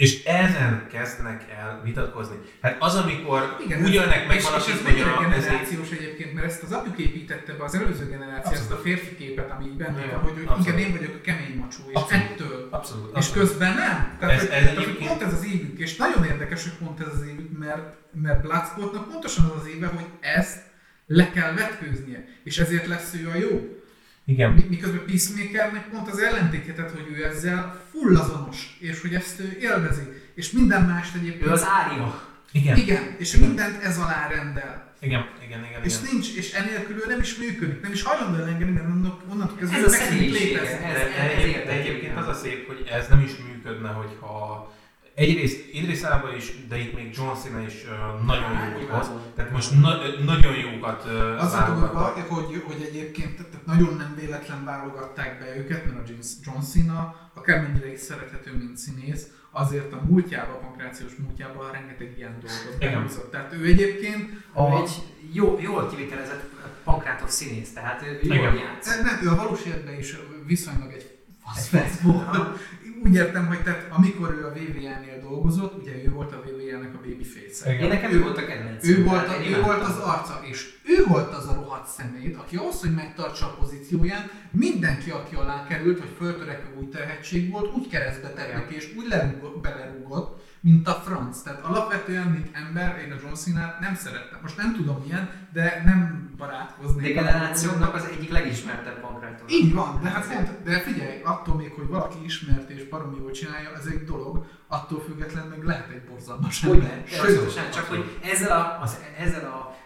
[SPEAKER 1] És ezen kezdenek el vitatkozni. Hát az, amikor
[SPEAKER 2] Igen,
[SPEAKER 1] úgy ölnek meg
[SPEAKER 2] ez
[SPEAKER 1] hogy a
[SPEAKER 2] generációs egyébként, mert ezt az apjuk építette be az előző generáció, ezt a férfi képet, ami így benne van, hogy, hogy igen, én vagyok a kemény macsó, és
[SPEAKER 1] Abszolút.
[SPEAKER 2] ettől.
[SPEAKER 1] Abszolút.
[SPEAKER 2] És közben nem. Tehát,
[SPEAKER 1] Ez- ez
[SPEAKER 2] tehát,
[SPEAKER 1] egyébként-
[SPEAKER 2] pont ez az évük, és nagyon érdekes, hogy pont ez az évük, mert, mert Bloodsportnak pontosan az az éve, hogy ezt le kell vetkőznie, és ezért lesz ő a jó.
[SPEAKER 1] Igen.
[SPEAKER 2] Mi- Miközben Peacemakernek pont az ellentétje, tehát hogy ő ezzel full azonos, és hogy ezt ő élvezi, és minden mást egyébként...
[SPEAKER 3] Ő az ária.
[SPEAKER 1] Igen.
[SPEAKER 2] Igen, és mindent ez alá rendel.
[SPEAKER 1] Igen, igen, igen.
[SPEAKER 2] És
[SPEAKER 1] igen.
[SPEAKER 2] nincs, és enélkül ő nem is működik, nem is hajlandó elengedni, mert onnantól onnantól kezdve
[SPEAKER 3] Ez
[SPEAKER 2] ő
[SPEAKER 3] a
[SPEAKER 2] meg szűnik
[SPEAKER 3] személyisége,
[SPEAKER 2] létezni.
[SPEAKER 3] ez-
[SPEAKER 1] De, de,
[SPEAKER 3] ez
[SPEAKER 1] egyébként, de
[SPEAKER 3] érdekes.
[SPEAKER 1] egyébként az a szép, hogy ez nem is működne, hogyha egyrészt Idris Elba is, de itt még John Cena is uh, nagyon jót hoz. Tehát most na, nagyon jókat uh,
[SPEAKER 2] Az a hogy, hogy egyébként tehát nagyon nem véletlen válogatták be őket, mert a James John Cena, akármennyire is szerethető, mint színész, azért a múltjában, pankrációs múltjában rengeteg ilyen dolgot
[SPEAKER 1] Igen.
[SPEAKER 2] behúzott. Tehát ő egyébként
[SPEAKER 3] A...
[SPEAKER 2] a,
[SPEAKER 3] Egy jó, jól kivitelezett pankrátos színész, tehát ő jól játszik.
[SPEAKER 2] nem, ő a valós életben is viszonylag egy
[SPEAKER 3] Egy
[SPEAKER 2] fasz volt. Úgy értem, hogy tehát amikor ő a VVN-nél dolgozott, ugye ő volt a VVN-nek a babyface.
[SPEAKER 3] Én nekem ő volt a kedvenc.
[SPEAKER 2] Ő volt, a, ő volt az arca, és ő volt az a rohadt szemét, aki ahhoz, hogy megtartsa a pozícióján, mindenki, aki alá került, vagy föltörekvő új tehetség volt, úgy keresztbe tett és úgy lerúgott, belerúgott, mint a franc. Tehát alapvetően, mint ember, én a John cena nem szerettem. Most nem tudom milyen, de nem barátkoznék.
[SPEAKER 3] De generációnak az egyik legismertebb pankrátor.
[SPEAKER 2] Így van, de hát pont, de figyelj, attól még, hogy valaki ismert és baromi jól csinálja, ez egy dolog, attól független meg lehet egy borzalmas
[SPEAKER 3] Hogy
[SPEAKER 2] ember.
[SPEAKER 3] Természetesen, csak hogy ezzel a, az, ezzel a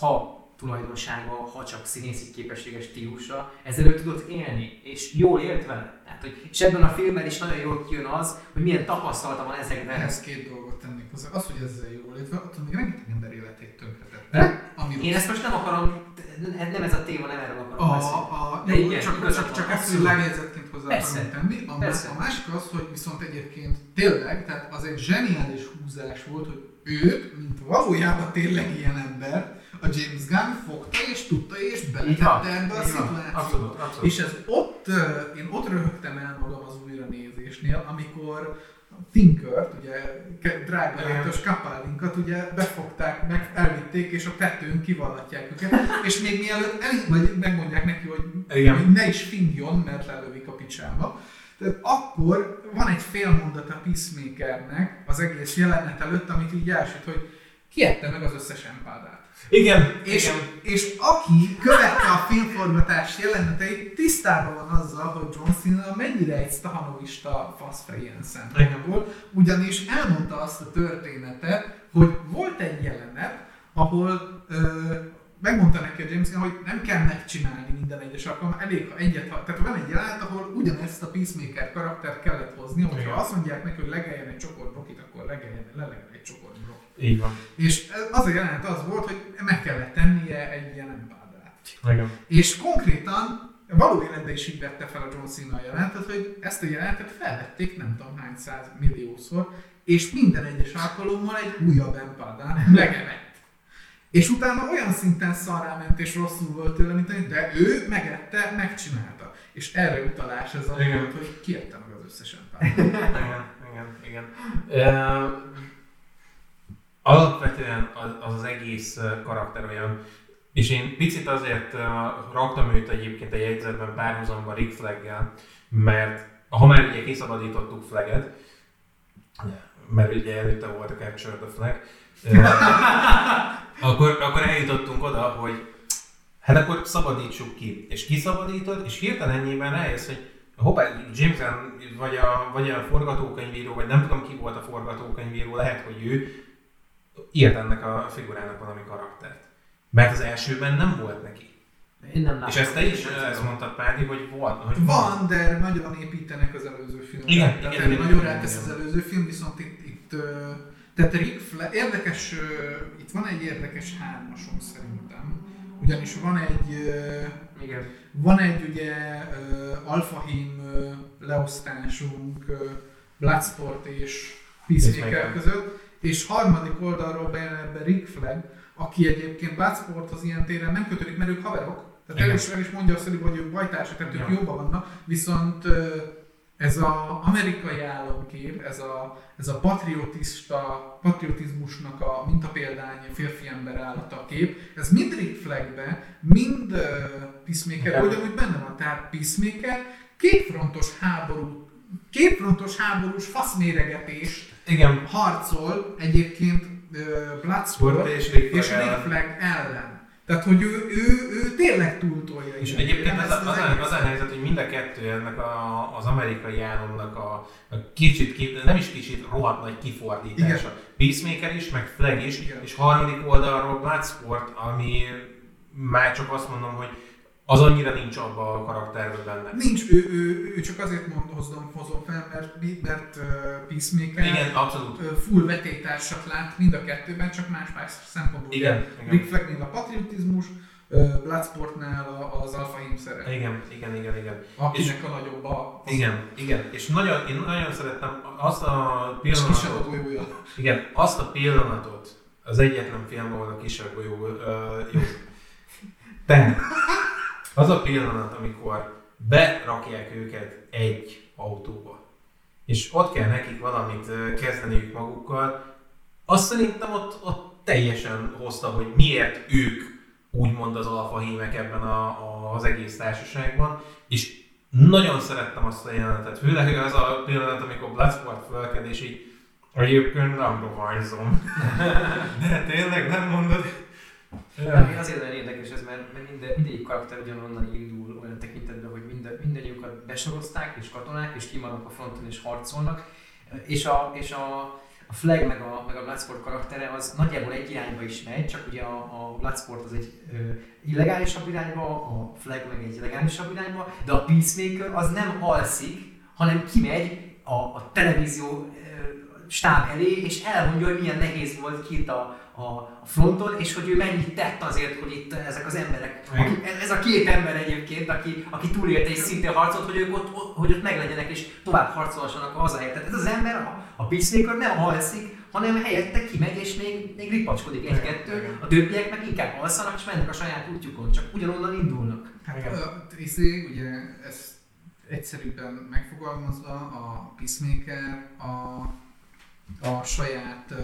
[SPEAKER 3] ha tulajdonsága, ha csak színészi képességes stílusa, ezzel ő tudott élni, és jól élt vele. Tehát, hogy, és ebben a filmben is nagyon jól kijön az, hogy milyen tapasztalata van ezekben.
[SPEAKER 2] Ehhez két dolgot tennék hozzá. Az, hogy ezzel jól létve, attól még rengeteg ember életét tönkretette. Ami
[SPEAKER 3] Én ezt most nem akarom, nem ez a téma, nem erről
[SPEAKER 2] a,
[SPEAKER 3] akarom beszélni.
[SPEAKER 2] a, jó,
[SPEAKER 3] igen,
[SPEAKER 2] csak, csak, csak
[SPEAKER 3] van,
[SPEAKER 2] ezt
[SPEAKER 3] abszolút.
[SPEAKER 2] lájegyzetként hozzá akarom tenni. A, a másik az, hogy viszont egyébként tényleg, tehát az egy zseniális húzás volt, hogy őt, mint valójában tényleg ilyen ember, a James Gunn fogta és tudta és beletette ebbe a
[SPEAKER 1] abszolút.
[SPEAKER 2] És ez ott, én ott röhögtem el magam az újranézésnél, amikor Tinkert, ugye drága létos kapálinkat ugye befogták, meg elvitték, és a tetőn kivallatják őket, és még mielőtt el, vagy megmondják neki, hogy,
[SPEAKER 1] Igen.
[SPEAKER 2] ne is fingjon, mert lelövik a picsába. Tehát akkor van egy fél mondat a Peacemakernek az egész jelenet előtt, amit így elsüt, hogy kiette meg az összes empádát.
[SPEAKER 1] Igen,
[SPEAKER 2] És,
[SPEAKER 1] igen.
[SPEAKER 2] és aki követte a filmforgatás jeleneteit, tisztában van azzal, hogy John Cena mennyire egy stahanovista faszfej ilyen szempontból, ugyanis elmondta azt a történetet, hogy volt egy jelenet, ahol ö, megmondta neki a James hogy nem kell megcsinálni minden egyes alkalommal, elég, ha egyet, ha, tehát van egy jelenet, ahol ugyanezt a Peacemaker karaktert kellett hozni, hogyha azt mondják neki, hogy legeljen egy csokor brokit, akkor legeljen, brokit.
[SPEAKER 1] Így van.
[SPEAKER 2] És az a jelenet az volt, hogy meg kellett tennie egy ilyen empádát.
[SPEAKER 1] Igen.
[SPEAKER 2] És konkrétan való életben is így vette fel a John Cena a jelentet, hogy ezt a jelentet felvették nem tudom hány száz milliószor, és minden egyes alkalommal egy újabb empádán megevett. És utána olyan szinten szarrá ment és rosszul volt tőle, mint de ő megette, megcsinálta. És erre utalás ez a volt, hogy kiette meg az összes empádát.
[SPEAKER 1] Igen, igen, igen. Uh, alapvetően az, az egész karakter olyan, és én picit azért raktam őt egyébként a jegyzetben párhuzamban Rick Flaggel, mert ha már ugye kiszabadítottuk Flagget, mert ugye előtte volt a Capture the Flag, akkor, akkor eljutottunk oda, hogy hát akkor szabadítsuk ki. És kiszabadítod, és hirtelen ennyiben rájössz, hogy hoppá, James Gunn, vagy a, vagy a forgatókönyvíró, vagy nem tudom ki volt a forgatókönyvíró, lehet, hogy ő írt ennek a figurának valami karaktert. Mert az elsőben nem volt neki.
[SPEAKER 3] Én nem látom.
[SPEAKER 1] És ezt te is ezt mondtad, Pádi, hogy volt. Hogy
[SPEAKER 2] Van, de nagyon építenek az előző filmre.
[SPEAKER 1] Igen,
[SPEAKER 2] tehát
[SPEAKER 1] igen, igen,
[SPEAKER 2] nagyon rátesz az előző film, viszont itt, itt tehát Rick Flag, érdekes, itt van egy érdekes hármasom szerintem. Ugyanis van egy,
[SPEAKER 3] Igen.
[SPEAKER 2] van egy ugye ö, leosztásunk Bloodsport és Peacemaker
[SPEAKER 1] Peacemaker.
[SPEAKER 2] között, és harmadik oldalról bejön ebbe Rick Flag, aki egyébként Bloodsporthoz ilyen téren nem kötődik, mert ők haverok. Tehát el is, el is mondja azt, hogy ők bajtársak, tehát ők
[SPEAKER 1] Ja.
[SPEAKER 2] jóban vannak, viszont ez az amerikai államkép, ez a, ez a patriotista, patriotizmusnak a mintapéldány férfi ember állata kép, ez mind Rick Flagbe, mind uh, Peacemaker,
[SPEAKER 1] Igen.
[SPEAKER 2] ugyanúgy benne van. Tehát Peacemaker kétfrontos háború, kétfrontos háborús faszméregetést
[SPEAKER 1] Igen,
[SPEAKER 2] harcol egyébként Bloodsport
[SPEAKER 1] Sport és Rick
[SPEAKER 2] és Rick
[SPEAKER 1] ellen.
[SPEAKER 2] Flag ellen. Tehát, hogy ő, ő, ő tényleg túltolja.
[SPEAKER 1] És
[SPEAKER 2] ilyen.
[SPEAKER 1] egyébként az, az, az, az a helyzet, hogy mind a kettő ennek a, az amerikai államnak a, a kicsit, ki, nem is kicsit, rohadt nagy kifordítása.
[SPEAKER 2] Igen.
[SPEAKER 1] Peacemaker is, meg Flag is,
[SPEAKER 2] Igen.
[SPEAKER 1] és harmadik oldalról Bloodsport, ami már csak azt mondom, hogy az annyira nincs abban a karakterben benne.
[SPEAKER 2] Nincs, ő, ő, ő csak azért mondom, hozom, hozom fel, mert, mert uh, Peacemaker
[SPEAKER 1] Igen, abszolút.
[SPEAKER 2] ö, full vetétársat lát mind a kettőben, csak más-más szempontból.
[SPEAKER 1] Igen,
[SPEAKER 2] Ugye
[SPEAKER 1] igen.
[SPEAKER 2] Rick Flagnél a patriotizmus, ö, Bloodsportnál az Alpha Him szeret,
[SPEAKER 1] Igen, igen, igen, igen.
[SPEAKER 2] akinek a nagyobb a
[SPEAKER 1] Igen, igen. És nagyon, én nagyon szerettem azt a
[SPEAKER 2] és kisebb a
[SPEAKER 1] pillanatot,
[SPEAKER 2] golyója.
[SPEAKER 1] igen, azt a pillanatot, az egyetlen film, ahol a kisebb golyó ö, jó. Tehát, az a pillanat, amikor berakják őket egy autóba, és ott kell nekik valamit kezdeniük magukkal, azt szerintem ott, ott teljesen hozta, hogy miért ők úgymond az alfahímek ebben a, a, az egész társaságban, és nagyon szerettem azt a jelenetet, főleg az a pillanat, amikor Bloodsport fölked, és így egyébként nem rohányzom. De tényleg nem mondod?
[SPEAKER 3] Ami azért nagyon érdekes ez, mert, mert minden, mindegyik karakter ugyanonnan indul olyan tekintetben, hogy minden, mindegyüket besorozták, és katonák, és kimaradnak a fronton és harcolnak. És a, és a, a Flag meg a, meg a Bloodsport karaktere az nagyjából egy irányba is megy, csak ugye a, a Bloodsport az egy ö, illegálisabb irányba, a Flag meg egy legálisabb irányba, de a Peacemaker az nem alszik, hanem kimegy a, a televízió ö, stáb elé, és elmondja, hogy milyen nehéz volt kint a, a, a fronton, és hogy ő mennyit tett azért, hogy itt ezek az emberek, aki, ez a két ember egyébként, aki, aki túlélte és szintén harcolt, hogy ők ott, ott, hogy ott meglegyenek és tovább harcolhassanak a hazáért. Tehát ez az ember, a, a Peacemaker nem alszik, hanem helyette kimegy és még, még ripacskodik egy-kettő, a többiek meg inkább alszanak és mennek a saját útjukon, csak ugyanonnan indulnak.
[SPEAKER 2] Hát,
[SPEAKER 1] Igen.
[SPEAKER 2] ö, izé, ugye ezt egyszerűen megfogalmazva a Peacemaker a, a saját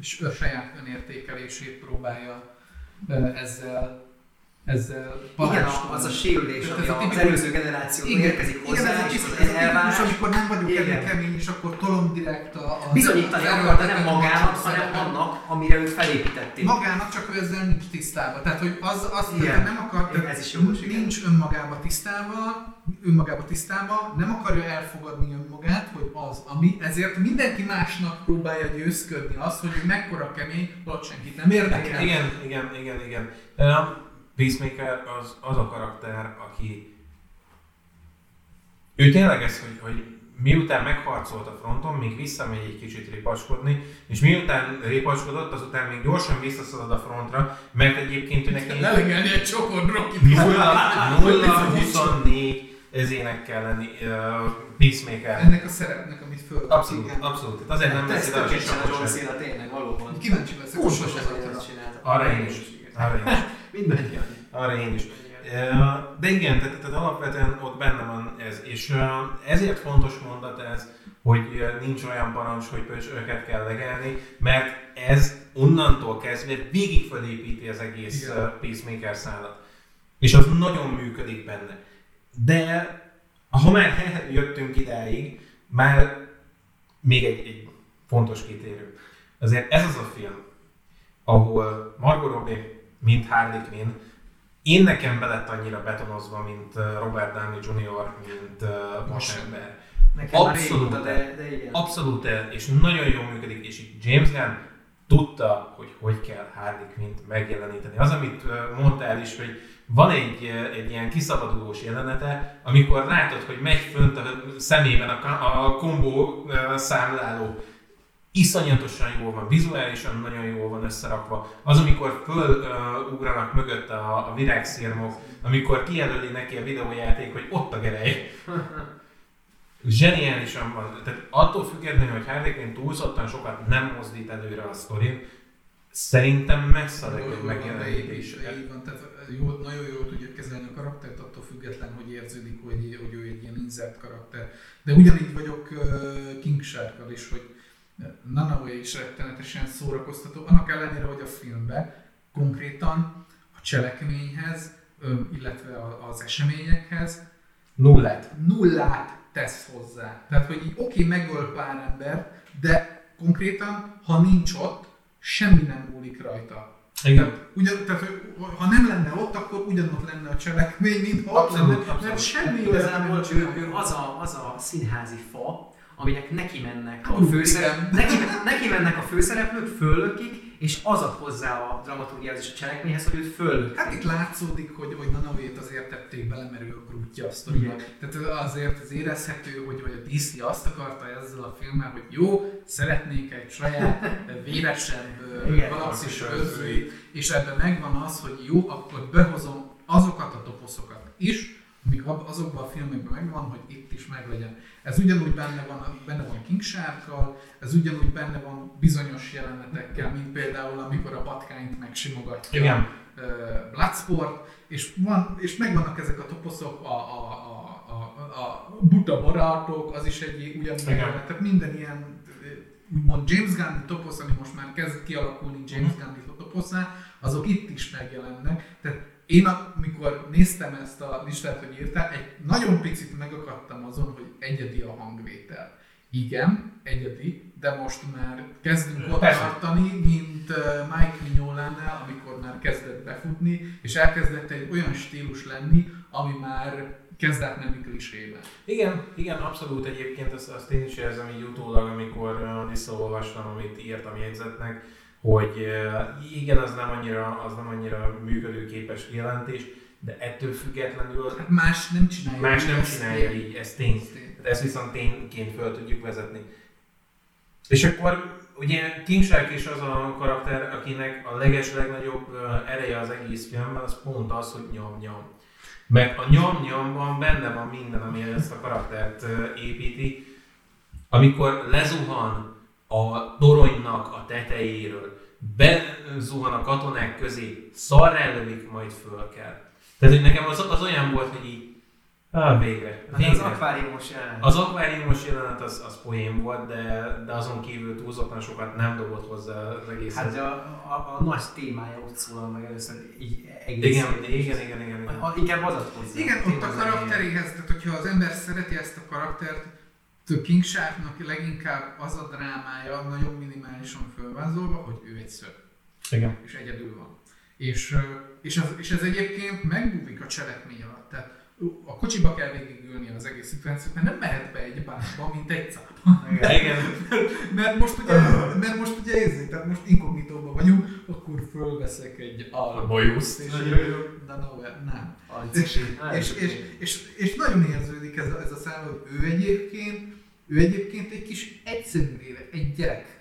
[SPEAKER 2] és a saját önértékelését próbálja ezzel ezzel
[SPEAKER 3] Igen, az a sérülés, ami
[SPEAKER 2] ez a
[SPEAKER 3] az
[SPEAKER 2] tipikus-
[SPEAKER 3] előző generációtól érkezik
[SPEAKER 2] igen,
[SPEAKER 3] hozzá,
[SPEAKER 2] ez a
[SPEAKER 3] és az
[SPEAKER 2] ez a
[SPEAKER 3] elvárás.
[SPEAKER 2] amikor nem elég
[SPEAKER 3] Igen.
[SPEAKER 2] kemény, és akkor tolom direkt a... a
[SPEAKER 3] Bizonyítani
[SPEAKER 2] az
[SPEAKER 3] akar, de nem magának, hanem annak, amire őt felépítették.
[SPEAKER 2] Magának csak ő ezzel nincs tisztában. Tehát, hogy az, az
[SPEAKER 3] Igen.
[SPEAKER 2] nem akar,
[SPEAKER 3] Igen, ez is jogos, igen.
[SPEAKER 2] nincs önmagába tisztában, önmagába tisztában, nem akarja elfogadni önmagát, hogy az, ami, ezért mindenki másnak próbálja győzködni azt, hogy ő mekkora kemény, ott senkit nem érdekel.
[SPEAKER 1] Igen, igen, igen, igen. Um, Peacemaker az, az a karakter, aki ő tényleg ez, hogy, hogy miután megharcolt a fronton, még visszamegy egy kicsit ripaskodni, és miután ripaskodott, azután még gyorsan visszaszalad a frontra, mert egyébként ő neki
[SPEAKER 2] Lelegelni egy csokor Rocky
[SPEAKER 1] 0-24 ezének kell lenni uh, Peacemaker.
[SPEAKER 2] Ennek a szerepnek, amit föl.
[SPEAKER 1] Abszolút,
[SPEAKER 2] Igen.
[SPEAKER 1] abszolút. Tehát Azért nem
[SPEAKER 3] Ez
[SPEAKER 1] veszi le a
[SPEAKER 3] John. Cena tényleg, valóban.
[SPEAKER 2] Kíváncsi leszek
[SPEAKER 3] hogy csinálta.
[SPEAKER 1] Arra én is. Arra én is.
[SPEAKER 3] Mindannyian.
[SPEAKER 1] Arra én is. De igen, tehát, tehát alapvetően ott benne van ez, és ezért fontos mondat ez, hogy nincs olyan parancs, hogy pöcsöket kell legelni, mert ez onnantól kezdve végig felépíti az egész
[SPEAKER 2] Igen.
[SPEAKER 1] Peacemaker szállat. És az nagyon működik benne. De ha már jöttünk idáig, már még egy, egy fontos kitérő. Azért ez az a film, ahol Margot Robbie, mint Harley Quinn, én nekem be lett annyira betonozva, mint uh, Robert Downey Jr., mint uh, Vasember.
[SPEAKER 3] Nekem már
[SPEAKER 1] Abszolút.
[SPEAKER 3] régóta, de, de igen.
[SPEAKER 1] Abszolút el, és nagyon jól működik, és itt James Gunn tudta, hogy hogy kell Harley Quinn-t megjeleníteni. Az, amit ö, mondtál is, hogy van egy, egy ilyen kiszabadulós jelenete, amikor látod, hogy megy fönt a szemében a, a kombó számláló, iszonyatosan jól van, vizuálisan nagyon jól van összerakva. Az, amikor fölugranak mögött a, a virágszirmok, amikor kijelöli neki a videójáték, hogy ott a gerej. Zseniálisan van. Tehát attól függetlenül, hogy Harley Quinn túlzottan sokat nem mozdít előre a sztorin, szerintem messze a legjobb
[SPEAKER 2] Így
[SPEAKER 1] megjelenítéseket.
[SPEAKER 2] van, tehát jó, nagyon jól tudja kezelni a karaktert, attól független, hogy érződik, hogy, hogy ő egy ilyen insert karakter. De ugyanígy vagyok King Sharkkal is, hogy Nanaue is rettenetesen szórakoztató, annak ellenére, hogy a filmben konkrétan a cselekményhez, illetve az eseményekhez
[SPEAKER 1] Nullát.
[SPEAKER 2] nullát tesz hozzá. Tehát, hogy így oké, okay, megöl pár ember, de konkrétan, ha nincs ott, semmi nem múlik rajta.
[SPEAKER 1] Igen.
[SPEAKER 2] Ugyan, tehát, ha nem lenne ott, akkor ugyanott lenne a cselekmény, mint ha ott lenne,
[SPEAKER 1] abszolút.
[SPEAKER 2] mert semmi
[SPEAKER 3] Igazából ő, ő az, a, az a színházi fa, aminek neki mennek a
[SPEAKER 2] igen.
[SPEAKER 3] neki, neki mennek a főszereplők, föllökik, és az ad hozzá a dramaturgiához és a cselekményhez, hogy őt föllök.
[SPEAKER 2] Hát itt látszódik, hogy, hogy Nanavét azért tették bele, mert ő a grútja a sztorinak. Tehát azért az érezhető, hogy, hogy a DC azt akarta ezzel a filmmel, hogy jó, szeretnék egy saját véresebb galaxis őrzőit, és ebben megvan az, hogy jó, akkor behozom azokat a toposzokat is, amik azokban a filmekben megvan, hogy itt is meglegyen. Ez ugyanúgy benne van, benne van King Sharkkal, ez ugyanúgy benne van bizonyos jelenetekkel, mint például amikor a patkányt megsimogatja
[SPEAKER 1] Igen.
[SPEAKER 2] Bloodsport, és, van, és megvannak ezek a toposzok, a, a, a, a, a buta barátok, az is egy ugyanúgy,
[SPEAKER 1] Igen.
[SPEAKER 2] tehát minden ilyen úgymond James Gunn toposz, ami most már kezd kialakulni James
[SPEAKER 1] Mhm.
[SPEAKER 2] Gunn toposzá, azok itt is megjelennek. Tehát én amikor néztem ezt a listát, hogy írtál, egy nagyon picit megakadtam azon, hogy egyedi a hangvétel. Igen, egyedi, de most már kezdünk ott tartani, mint Mike Mignolánál, amikor már kezdett befutni, és elkezdett egy olyan stílus lenni, ami már kezd átmenni klisébe.
[SPEAKER 1] Igen, igen, abszolút egyébként azt, azt én is érzem így utólag, amikor visszaolvastam, amit írtam jegyzetnek, hogy uh, igen, az nem annyira, az nem annyira működőképes jelentés, de ettől függetlenül
[SPEAKER 2] Hát más nem csinálja.
[SPEAKER 1] más nem csinálja így, ez tény.
[SPEAKER 2] Ez.
[SPEAKER 1] Ezt viszont tényként fel tudjuk vezetni. És akkor ugye King Shark is az a karakter, akinek a leges legnagyobb ö, ereje az egész filmben, az pont az, hogy nyom-nyom. Mert a nyom-nyomban benne van minden, ami ezt a karaktert ö, építi. Amikor lezuhan a toronynak a tetejéről, bezuhan a katonák közé, szarrá lövik, majd föl kell. Tehát, hogy nekem az, az olyan volt, hogy így, ah, végre,
[SPEAKER 3] Hát
[SPEAKER 1] végre.
[SPEAKER 3] az akváriumos jelenet.
[SPEAKER 1] Az akváriumos jelenet az, az poén volt, de, de azon kívül túlzottan sokat nem dobott hozzá az egészhez.
[SPEAKER 3] Hát a, a, a, nagy témája ott szólal meg először így egész.
[SPEAKER 1] igen, igen, igen, igen, igen.
[SPEAKER 3] A, inkább az hozzá.
[SPEAKER 2] Igen, ott a karakteréhez, tehát hogyha az ember szereti ezt a karaktert, a King Sharknak leginkább az a drámája, nagyon minimálisan fölvázolva, hogy ő egy szörny.
[SPEAKER 1] igen.
[SPEAKER 2] és egyedül van. És, és, az, és ez egyébként megbúvik a cselekmény alatt. Tehát a kocsiba kell végigülni az egész szituációt, mert nem mehet be egy bárba, mint egy cápa.
[SPEAKER 1] igen.
[SPEAKER 2] Mert most ugye, mert most ugye érzé, tehát most inkognitóban vagyunk, akkor fölveszek egy alba.
[SPEAKER 1] Bajuszt.
[SPEAKER 2] És na, no, nem.
[SPEAKER 3] Alicsi.
[SPEAKER 2] És, és, és, és, nagyon érződik ez a, ez a szám, hogy ő egyébként, ő egyébként egy kis egyszerű élet, egy gyerek.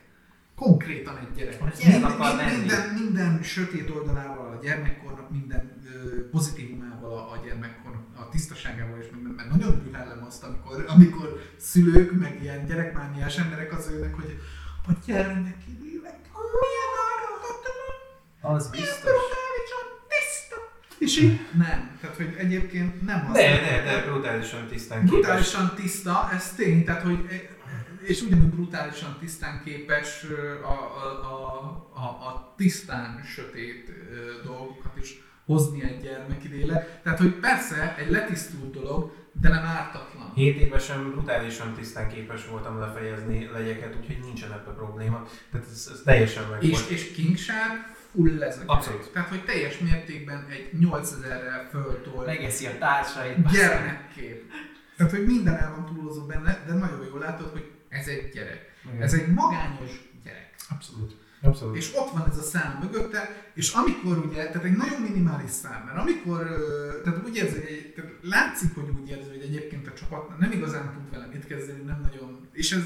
[SPEAKER 2] Konkrétan egy gyerek.
[SPEAKER 3] Gyerek
[SPEAKER 2] Minden, minden, minden sötét oldalával a gyermekkornak, minden ö, pozitívumával a, a gyermekkornak, a tisztaságával és minden, mert nagyon bűnellem azt, amikor, amikor szülők, meg ilyen gyerekmániás emberek az őnek, hogy a gyermekidőnek milyen áldozatlan,
[SPEAKER 3] Az
[SPEAKER 2] milyen
[SPEAKER 3] biztos.
[SPEAKER 2] brutálisan tiszta. És így nem. Tehát, hogy egyébként nem az.
[SPEAKER 1] De, de, de brutálisan tisztán képes.
[SPEAKER 2] Brutálisan tiszta, ez tény, tehát hogy és ugyanúgy brutálisan tisztán képes ö, a, a, a tisztán sötét dolgokat is hozni egy gyermekidéle. Tehát, hogy persze egy letisztult dolog, de nem ártatlan.
[SPEAKER 1] 7 évesen brutálisan tisztán képes voltam lefejezni legyeket, úgyhogy nincsen ebben probléma. Tehát ez, ez teljesen meg
[SPEAKER 2] És,
[SPEAKER 1] volt.
[SPEAKER 2] és King Shark full ez a
[SPEAKER 1] Abszolút.
[SPEAKER 2] Tehát, hogy teljes mértékben egy 8000-rel föltolt
[SPEAKER 3] Megeszi a társait.
[SPEAKER 2] gyermekkép. Tehát, hogy minden el van túlozó benne, de nagyon jól látod, hogy ez egy gyerek.
[SPEAKER 3] Igen.
[SPEAKER 2] Ez egy magányos gyerek.
[SPEAKER 1] Abszolút. Abszolút.
[SPEAKER 2] És ott van ez a szám mögötte, és amikor ugye, tehát egy nagyon minimális szám, mert amikor, tehát úgy érzi, tehát látszik, hogy úgy érzi, hogy egyébként a csapat nem igazán tud vele mit kezdeni, nem nagyon, és ez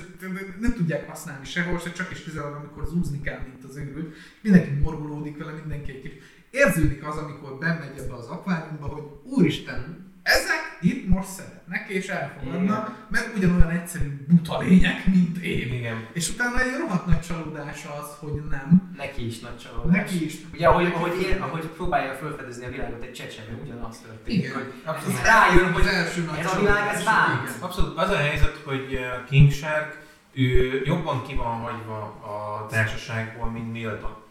[SPEAKER 2] nem tudják használni sehol, se csak is kizárólag, amikor zúzni kell, mint az őrült, mindenki morgolódik vele, mindenki egy kicsit. Érződik az, amikor bemegy ebbe az akváriumba, hogy úristen, ezek itt most szeretnek és elfogadnak, mert ugyanolyan egyszerű buta lények, mint én.
[SPEAKER 1] Igen.
[SPEAKER 2] És utána egy rohadt nagy csalódás az, hogy nem.
[SPEAKER 3] Neki is nagy csalódás.
[SPEAKER 2] Neki is.
[SPEAKER 3] Ugye, ahogy,
[SPEAKER 2] Neki
[SPEAKER 3] ahogy, ér, ahogy próbálja felfedezni a világot egy csecsemő, ugyanaz történik.
[SPEAKER 2] Igen.
[SPEAKER 3] Hogy
[SPEAKER 1] Abszolút.
[SPEAKER 3] rájön, hogy
[SPEAKER 2] az első nagy
[SPEAKER 3] ez a világ, ez
[SPEAKER 2] igen.
[SPEAKER 1] Abszolút. Az a helyzet, hogy uh, King Shark ő jobban ki van hagyva a társaságból, mint Milton.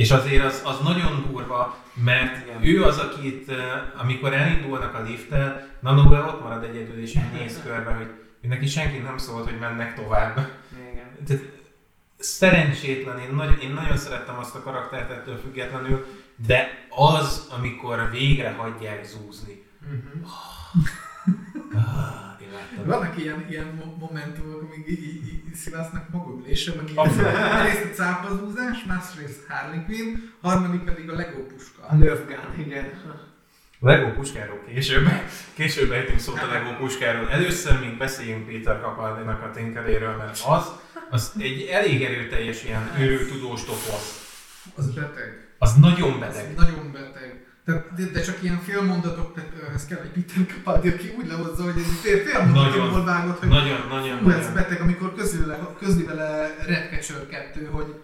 [SPEAKER 1] És azért az, az nagyon durva, mert
[SPEAKER 3] Igen.
[SPEAKER 1] ő az, akit, amikor elindulnak a lifttel, Nanóra ott marad egyedül, és így néz körbe, hogy ő neki senki nem szólt, hogy mennek tovább.
[SPEAKER 3] Igen.
[SPEAKER 1] Tehát szerencsétlen, én, nagy, én nagyon szerettem azt a karaktert ettől függetlenül, de az, amikor végre hagyják zúzni.
[SPEAKER 3] Mhm.
[SPEAKER 1] Láttam.
[SPEAKER 2] Vannak ilyen, ilyen mo- momentumok, amíg így, így, szilásznak magömlésre, meg egyrészt a cápazúzás, másrészt Harley Quinn, harmadik pedig a Lego puska.
[SPEAKER 3] A Nerf Gun, igen.
[SPEAKER 1] Lego puskáról később, később ejtünk szót a Lego puskáról. Először még beszéljünk Péter Capaldinak a tinkeréről, mert az, az egy elég erőteljes ilyen őrültudós toposz.
[SPEAKER 2] Az beteg.
[SPEAKER 1] Az nagyon
[SPEAKER 2] Az
[SPEAKER 1] beteg.
[SPEAKER 2] nagyon beteg. Tehát, de, de, csak ilyen félmondatok, tehát ez kell egy Peter Capaldi, aki úgy lehozza, hogy egy fél, félmondatokból vágott, hogy
[SPEAKER 1] Nagyon, nagyon,
[SPEAKER 2] Hú, ez beteg, amikor közli, le, közli vele Redcatcher 2, hogy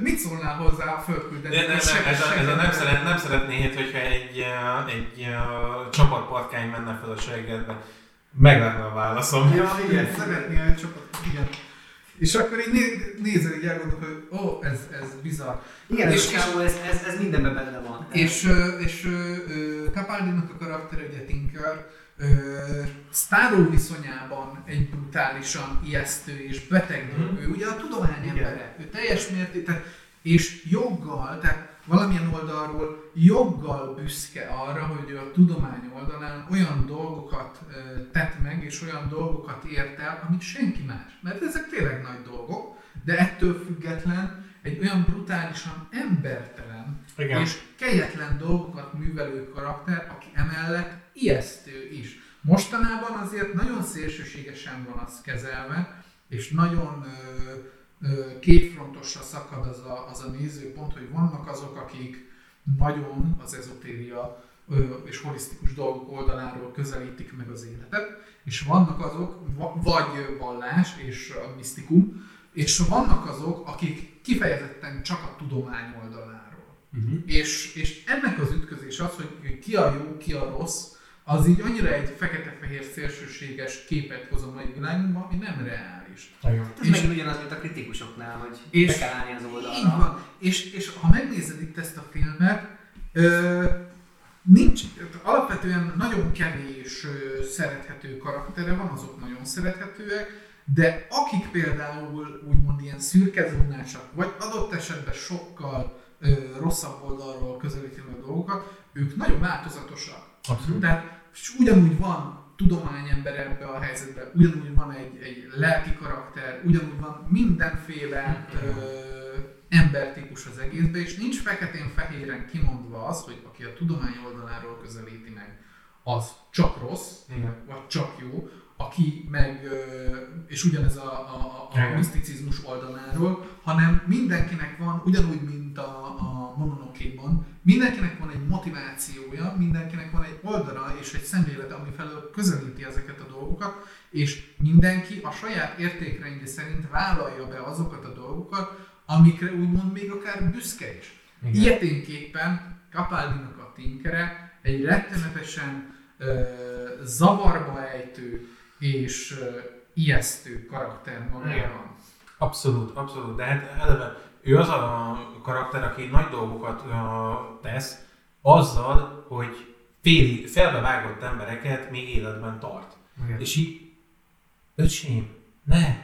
[SPEAKER 2] mit szólnál hozzá a földküldeni?
[SPEAKER 1] De nem, nem, ez a, ez a nem, szeret, nem szeretnéd, hogyha egy, egy uh, csapatpatkány menne fel a seggedbe. Meg lenne a válaszom.
[SPEAKER 3] Ja, igen.
[SPEAKER 2] Szeretnél egy csapat, igen. És akkor így né- nézel, így elgondolok, hogy ó, ez, ez bizarr.
[SPEAKER 3] Igen,
[SPEAKER 2] És-
[SPEAKER 3] és, ez, ez, ez mindenben benne van.
[SPEAKER 2] És, és Capaldinak a karakter, ugye Tinker, Starro viszonyában egy brutálisan ijesztő és beteg.
[SPEAKER 1] Mhm.
[SPEAKER 2] Ő ugye a tudomány embere. Ő teljes mértékben, és joggal, tehát valamilyen oldalról joggal büszke arra, hogy ő a tudomány oldalán olyan dolgokat tett meg, és olyan dolgokat ért el, amit senki más. Mert ezek tényleg nagy dolgok, de ettől független egy olyan brutálisan embertelen
[SPEAKER 1] Igen.
[SPEAKER 2] és kegyetlen dolgokat művelő karakter, aki emellett ijesztő is. Mostanában azért nagyon szélsőségesen van az kezelve, és nagyon ö, kétfrontosra szakad az a, az a nézőpont, hogy vannak azok, akik nagyon az ezotéria és holisztikus dolgok oldaláról közelítik meg az életet, és vannak azok, va- vagy vallás és a misztikum, és vannak azok, akik kifejezetten csak a tudomány oldaláról.
[SPEAKER 3] Uh-huh.
[SPEAKER 2] És, és ennek az ütközés az, hogy ki a jó, ki a rossz, az így annyira egy fekete-fehér szélsőséges képet hoz a mai világunkban, ami nem
[SPEAKER 1] Igen.
[SPEAKER 3] Ez
[SPEAKER 2] És-
[SPEAKER 3] megint ugyanaz, mint a kritikusoknál, hogy
[SPEAKER 2] És-
[SPEAKER 3] be kell állni az oldalra.
[SPEAKER 2] Így van. És, és ha megnézed itt ezt a filmet, ö, nincs, alapvetően nagyon kevés ö, szerethető karaktere van, azok nagyon szerethetőek, de akik például úgymond ilyen szürkezónásak, vagy adott esetben sokkal ö, rosszabb oldalról közelítik a dolgokat, ők nagyon változatosak.
[SPEAKER 1] Abszolút.
[SPEAKER 2] Tehát ugyanúgy van tudományember ebbe a helyzetben, ugyanúgy van egy, egy lelki karakter, ugyanúgy van mindenféle ö, embertípus az egészben, és nincs feketén-fehéren kimondva az, hogy aki a tudomány oldaláról közelíti meg, az csak rossz,
[SPEAKER 1] Igen.
[SPEAKER 2] vagy csak jó, aki meg, és ugyanez a, a, a, miszticizmus oldaláról, hanem mindenkinek van, ugyanúgy, mint a, a Mononoke-ban, mindenkinek van egy motivációja, mindenkinek van egy oldala és egy szemlélete, ami felől közelíti ezeket a dolgokat, és mindenki a saját értékrendje szerint vállalja be azokat a dolgokat, amikre úgymond még akár büszke is.
[SPEAKER 1] Igen.
[SPEAKER 2] Ilyeténképpen Capaldinak a tinkere egy rettenetesen ö, zavarba ejtő és ijesztő karakter magában.
[SPEAKER 1] Abszolút, abszolút, de hát eleve ő az a karakter, aki nagy dolgokat uh, tesz azzal, hogy fél, felbevágott embereket még életben tart.
[SPEAKER 3] Igen.
[SPEAKER 1] És így, öcsém, ne,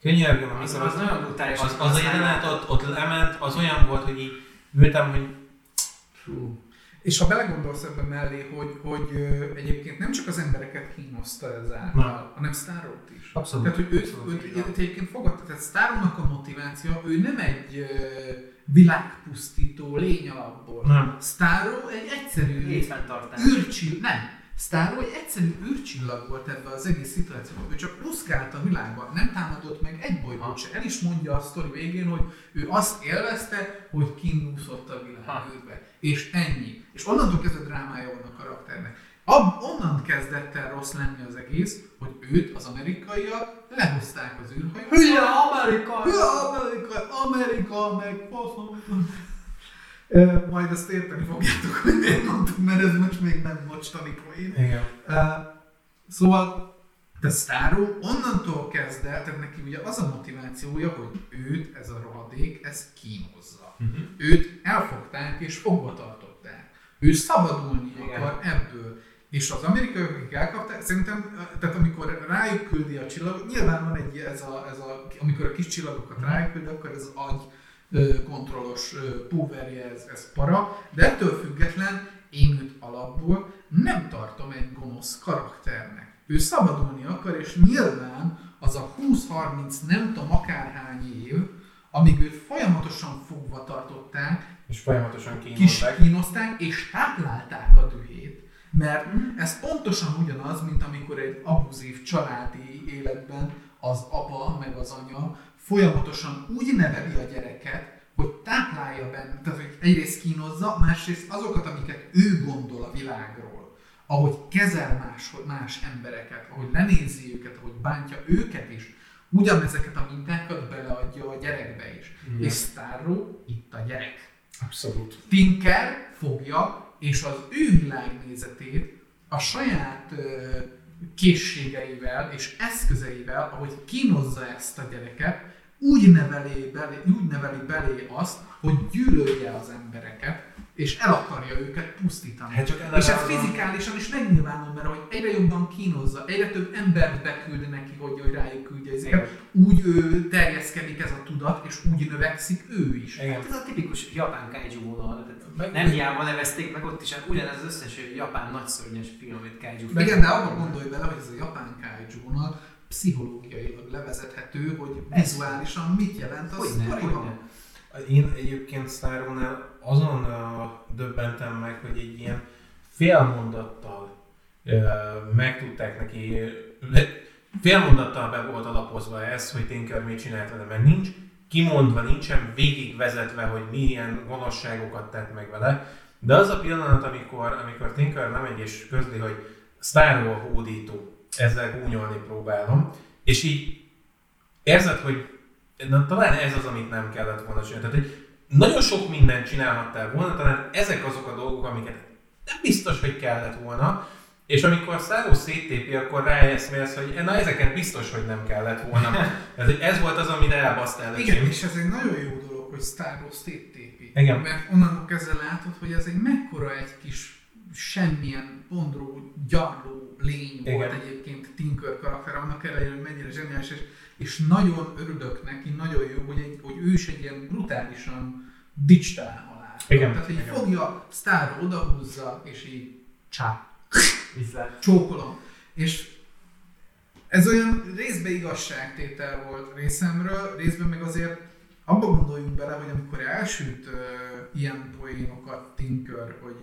[SPEAKER 1] könyörgöm,
[SPEAKER 3] Az,
[SPEAKER 1] amikor
[SPEAKER 3] az nagyon brutális.
[SPEAKER 1] az, az a jelenet ott, ott lement, az olyan volt, hogy így ültem, hogy
[SPEAKER 3] Fú.
[SPEAKER 2] És ha belegondolsz ebben mellé, hogy, hogy ö, egyébként nem csak az embereket kínozta ezáltal,
[SPEAKER 1] Nem.
[SPEAKER 2] hanem Starot is.
[SPEAKER 1] abszolút.
[SPEAKER 2] Tehát, hogy őt, őt, őt egyébként fogadta, tehát Starnak a motiváció, ő nem egy ö, világpusztító lény alapból.
[SPEAKER 1] Nem.
[SPEAKER 2] Starro egy egyszerű
[SPEAKER 3] Létfenntartás.
[SPEAKER 2] űrcsillag, nem. Starro egy egyszerű űrcsillag volt ebben az egész szituációban. Ő csak pluszkált a világban, nem támadott meg egy bolygót se. El is mondja a sztori végén, hogy ő azt élvezte, hogy kinúszott a világűrbe. És ennyi. És onnantól kezdve drámája van a karakternek. Ab, onnan kezdett el rossz lenni az egész, hogy őt, az amerikaiak lehozták az űrhajó.
[SPEAKER 3] Hülye Amerika!
[SPEAKER 2] Hülye Amerika, Amerika, meg faszom. Majd azt érteni fogjátok, hogy miért mondtuk, mert ez most még nem mostani poén.
[SPEAKER 1] Igen.
[SPEAKER 2] Szóval de Starro onnantól kezd el, tehát neki ugye az a motivációja, hogy őt ez a rohadék, ez kínozza.
[SPEAKER 1] Uh-huh.
[SPEAKER 2] Őt elfogták és fogva tartották. Ő szabadulni
[SPEAKER 3] Igen.
[SPEAKER 2] akar ebből. És az amerikaiak, akik elkapták, szerintem, tehát amikor rájuk küldi a csillag, nyilván van egy ez a, ez a amikor a kis csillagokat rájuk küldi, akkor ez az agy kontrollos powerje, ez, ez para, de ettől független én őt alapból nem tartom egy gonosz karakternek. Ő szabadulni akar, és nyilván az a 20-30 nem tudom akárhány év, amíg őt folyamatosan fogva tartották,
[SPEAKER 1] És folyamatosan kínozták.
[SPEAKER 2] kínozták és táplálták a dühét. Mert ez pontosan ugyanaz, mint amikor egy abuzív családi életben az apa meg az anya folyamatosan úgy neveli a gyereket, hogy táplálja benne, tehát hogy egyrészt kínozza, másrészt azokat, amiket ő gondol a világról, ahogy kezel más, más embereket, ahogy lenézi őket, ahogy bántja őket is, ugyanezeket a mintákat beleadja a gyerekbe is.
[SPEAKER 1] Igen.
[SPEAKER 2] És Starro itt a gyerek.
[SPEAKER 1] Abszolút.
[SPEAKER 2] Tinker fogja, és az ő világnézetét a saját ö, készségeivel és eszközeivel, ahogy kínozza ezt a gyereket, úgy neveli, belé, úgy neveli belé azt, hogy gyűlölje az embereket, és el akarja őket pusztítani.
[SPEAKER 1] Hát csak eleve
[SPEAKER 2] és ez
[SPEAKER 1] az a-
[SPEAKER 2] fizikálisan is megnyilvánul, mert hogy egyre jobban kínozza, egyre több embert beküld neki, hogy, hogy rájuk küldje ezeket, úgy ő terjeszkedik ez a tudat, és úgy növekszik ő is.
[SPEAKER 1] Igen.
[SPEAKER 3] Hát ez a tipikus japán kaiju vonal. Nem hiába nevezték meg ott is, hát ugyanez az összes japán nagyszörnyes film, amit kaiju.
[SPEAKER 2] Igen, de abban gondolj bele, hogy ez a japán kaiju pszichológiailag levezethető, hogy vizuálisan mit jelent a
[SPEAKER 3] Hogyne,
[SPEAKER 2] sztoriban.
[SPEAKER 3] hogyne.
[SPEAKER 1] Én egyébként Starronál azon döbbentem meg, hogy egy ilyen félmondattal meg tudták neki, félmondattal be volt alapozva ez, hogy Tinker mit csinált vele, mert nincs kimondva, nincsen végigvezetve, hogy milyen gonoszságokat tett meg vele, de az a pillanat, amikor, amikor Tinker nem megy és közli, hogy Starro a hódító, ezzel gúnyolni próbálom, és így érzed, hogy Na, talán ez az, amit nem kellett volna csinálni. Tehát, hogy nagyon sok mindent csinálhattál volna, talán ezek azok a dolgok, amiket nem biztos, hogy kellett volna, és amikor Száros széttépi, akkor ráeszmélsz, hogy na ezeket biztos, hogy nem kellett volna. Hogy ez volt az, amit elbasztál.
[SPEAKER 2] Igen, és ez egy nagyon jó dolog, hogy Star Wars tépi.
[SPEAKER 1] Igen.
[SPEAKER 2] Mert onnantól kezdve látod, hogy ez egy mekkora egy kis semmilyen pondró, gyarló lény
[SPEAKER 1] Igen.
[SPEAKER 2] volt egyébként Tinker karakter, annak ellenére, hogy mennyire zseniális, és, és nagyon örülök neki, nagyon jó, hogy, egy, hogy ő is egy ilyen brutálisan dicstál halál.
[SPEAKER 1] Igen,
[SPEAKER 2] Tehát, hogy
[SPEAKER 1] igen.
[SPEAKER 2] fogja, Star odahúzza, és így csá,
[SPEAKER 3] Viszlát.
[SPEAKER 2] csókolom. És ez olyan részben igazságtétel volt részemről, részben meg azért abba gondoljunk bele, hogy amikor elsüt uh, ilyen poénokat Tinker, hogy,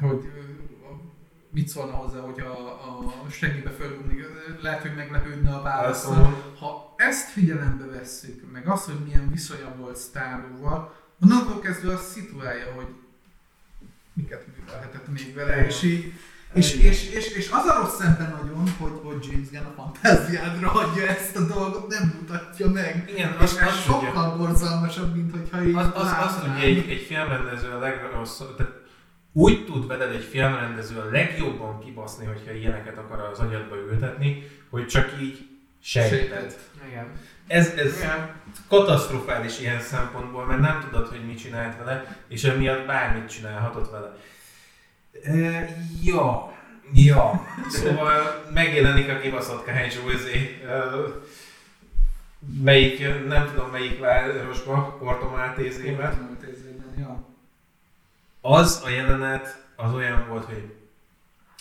[SPEAKER 2] hogy mit szólna hozzá, hogy a, a segélybe fölgumni, lehet, hogy meglepődne a.
[SPEAKER 1] Válaszol.
[SPEAKER 2] Ha ezt figyelembe vesszük, meg az, hogy milyen viszonya volt Starróval, onnantól kezdve azt szituálja, hogy miket művelhetett még vele, és így és, és, és, és, az a rossz ebben nagyon, hogy, hogy James Gunn a fantáziádra adja ezt a dolgot, nem mutatja meg.
[SPEAKER 1] Igen,
[SPEAKER 2] és
[SPEAKER 1] az,
[SPEAKER 2] ez
[SPEAKER 1] az,
[SPEAKER 2] sokkal borzalmasabb, mint hogyha így
[SPEAKER 1] Az, az, az
[SPEAKER 2] látnál.
[SPEAKER 1] hogy egy, egy filmrendező a legrosszabb, tehát úgy tud veled egy filmrendező a legjobban kibaszni, hogyha ilyeneket akar az agyadba ültetni, hogy csak így sejted.
[SPEAKER 3] Igen.
[SPEAKER 1] Ez, ez
[SPEAKER 3] Igen.
[SPEAKER 1] katasztrofális ilyen szempontból, mert nem tudod, hogy mit csinált vele, és emiatt bármit csinálhatott vele. E, ja, ja. Szóval megjelenik a kibaszott kaiju izé, e, melyik, nem tudom melyik városba, Porto Maltézébe.
[SPEAKER 2] Maltézében, ja.
[SPEAKER 1] Az a jelenet, az olyan volt, hogy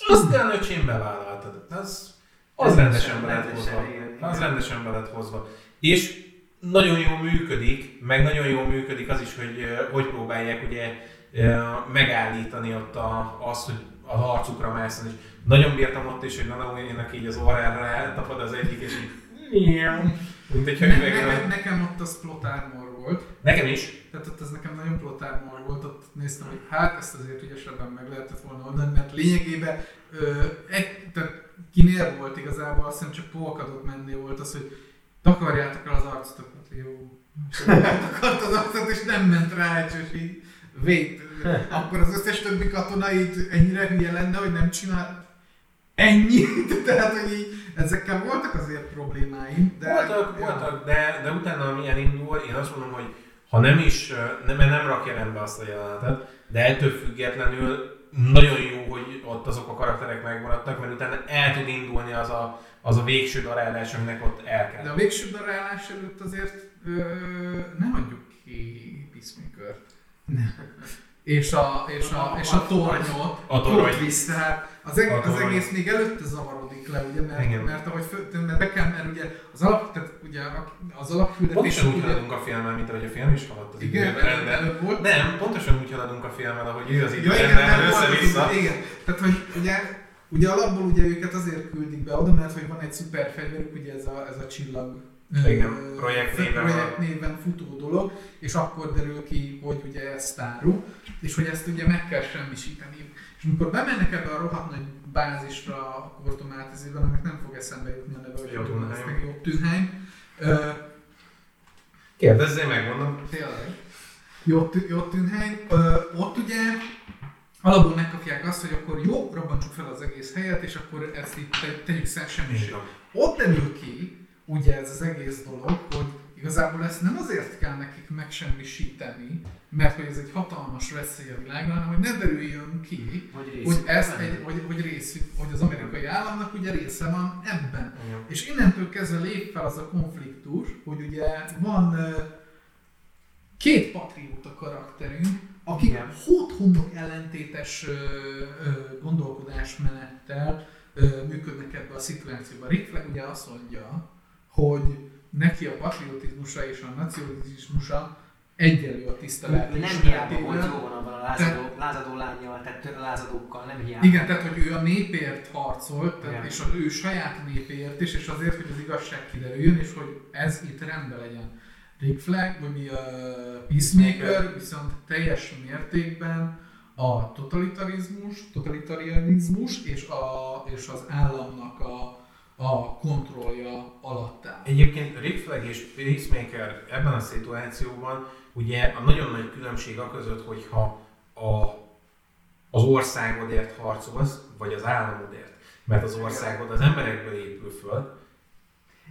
[SPEAKER 1] aztán öcsém bevállaltad. Az, az rendesen be lett hozva. Az rendesen be lett hozva. És nagyon jól működik, meg nagyon jól működik az is, hogy hogy próbálják ugye megállítani ott a, azt, hogy a harcukra mászani. És nagyon bírtam ott is, hogy Nanaue-nek így az orrára tapad az egyik, és így mint egy
[SPEAKER 2] Ne, ne,
[SPEAKER 1] hővegre.
[SPEAKER 2] nekem ott az plot armor volt.
[SPEAKER 1] Nekem is.
[SPEAKER 2] Tehát ott ez nekem nagyon plot armor volt, ott néztem, hogy hát ezt azért ügyesebben meg lehetett volna oldani, mert lényegében ö, egy, tehát kinél volt igazából, azt hiszem csak polkadott menni volt az, hogy takarjátok el az arcotokat, jó. És Takartad az arcot, és nem ment rá, és így wait. Akkor az összes többi katona így ennyire hülye lenne, hogy nem csinál ennyi. Tehát, hogy így ezekkel voltak azért problémáim. De,
[SPEAKER 1] voltak,
[SPEAKER 2] ja.
[SPEAKER 1] voltak, de, de utána milyen indul, én azt mondom, hogy ha nem is, nem, nem rakja rendbe azt a jelenetet, de ettől függetlenül nagyon jó, hogy ott azok a karakterek megmaradtak, mert utána el tud indulni az a, az a végső darálás, aminek ott el kell.
[SPEAKER 2] De a végső darálás előtt azért ö, ne hagyjuk ki Peacemaker-t. És a, és a, és a tornyot.
[SPEAKER 1] A torony.
[SPEAKER 2] Tehát az, eg- az egész még előtte zavarodik le, ugye, mert,
[SPEAKER 1] Igen.
[SPEAKER 2] mert ahogy fő, mert be kell, mert ugye az alap, tehát ugye az alapküldetés,
[SPEAKER 1] Pontosan úgy haladunk a filmmel, mint ahogy a film is haladt az
[SPEAKER 2] igen,
[SPEAKER 1] időben.
[SPEAKER 2] előbb, volt.
[SPEAKER 1] Nem, pontosan úgy haladunk a filmmel, ahogy ő az időben, össze-vissza.
[SPEAKER 2] igen, tehát hogy ugye, ugye alapból ugye őket azért küldik be oda, mert hogy van egy szuper fegyverük, ugye ez a, ez a csillag
[SPEAKER 1] Igen, projekt néven
[SPEAKER 2] projekt néven futó dolog, és akkor derül ki, hogy ugye ez sztárú, és hogy ezt ugye meg kell semmisíteni. Amikor bemennek ebbe a rohadt nagy bázisra a kortomátizében, aminek nem fog eszembe jutni a neve, hogy hogy hívják, Jotunheim, ö,
[SPEAKER 1] Kérdezzél meg, mondom.
[SPEAKER 2] Tényleg. Jotunheim. Ö, ott ugye alapból megkapják azt, hogy akkor jó, robbantsuk fel az egész helyet, és akkor ezt itt te- tegyük szem semmiség. Ott derül ki, ugye ez az egész dolog, hogy igazából ezt nem azért kell nekik megsemmisíteni, mert hogy ez egy hatalmas veszély a világra, hanem hogy ne derüljön ki,
[SPEAKER 3] Hogy,
[SPEAKER 2] hogy, ez egy, hogy, hogy, részük, hogy az amerikai államnak ugye része van ebben.
[SPEAKER 1] Igen.
[SPEAKER 2] És innentől kezdve lép fel az a konfliktus, hogy ugye van két patrióta karakterünk, akik
[SPEAKER 3] Igen.
[SPEAKER 2] hót-homlok ellentétes ö, ö, gondolkodásmenettel ö, működnek ebbe a szituációba. Rick Flag ugye azt mondja, hogy neki a patriotizmusa és a nacionalizmusa egyenlő a tisztelet.
[SPEAKER 3] nem hiába volt jó van abban a lázadó, lázadó lányjal, tehát lázadókkal, nem hiába.
[SPEAKER 2] Igen, tehát hogy ő a népért harcolt, tehát,
[SPEAKER 3] Igen.
[SPEAKER 2] és az ő saját népért is, és azért, hogy az igazság kiderüljön, és hogy ez itt rendben legyen. Rick Flag, vagy mi a Peacemaker, viszont teljes mértékben a totalitarizmus, totalitarianizmus és, a, és az államnak a, a kontrollja alatt áll.
[SPEAKER 1] Egyébként Rick Flag és Peacemaker ebben a szituációban ugye a nagyon nagy különbség a között, hogyha a, az országodért harcolsz, vagy az államodért. Mert az országod az emberekből épül föl,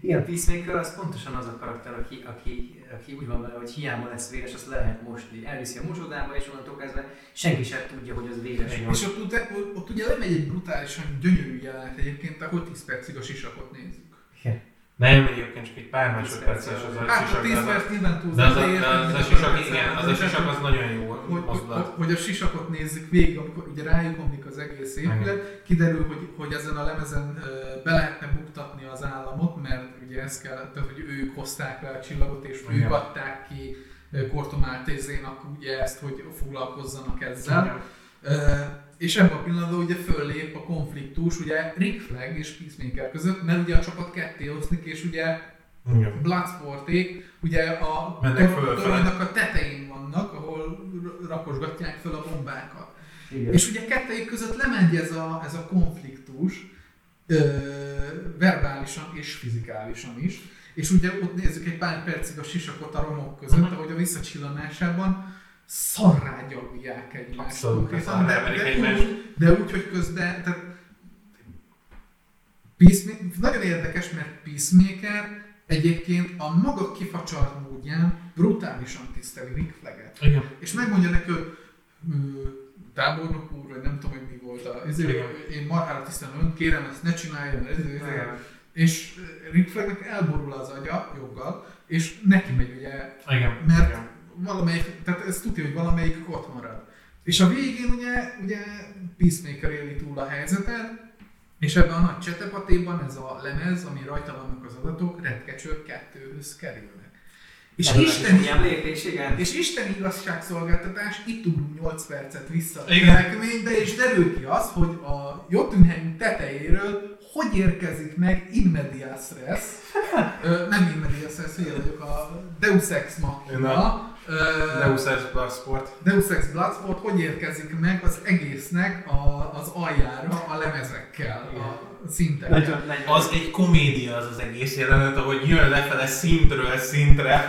[SPEAKER 3] Igen, a Peacemaker az pontosan az a karakter, aki, aki, aki úgy van vele, hogy hiába lesz véres, azt le lehet mosni. Elviszi a mosódába, és onnantól kezdve senki sem tudja, hogy az véres.
[SPEAKER 1] Igen.
[SPEAKER 3] volt.
[SPEAKER 2] És ott, ott, ott, ott ugye lemegy egy brutálisan gyönyörű jelenet egyébként, ahol 10 percig a sisakot nézzük.
[SPEAKER 1] Nem egyébként csak egy pár másodperces az a
[SPEAKER 2] Hát a
[SPEAKER 1] sisak,
[SPEAKER 2] 10
[SPEAKER 1] de az a-
[SPEAKER 2] perc nyilván túl
[SPEAKER 1] de az a, de az a sisak, igen, az a sisak az nagyon jó
[SPEAKER 2] hogy,
[SPEAKER 1] mozdulat.
[SPEAKER 2] hogy a sisakot nézzük végig, amikor ugye rájuk omlik az egész épület, kiderül, hogy, hogy ezen a lemezen be lehetne buktatni az államot, mert ugye ez kell, tehát hogy ők hozták le a csillagot, és
[SPEAKER 1] Igen.
[SPEAKER 2] ők adták ki Maltézénak ugye ezt, hogy foglalkozzanak ezzel. Ö, és ebben a pillanatban ugye föllép a konfliktus, ugye Rick Flag és Peacemaker között, mert ugye a csapat ketté oszlik, és ugye
[SPEAKER 1] Igen.
[SPEAKER 2] Bloodsporték ugye a toronynak a tetején vannak, ahol rakosgatják fel a bombákat.
[SPEAKER 3] Igen.
[SPEAKER 2] És ugye kettejük között lemegy ez a, ez a konfliktus, ö, verbálisan és fizikálisan is. És ugye ott nézzük egy pár percig a sisakot a romok között,
[SPEAKER 1] Mhm.
[SPEAKER 2] ahogy a visszacsillanásában szarrá gyalulják egymást.
[SPEAKER 1] Abszolút,
[SPEAKER 2] konkrétan, de,
[SPEAKER 1] verik
[SPEAKER 2] de,
[SPEAKER 1] egymást.
[SPEAKER 2] úgy, de úgy, hogy közben, tehát Peacemaker, nagyon érdekes, mert Peacemaker egyébként a maga kifacsart módján brutálisan tiszteli Rick Flaget.
[SPEAKER 1] Igen.
[SPEAKER 2] És megmondja neki, hogy tábornok úr, vagy nem tudom, hogy mi volt a, ezért, én marhára tisztelem önt, kérem ezt ne csinálja, mert ezért. És Rick Flagnek elborul az agya joggal, és neki megy ugye,
[SPEAKER 1] Igen.
[SPEAKER 2] mert
[SPEAKER 1] Igen.
[SPEAKER 2] Valamelyik, tehát ez tudja, hogy valamelyik ott marad. És a végén ugye, ugye Peacemaker éli túl a helyzetet, és ebben a nagy csetepatéban ez a lemez, ami rajta vannak az adatok, Redkecsőr 2-höz kerülnek. És Isten,
[SPEAKER 3] Ilyen lépés, igen.
[SPEAKER 2] és Isten igazságszolgáltatás, itt ugrunk 8 percet vissza a
[SPEAKER 1] Igen.
[SPEAKER 2] cselekménybe, és derül ki az, hogy a Jotunheim tetejéről hogy érkezik meg in medias res, Ö, nem in medias res, hülye vagyok, a Deus Ex Machina,
[SPEAKER 1] Deus Ex Bloodsport.
[SPEAKER 2] Deus Ex Bloodsport hogy érkezik meg az egésznek a, az aljára a lemezekkel, a szintekkel.
[SPEAKER 3] Nagyon, nagyon.
[SPEAKER 1] Az egy komédia az az egész jelenet, ahogy jön lefele szintről szintre.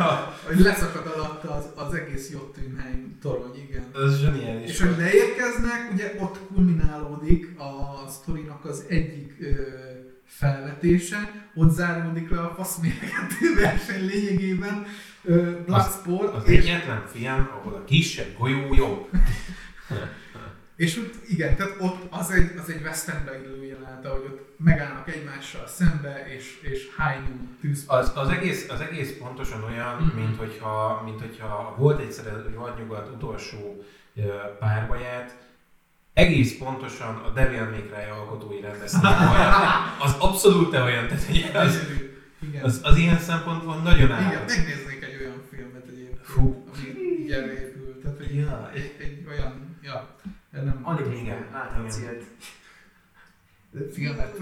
[SPEAKER 2] Hogy leszakad alatta az, az egész Jotunheim torony, igen.
[SPEAKER 1] Ez zseniális.
[SPEAKER 2] És hogy leérkeznek, ugye ott kulminálódik a sztorinak az egyik ö, felvetése, ott záródik le a faszméregető verseny lényegében, Bloodsport,
[SPEAKER 1] Az
[SPEAKER 2] és,
[SPEAKER 1] egyetlen film, ahol a kisebb golyó jobb.
[SPEAKER 2] és ott, igen, tehát ott az egy, az egy westernbe illő jelenet, ahogy ott megállnak egymással szembe, és, és hányú tűz.
[SPEAKER 1] Az, az, egész, az egész pontosan olyan,
[SPEAKER 2] Mhm.
[SPEAKER 1] mm-hmm. mint, hogyha, mint hogyha volt egyszer a Vadnyugat utolsó párbaját, egész pontosan a Devil May Cry alkotói rendezték. Az abszolút olyan, tehát hogy az,
[SPEAKER 2] igen.
[SPEAKER 1] az, az ilyen szempontból nagyon
[SPEAKER 2] igen,
[SPEAKER 1] áll.
[SPEAKER 2] egy filmet egyébként,
[SPEAKER 1] Fú.
[SPEAKER 2] épül. Tehát, hogy
[SPEAKER 1] Ja.
[SPEAKER 2] egy, egy olyan, ja, nem
[SPEAKER 3] Alig
[SPEAKER 1] Igen,
[SPEAKER 3] áthancilt.
[SPEAKER 2] filmet.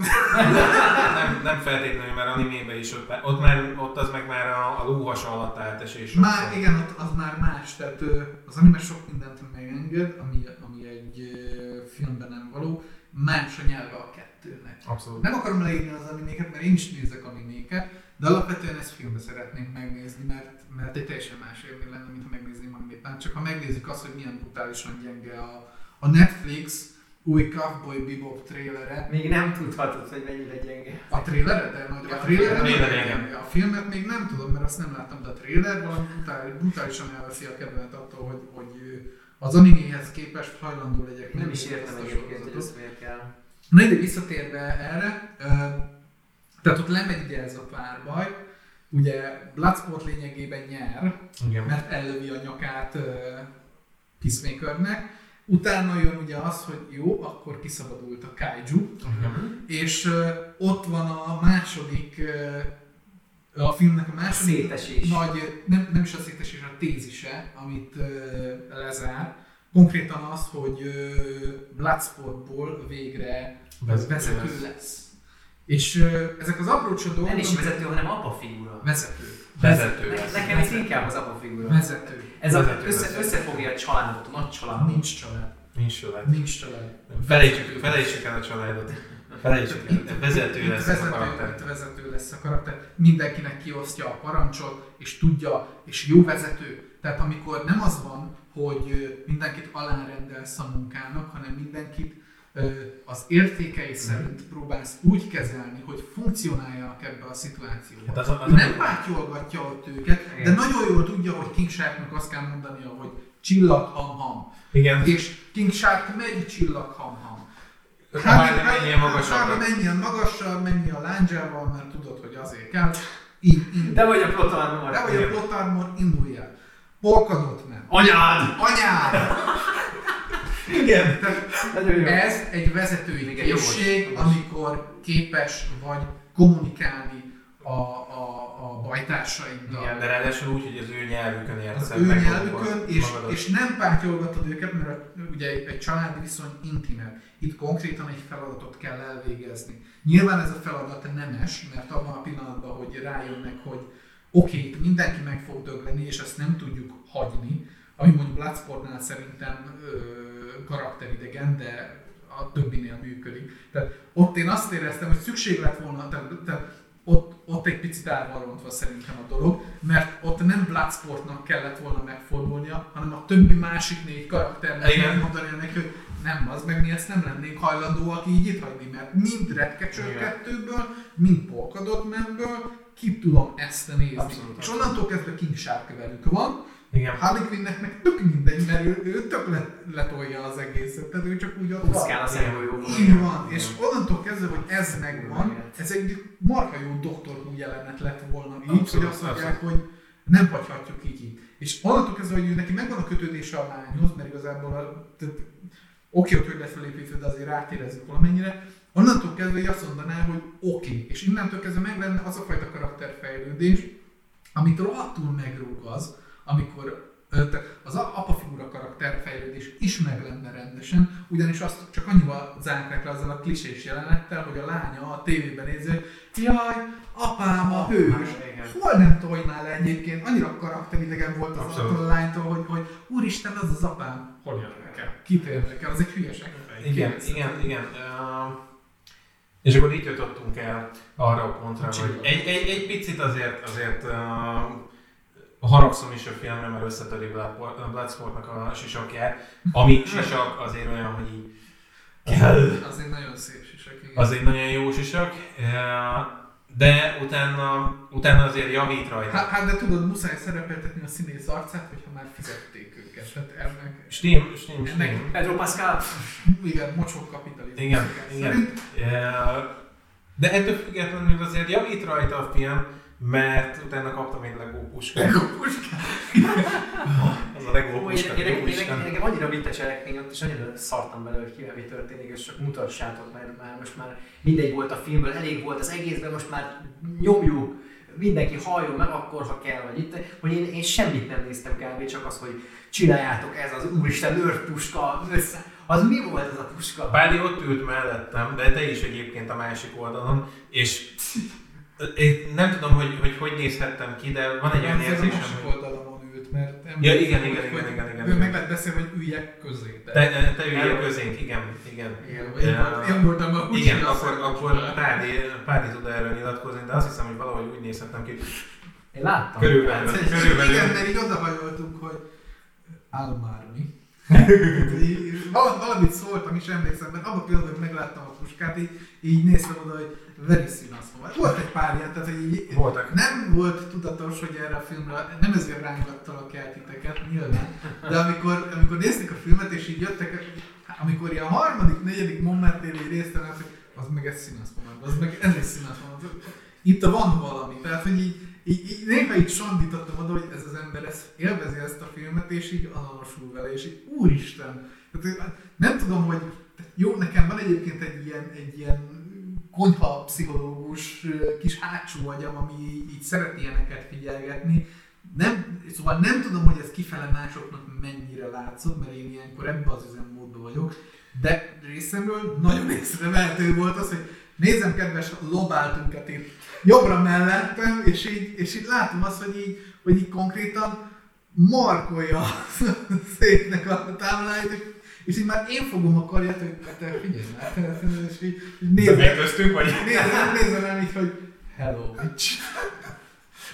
[SPEAKER 1] Nem, nem feltétlenül, mert animébe is ott, ott, már, ott az meg már a, a lóhas alatt átesés.
[SPEAKER 2] Már, igen, ott az már más, tehát az anime sok mindent megenged, ami, ami egy filmben nem való, más a nyelve a kettőnek.
[SPEAKER 1] Abszolút.
[SPEAKER 2] Nem akarom leírni az animéket, mert én is nézek animéket, de alapvetően ezt filmbe szeretnénk megnézni, mert, mert egy teljesen más élmény lenne, mint ha megnézném animét. Nem csak ha megnézik azt, hogy milyen brutálisan gyenge a, a Netflix új Cowboy Bebop trailere,
[SPEAKER 3] Még nem tudhatod, hogy mennyire gyenge.
[SPEAKER 2] A trailer, de nagy, a
[SPEAKER 3] Ja,
[SPEAKER 1] a trailer,
[SPEAKER 2] nem-
[SPEAKER 1] igen.
[SPEAKER 2] A filmet még nem tudom, mert azt nem láttam, de a trailer valami brutális, brutálisan elveszi a kedvemet attól, hogy, hogy az animéhez képest hajlandó legyek.
[SPEAKER 3] Nem is értem
[SPEAKER 2] a
[SPEAKER 3] egyébként, hogy ezt miért kell.
[SPEAKER 2] Na ide visszatérve erre, tehát ott lemegy ugye ez a párbaj, ugye Bloodsport lényegében nyer,
[SPEAKER 1] Igen.
[SPEAKER 2] mert ellövi a nyakát uh, Peacemakernek, utána jön ugye az, hogy jó, akkor kiszabadult a kaiju,
[SPEAKER 1] Igen.
[SPEAKER 2] és uh, ott van a második, uh, a filmnek a második
[SPEAKER 3] Szétesés.
[SPEAKER 2] nagy, nem, nem is a szétesés, a tézise, amit uh, lezár. Konkrétan az, hogy uh, Bloodsportból végre
[SPEAKER 1] Vezető
[SPEAKER 2] vezető,
[SPEAKER 1] lesz.
[SPEAKER 2] lesz. És uh, ezek az aprócsa dolgok...
[SPEAKER 3] Nem is vezető, hanem apa figura.
[SPEAKER 2] Vezető.
[SPEAKER 1] Vezető
[SPEAKER 3] Ne,
[SPEAKER 1] lesz.
[SPEAKER 3] nekem ez inkább az apa figura.
[SPEAKER 2] Vezető.
[SPEAKER 3] Ez a,
[SPEAKER 1] Vezető
[SPEAKER 3] össze,
[SPEAKER 1] lesz.
[SPEAKER 3] összefogja a családot, a nagy családot.
[SPEAKER 2] Nincs család.
[SPEAKER 1] Nincs család.
[SPEAKER 2] Nincs család.
[SPEAKER 1] Felejtsük, felejtsük el a családot. Felejtsük el. Vezető lesz a
[SPEAKER 2] vezető,
[SPEAKER 1] karakter.
[SPEAKER 2] itt vezető lesz a karakter. Mindenkinek kiosztja a parancsot, és tudja, és jó vezető. Tehát amikor nem az van, hogy mindenkit alárendelsz a munkának, hanem mindenkit az értékei szerint próbálsz úgy kezelni, hogy funkcionáljanak ebbe a szituációba.
[SPEAKER 1] Hát az az
[SPEAKER 2] Ő
[SPEAKER 1] a-
[SPEAKER 2] nem pátyolgatja ott őket, de
[SPEAKER 3] Igen.
[SPEAKER 2] nagyon jól tudja, hogy King Sharknak azt kell mondania, hogy csillag ham-ham.
[SPEAKER 1] Igen.
[SPEAKER 2] És King Shark megy csillag ham-ham.
[SPEAKER 1] Harley menjen magasabbra.
[SPEAKER 2] Menjen magasabbra, menjen a lándzsával, mert tudod, hogy azért kell. Így, így.
[SPEAKER 3] De vagy a proton
[SPEAKER 2] De vagy a plot armor, indulj el. Polkadott nem.
[SPEAKER 3] Anyád!
[SPEAKER 2] Anyád!
[SPEAKER 1] Igen.
[SPEAKER 2] Ez egy vezetői
[SPEAKER 3] Igen,
[SPEAKER 2] készség,
[SPEAKER 3] jogos.
[SPEAKER 2] amikor képes vagy kommunikálni a, a, a bajtársaiddal.
[SPEAKER 1] Igen, de ráadásul úgy, hogy az ő nyelvükön
[SPEAKER 2] az
[SPEAKER 1] érteszed
[SPEAKER 2] ő nyelvükön, és,
[SPEAKER 1] magadat.
[SPEAKER 2] és nem pátyolgatod őket, mert a- ugye egy, egy családi viszony intimebb. Itt konkrétan egy feladatot kell elvégezni. Nyilván ez a feladat nemes, mert abban a pillanatban, hogy rájönnek, hogy oké, itt mindenki meg fog dögleni, és ezt nem tudjuk hagyni, ami mondjuk Bloodsportnál szerintem ö, karakteridegen, de a többinél működik. Tehát ott én azt éreztem, hogy szükség lett volna, tehát, tehát ott, ott egy picit el van rontva szerintem a dolog, mert ott nem Bloodsportnak kellett volna megfordulnia, hanem a többi másik négy karakternek megmondani neki, hogy nem, az meg mi ezt nem lennénk hajlandóak így itt hagyni, mert mind Redcatcher. 2-ből, mind Polkadot Manből ki tudom ezt nézni.
[SPEAKER 3] Abszolút.
[SPEAKER 2] És onnantól kezdve King Shark velük van,
[SPEAKER 1] Igen.
[SPEAKER 2] Harley Quinnnek meg tök mindegy, mert ő, ő tök le, letolja az egészet, tehát ő csak úgy ott van.
[SPEAKER 3] Puszkál a szemgolyóban.
[SPEAKER 2] Így van, és onnantól kezdve, hogy ez megvan, ez egy marha jó Doctor Who jelenet lett volna így, hogy
[SPEAKER 1] Abszolút,
[SPEAKER 2] azt mondják, hogy nem hagyhatjuk így így. És onnantól kezdve, hogy ő neki megvan a kötődése a lányhoz, mert igazából a, tehát, oké, hogy hogy lesz felépítve, de azért rátérezzük valamennyire, onnantól kezdve így azt mondaná, hogy oké, és innentől kezdve meg lenne az a fajta karakterfejlődés, amit rohadtul megrúg az, amikor az a- apafigura karakterfejlődés is meg lenne rendesen, ugyanis azt csak annyival zárták le azzal a klisés jelenettel, hogy a lánya a tévében nézi, hogy jaj, apám a hős. Hol nem tojnál le egyébként? Annyira karakteridegen volt az attól a lánytól, hogy, hogy úristen, az az apám. Hol jön nekem? Kit érdekel? Az egy hülyeség.
[SPEAKER 1] Igen, igen, igen. Uh, és akkor így jutottunk el arra a pontra, hogy egy, egy, egy picit azért, azért uh, haragszom is a filmre, mert összetöri Blood- Bloodsportnak a sisakját, ami sisak azért olyan, hogy így kell.
[SPEAKER 2] Az egy nagyon szép sisak. igen.
[SPEAKER 1] Az egy nagyon jó sisak, de utána, utána azért javít rajta.
[SPEAKER 2] Hát, hát, de tudod, muszáj szerepeltetni a színész arcát, hogyha már fizették őket. Tehát ennek,
[SPEAKER 1] Steam, Steam,
[SPEAKER 2] ennek
[SPEAKER 1] Steam.
[SPEAKER 3] Pedro Pascal.
[SPEAKER 2] igen, mocsok kapitalizmus.
[SPEAKER 1] Igen, igen.
[SPEAKER 2] Szerint
[SPEAKER 1] Uh, De ettől függetlenül azért javít rajta a film, mert utána kaptam egy Lego puskát. Az a Lego
[SPEAKER 3] én- én-
[SPEAKER 1] jó
[SPEAKER 3] én-
[SPEAKER 1] Isten.
[SPEAKER 3] Nekem annyira vita cselekmény ott, és annyira szartam bele, hogy kivel mi történik, és csak mutassátok, mert már most már mindegy volt a filmből, elég volt az egészben, most már nyomjuk, mindenki halljon meg akkor, ha kell, vagy itt, hogy én, én semmit nem néztem kb. csak az, hogy csináljátok ez az úristen őrpuska, össze. Az mi volt ez a puska?
[SPEAKER 1] Pádi ott ült mellettem, de te is egyébként a másik oldalon, és én nem tudom, hogy hogy, hogy nézhettem ki, de van egy olyan érzésem,
[SPEAKER 2] másik
[SPEAKER 1] hogy
[SPEAKER 2] oldalon ült, mert
[SPEAKER 1] Ja, igen, igen,
[SPEAKER 2] hogy-
[SPEAKER 1] igen, igen, igen,
[SPEAKER 2] ő
[SPEAKER 1] igen.
[SPEAKER 2] meg lehet beszélni, hogy üljek közé. de-
[SPEAKER 1] te, te üljél közénk, igen, igen.
[SPEAKER 2] Igen,
[SPEAKER 3] Igen.
[SPEAKER 2] én, volt- én voltam a
[SPEAKER 1] Igen, akkor, akkor Pádi, Pádi tud erről nyilatkozni, de azt hiszem, hogy valahogy úgy nézhettem ki.
[SPEAKER 3] Én láttam.
[SPEAKER 1] Körülbelül. Körülbelül.
[SPEAKER 2] Igen, mert így odahajoltunk, hogy áll Valamit szóltam is, emlékszem, mert abban a pillanatban, hogy megláttam a puskát, így, így néztem oda, hogy very soon azt mondom. Volt egy pár ilyen, tehát így,
[SPEAKER 1] Voltak.
[SPEAKER 2] nem volt tudatos, hogy erre a filmre, nem ezért rángattalak el titeket, nyilván, de amikor, amikor néztük a filmet, és így jöttek, amikor ilyen harmadik, negyedik résztem át, hogy az meg ez színasz az meg ez is színasz. Itt van valami, tehát hogy így, így, így néha így sandítottam oda, hogy ez az ember ezt, élvezi ezt a filmet, és így azonosul vele, és így úristen, tehát, hogy nem tudom, hogy jó, nekem van egyébként egy ilyen, egy ilyen konyha pszichológus kis hátsó agyam, ami így, szeret ilyeneket figyelgetni. Nem, szóval nem tudom, hogy ez kifele másoknak mennyire látszott, mert én ilyenkor ebbe az üzemmódban vagyok, de részemről nagyon észrevehető volt az, hogy nézem, kedves lobáltunkat itt jobbra mellettem, és így, és így látom azt, hogy így, hogy így konkrétan markolja a széknek a tábláját, és- így már én fogom a karját, hogy te figyelj már, és így, így nézem,
[SPEAKER 1] köztünk, vagy?
[SPEAKER 2] nézem, nézem rám így, hogy hello, bitch.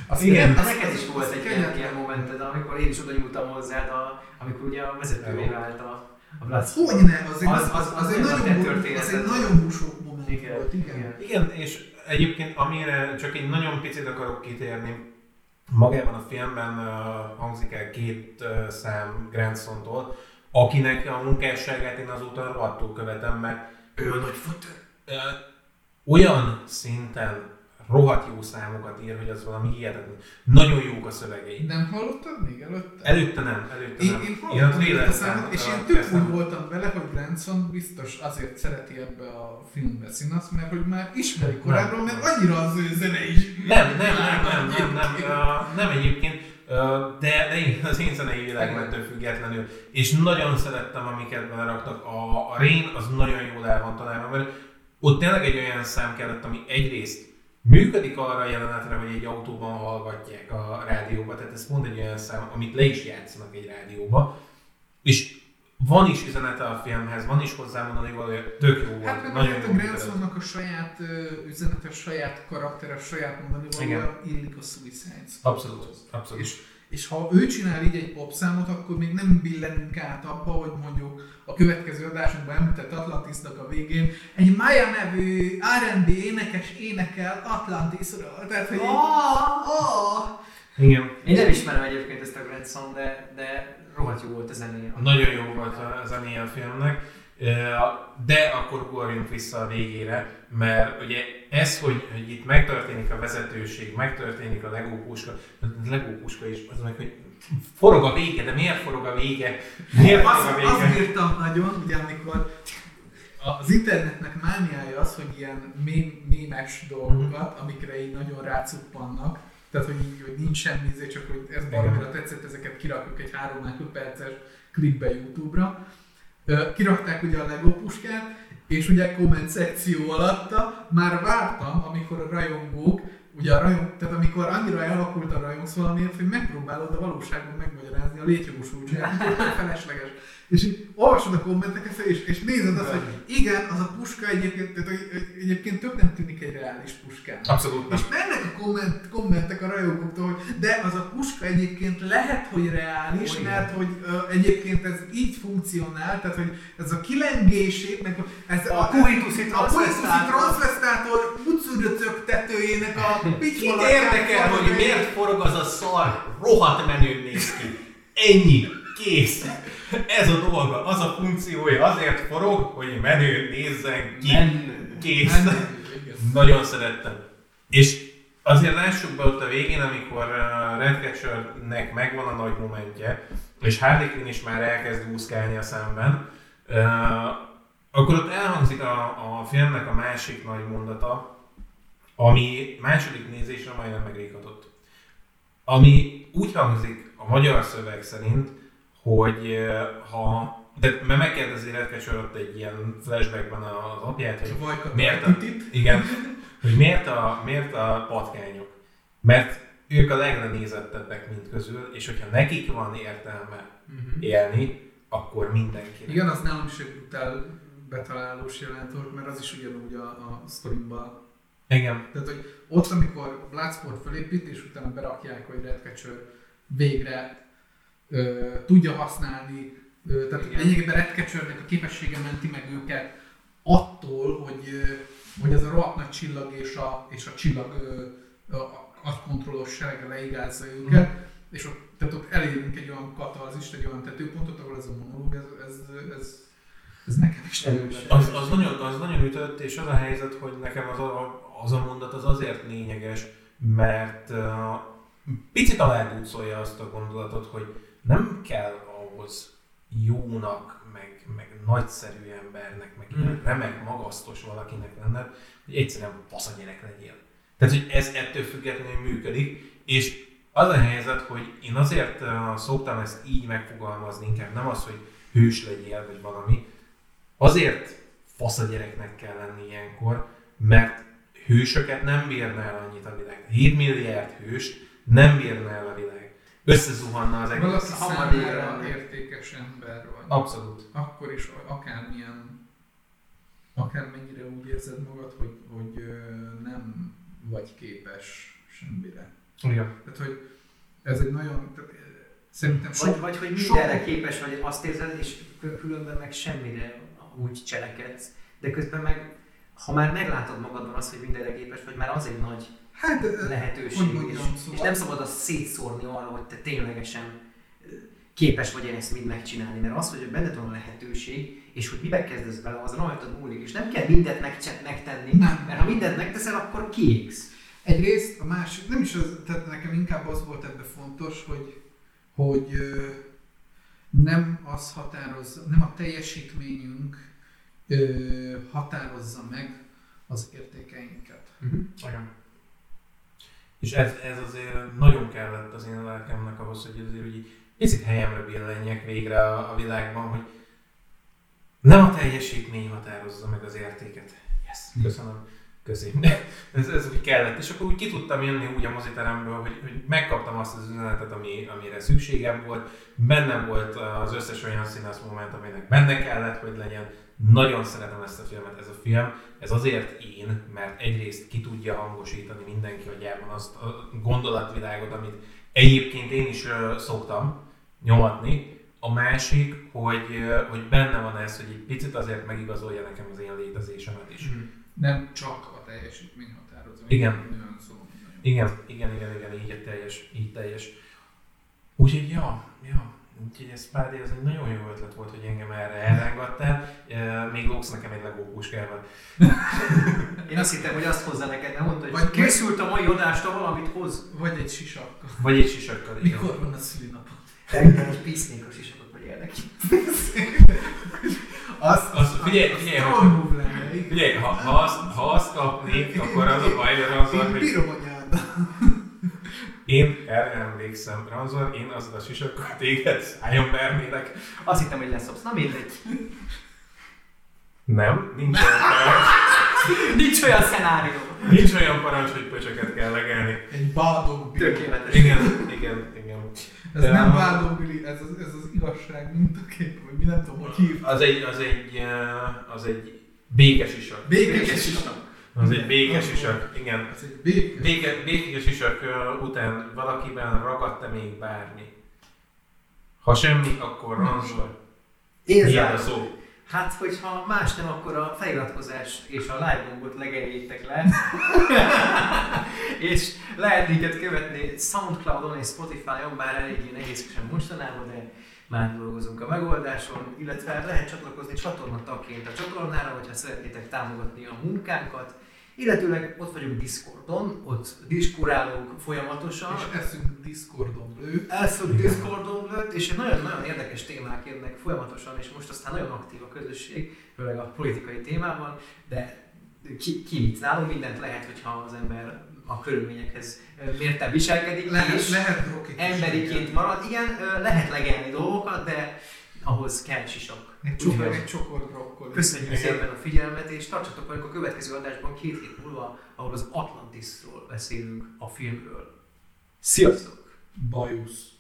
[SPEAKER 2] Azt
[SPEAKER 1] Igen.
[SPEAKER 2] azt-
[SPEAKER 3] Neked is volt egy ilyen, ilyen momented, amikor én is oda nyúltam hozzád, a, amikor ugye a vezetővé vált a, a Bloodsport.
[SPEAKER 2] Hogy ne, az egy,
[SPEAKER 3] Az-
[SPEAKER 2] az,
[SPEAKER 3] az-
[SPEAKER 2] az,
[SPEAKER 3] az
[SPEAKER 2] egy
[SPEAKER 3] olyan
[SPEAKER 2] nagyon,
[SPEAKER 3] te
[SPEAKER 2] bu-
[SPEAKER 3] történeted
[SPEAKER 2] az egy
[SPEAKER 3] volt.
[SPEAKER 2] nagyon busó moment
[SPEAKER 3] Igen,
[SPEAKER 2] volt, igen.
[SPEAKER 3] igen.
[SPEAKER 1] Igen, és egyébként amire csak egy nagyon picit akarok kitérni, magában a filmben uh, hangzik el két uh, szám Grandson-tól, akinek a munkásságát én azóta rohadtul követem, mert ő a nagy futő. Uh, olyan szinten rohadt jó számokat ír, hogy az valami hihetetlen. Nagyon jók a szövegei.
[SPEAKER 2] Nem hallottad még előtte?
[SPEAKER 1] Előtte nem, előtte
[SPEAKER 2] Én,
[SPEAKER 1] nem.
[SPEAKER 2] én hallottam ezt a számot, és én tök úgy voltam vele, hogy Branson biztos azért szereti ebbe a filmbe színasz, mert hogy már ismeri korábban, mert annyira az ő zene is.
[SPEAKER 1] Nem, nem, nem, nem, nem, nem, uh, nem egyébként, de, de én, az én zenei világmentől függetlenül. És nagyon szerettem, amiket beleraktak. A, a Rain az nagyon jól el van találva, mert ott tényleg egy olyan szám kellett, ami egyrészt működik arra a jelenetre, hogy egy autóban hallgatják a rádióba, tehát ez pont egy olyan szám, amit le is játszanak egy rádióba, és van is üzenete a filmhez, van is hozzá mondani valója, tök jó volt,
[SPEAKER 2] Hát
[SPEAKER 1] nagyon jó
[SPEAKER 2] a. Bransonnak a saját üzenete, a saját karaktere, a saját mondani valója illik a Suicide.
[SPEAKER 1] Abszolút, abszolút.
[SPEAKER 2] És, És ha ő csinál így egy popszámot, akkor még nem billenünk át abba, hogy mondjuk a következő adásunkban említett Atlantisnak a végén egy Maya nevű R&B énekes énekel Atlantisról. Tehát, hogy így, oh,
[SPEAKER 1] Igen.
[SPEAKER 3] Én nem ismerem egyébként ezt a Grand Song, de, de rohadt jó volt a zenéje.
[SPEAKER 1] Nagyon jó volt a zenéje a filmnek, de akkor ugorjunk vissza a végére, mert ugye ez, hogy, hogy itt megtörténik a vezetőség, megtörténik a Lego puska, a Lego puska is, az meg, hogy forog a vége, de miért forog a vége? Miért
[SPEAKER 2] azt,
[SPEAKER 1] forog a
[SPEAKER 2] azt
[SPEAKER 1] vége?
[SPEAKER 2] írtam nagyon, ugye amikor az internetnek mániája az, hogy ilyen mém, mémes dolgokat, amikre így nagyon rácuppannak, tehát hogy, így, hogy nincs semmi, izé, csak hogy ez valamire tetszett, ezeket kirakjuk egy 3 másodperces klipbe YouTube-ra. Kirakták ugye a Lego puskát, és ugye komment szekció alatta már vártam, amikor a rajongók, ugye a rajong, tehát amikor annyira elvakult a rajongsz valamiért, hogy megpróbálod a valóságban megmagyarázni a létjogosultságot, hogy felesleges. És így olvasod a kommenteket, és, és nézed azt, hogy igen, az a puska egyébként, tehát, hogy, egyébként tök nem tűnik egy reális puskának.
[SPEAKER 1] Abszolút nem.
[SPEAKER 2] És mennek a komment, kommentek a rajongóktól, hogy de az a puska egyébként lehet, hogy reális,
[SPEAKER 3] Olyan.
[SPEAKER 2] mert hogy ö, egyébként ez így funkcionál, tehát hogy ez a kilengését, meg ez
[SPEAKER 3] A
[SPEAKER 2] a coituszi
[SPEAKER 3] transzvesztátor.
[SPEAKER 2] transzvesztátor utcudöcök tetőjének a
[SPEAKER 5] Kit
[SPEAKER 2] pitymalatát
[SPEAKER 5] érdekel, hogy miért forog az a szar, rohadt menőn néz ki. Ennyi, kész. Ez a dolga, az a funkciója, azért forog, hogy menő nézzen ki.
[SPEAKER 3] Menő.
[SPEAKER 5] Kész.
[SPEAKER 2] Igen.
[SPEAKER 1] Nagyon szerettem. És azért lássuk be ott a végén, amikor uh, Redcatcher-nek megvan a nagy momentje, és Harley Quinn is már elkezd úszkálni a szemben, uh, akkor ott elhangzik a, a filmnek a másik nagy mondata, ami második nézésre majdnem megrékatott. Ami úgy hangzik a magyar szöveg szerint, hogy ha de mert megkérdezi Redcatcher ott egy ilyen flashbackben az apját, hogy
[SPEAKER 2] Vajka
[SPEAKER 1] miért a, igen, hogy miért a, miért a patkányok? Mert ők a leglenézettebbek mind közül, és hogyha nekik van értelme élni, akkor mindenki.
[SPEAKER 2] Igen, az nálam is egy brutál betalálós jelent volt, mert az is ugyanúgy a, a sztorimban.
[SPEAKER 1] Igen.
[SPEAKER 2] Tehát, hogy ott, amikor Bloodsport felépít, és utána berakják, hogy Redcatcher végre ö, tudja használni, ö, tehát
[SPEAKER 3] Igen.
[SPEAKER 2] lényegében Redcatchernek a képessége menti meg őket attól, hogy, ö, hogy ez a rohadt nagy csillag és a, és a csillag ö, a, a kontrollos serege leigázza őket,
[SPEAKER 1] Mhm.
[SPEAKER 2] és ott, tehát ott elérünk egy olyan katarzist, egy olyan tetőpontot, ahol ez a monológ, ez, ez, ez, ez nekem is
[SPEAKER 3] Erős.
[SPEAKER 1] Az, az, nagyon, az nagyon ütött, és az a helyzet, hogy nekem az a, az a mondat az azért lényeges, mert uh, picit aládúcolja azt a gondolatot, hogy nem kell ahhoz jónak, meg, meg nagyszerű embernek, meg ilyen
[SPEAKER 3] Mhm.
[SPEAKER 1] remek, magasztos valakinek lenned, hogy egyszerűen fasz a gyerek legyél. Tehát, hogy ez ettől függetlenül működik, és az a helyzet, hogy én azért szoktam ezt így megfogalmazni, inkább nem az, hogy hős legyél, vagy valami, azért fasz a gyereknek kell lenni ilyenkor, mert hősöket nem bírna el annyit a világ. 7 milliárd hős nem bírna el a világ. Összezuhanna az egész.
[SPEAKER 2] Valaki számára értékes ember vagy.
[SPEAKER 1] Abszolút.
[SPEAKER 2] Akkor is akármilyen, akármennyire úgy érzed magad, hogy, hogy nem vagy képes semmire.
[SPEAKER 1] Igen.
[SPEAKER 2] Tehát, hogy ez egy nagyon, szerintem sok,
[SPEAKER 3] Vagy, vagy hogy
[SPEAKER 2] sok-
[SPEAKER 3] mindenre képes vagy, azt érzed, és kül- különben meg semmire úgy cselekedsz. De közben meg, ha már meglátod magadban azt, hogy mindenre képes vagy, már az egy nagy
[SPEAKER 2] hát,
[SPEAKER 3] lehetőség,
[SPEAKER 2] hogy
[SPEAKER 3] és,
[SPEAKER 2] mondjam, szóval-
[SPEAKER 3] és nem szabad azt szétszórni arra, hogy te ténylegesen képes vagy ezt mind megcsinálni, mert az, hogy benned van a lehetőség, és hogy mibe kezdesz bele, az rajtad múlik, és nem kell mindent megtenni,
[SPEAKER 2] Nem.
[SPEAKER 3] mert ha mindent megteszel, akkor kiégsz.
[SPEAKER 2] Egyrészt, a másik, nem is az, tehát nekem inkább az volt ebben fontos, hogy, hogy ö, nem az határozza, nem a teljesítményünk ö, határozza meg az értékeinket.
[SPEAKER 1] Igen. És ez, ez azért nagyon kellett az én lelkemnek ahhoz, hogy azért úgy picit helyemre billenjek végre a, a világban, hogy nem a teljesítmény határozza meg az értéket. Yes, köszönöm. Köszi. ez, ez úgy kellett. És akkor úgy ki tudtam jönni úgy a moziteremből, hogy, hogy megkaptam azt az üzenetet, ami, amire szükségem volt. Bennem volt az összes olyan színász moment, aminek benne kellett, hogy legyen. Nagyon szeretem ezt a filmet, ez a film. Ez azért én, mert egyrészt ki tudja hangosítani mindenki agyában azt a gondolatvilágot, amit Egyébként én is szoktam nyomatni. A másik, hogy, hogy benne van ez, hogy egy picit azért megigazolja nekem az én létezésemet is.
[SPEAKER 2] Nem csak a teljesítmény határozó.
[SPEAKER 1] Igen.
[SPEAKER 2] Nagyon szó. Nagyon.
[SPEAKER 1] Igen, igen, igen, igen, így a teljes, így teljes. Úgyhogy, ja, ja, úgyhogy ez Spádé, ez egy nagyon jó ötlet volt, hogy engem erre elrángattál. Még lóksz nekem egy legó puskával.
[SPEAKER 3] Én azt hittem, hogy azt hozza neked, nem mondta, hogy
[SPEAKER 2] Vagy-
[SPEAKER 3] készült a mai adástól valamit hoz.
[SPEAKER 2] Vagy egy sisakkal.
[SPEAKER 1] Vagy egy sisakkal. igen.
[SPEAKER 2] Mikor van a szülinapod?
[SPEAKER 3] Egy peacemaker sisakot vagy érdekli.
[SPEAKER 2] Az,
[SPEAKER 1] Az, figyelj, figyelj, hogy,
[SPEAKER 2] lenne, igen.
[SPEAKER 1] figyelj ha, ha, azt, ha azt kapnék, akkor az a baj, Ranzor,
[SPEAKER 2] Én
[SPEAKER 1] hogy
[SPEAKER 2] bírom a nyádat.
[SPEAKER 1] Én erre emlékszem, Ranzor, én azzal a sisakkal téged szájon vernélek.
[SPEAKER 3] Azt hittem, hogy leszopsz. Na mindegy.
[SPEAKER 1] Nem, nincs olyan parancs,
[SPEAKER 3] Nincs olyan szenárió.
[SPEAKER 1] nincs olyan parancs, hogy pöcsöket kell legelni.
[SPEAKER 2] Egy bádog.
[SPEAKER 3] Tökéletes.
[SPEAKER 1] Igen, igen, igen.
[SPEAKER 2] Ez
[SPEAKER 1] De
[SPEAKER 2] nem bádog Billy, ez az, ez az igazság mintakép, vagy mi nem tudom, hogy hív.
[SPEAKER 1] Az egy, az egy, eh, az egy békes isak.
[SPEAKER 2] Békés sisak.
[SPEAKER 1] Az egy békes isak, igen.
[SPEAKER 2] Ez egy békés.
[SPEAKER 1] Béke, békés isak után valakiben ragadt-e még bármi? Ha semmi, akkor ranzol.
[SPEAKER 3] Én
[SPEAKER 1] Milyen a szó?
[SPEAKER 3] Hát, hogyha más nem, akkor a feliratkozás és a live gombot legeljétek le. és lehet minket követni Soundcloudon és Spotify-on, bár eléggé nehézkesen mostanában, de már dolgozunk a megoldáson, illetve lehet csatlakozni csatornatagként a csatornára, hogyha szeretnétek támogatni a munkánkat. Illetőleg ott vagyunk Discordon, ott diskurálunk folyamatosan.
[SPEAKER 2] És eszünk Discordon lőtt.
[SPEAKER 3] Elszok Discordon lőtt, és nagyon-nagyon érdekes témák jönnek folyamatosan, és most aztán nagyon aktív a közösség, főleg a politikai témában, de ki, ki mit nálunk mindent lehet, hogyha az ember a körülményekhez mérten viselkedik,
[SPEAKER 2] Lehet,
[SPEAKER 3] és
[SPEAKER 2] lehet
[SPEAKER 3] emberiként marad. Igen, lehet legelni dolgokat, de ahhoz kell sisak.
[SPEAKER 2] Egy csokor, egy csokor brokkoli.
[SPEAKER 3] Köszönjük szépen a figyelmet, és tartsatok velünk a következő adásban két hét múlva, ahol az Atlantisról beszélünk, a filmről. Sziasztok!
[SPEAKER 2] Bajusz.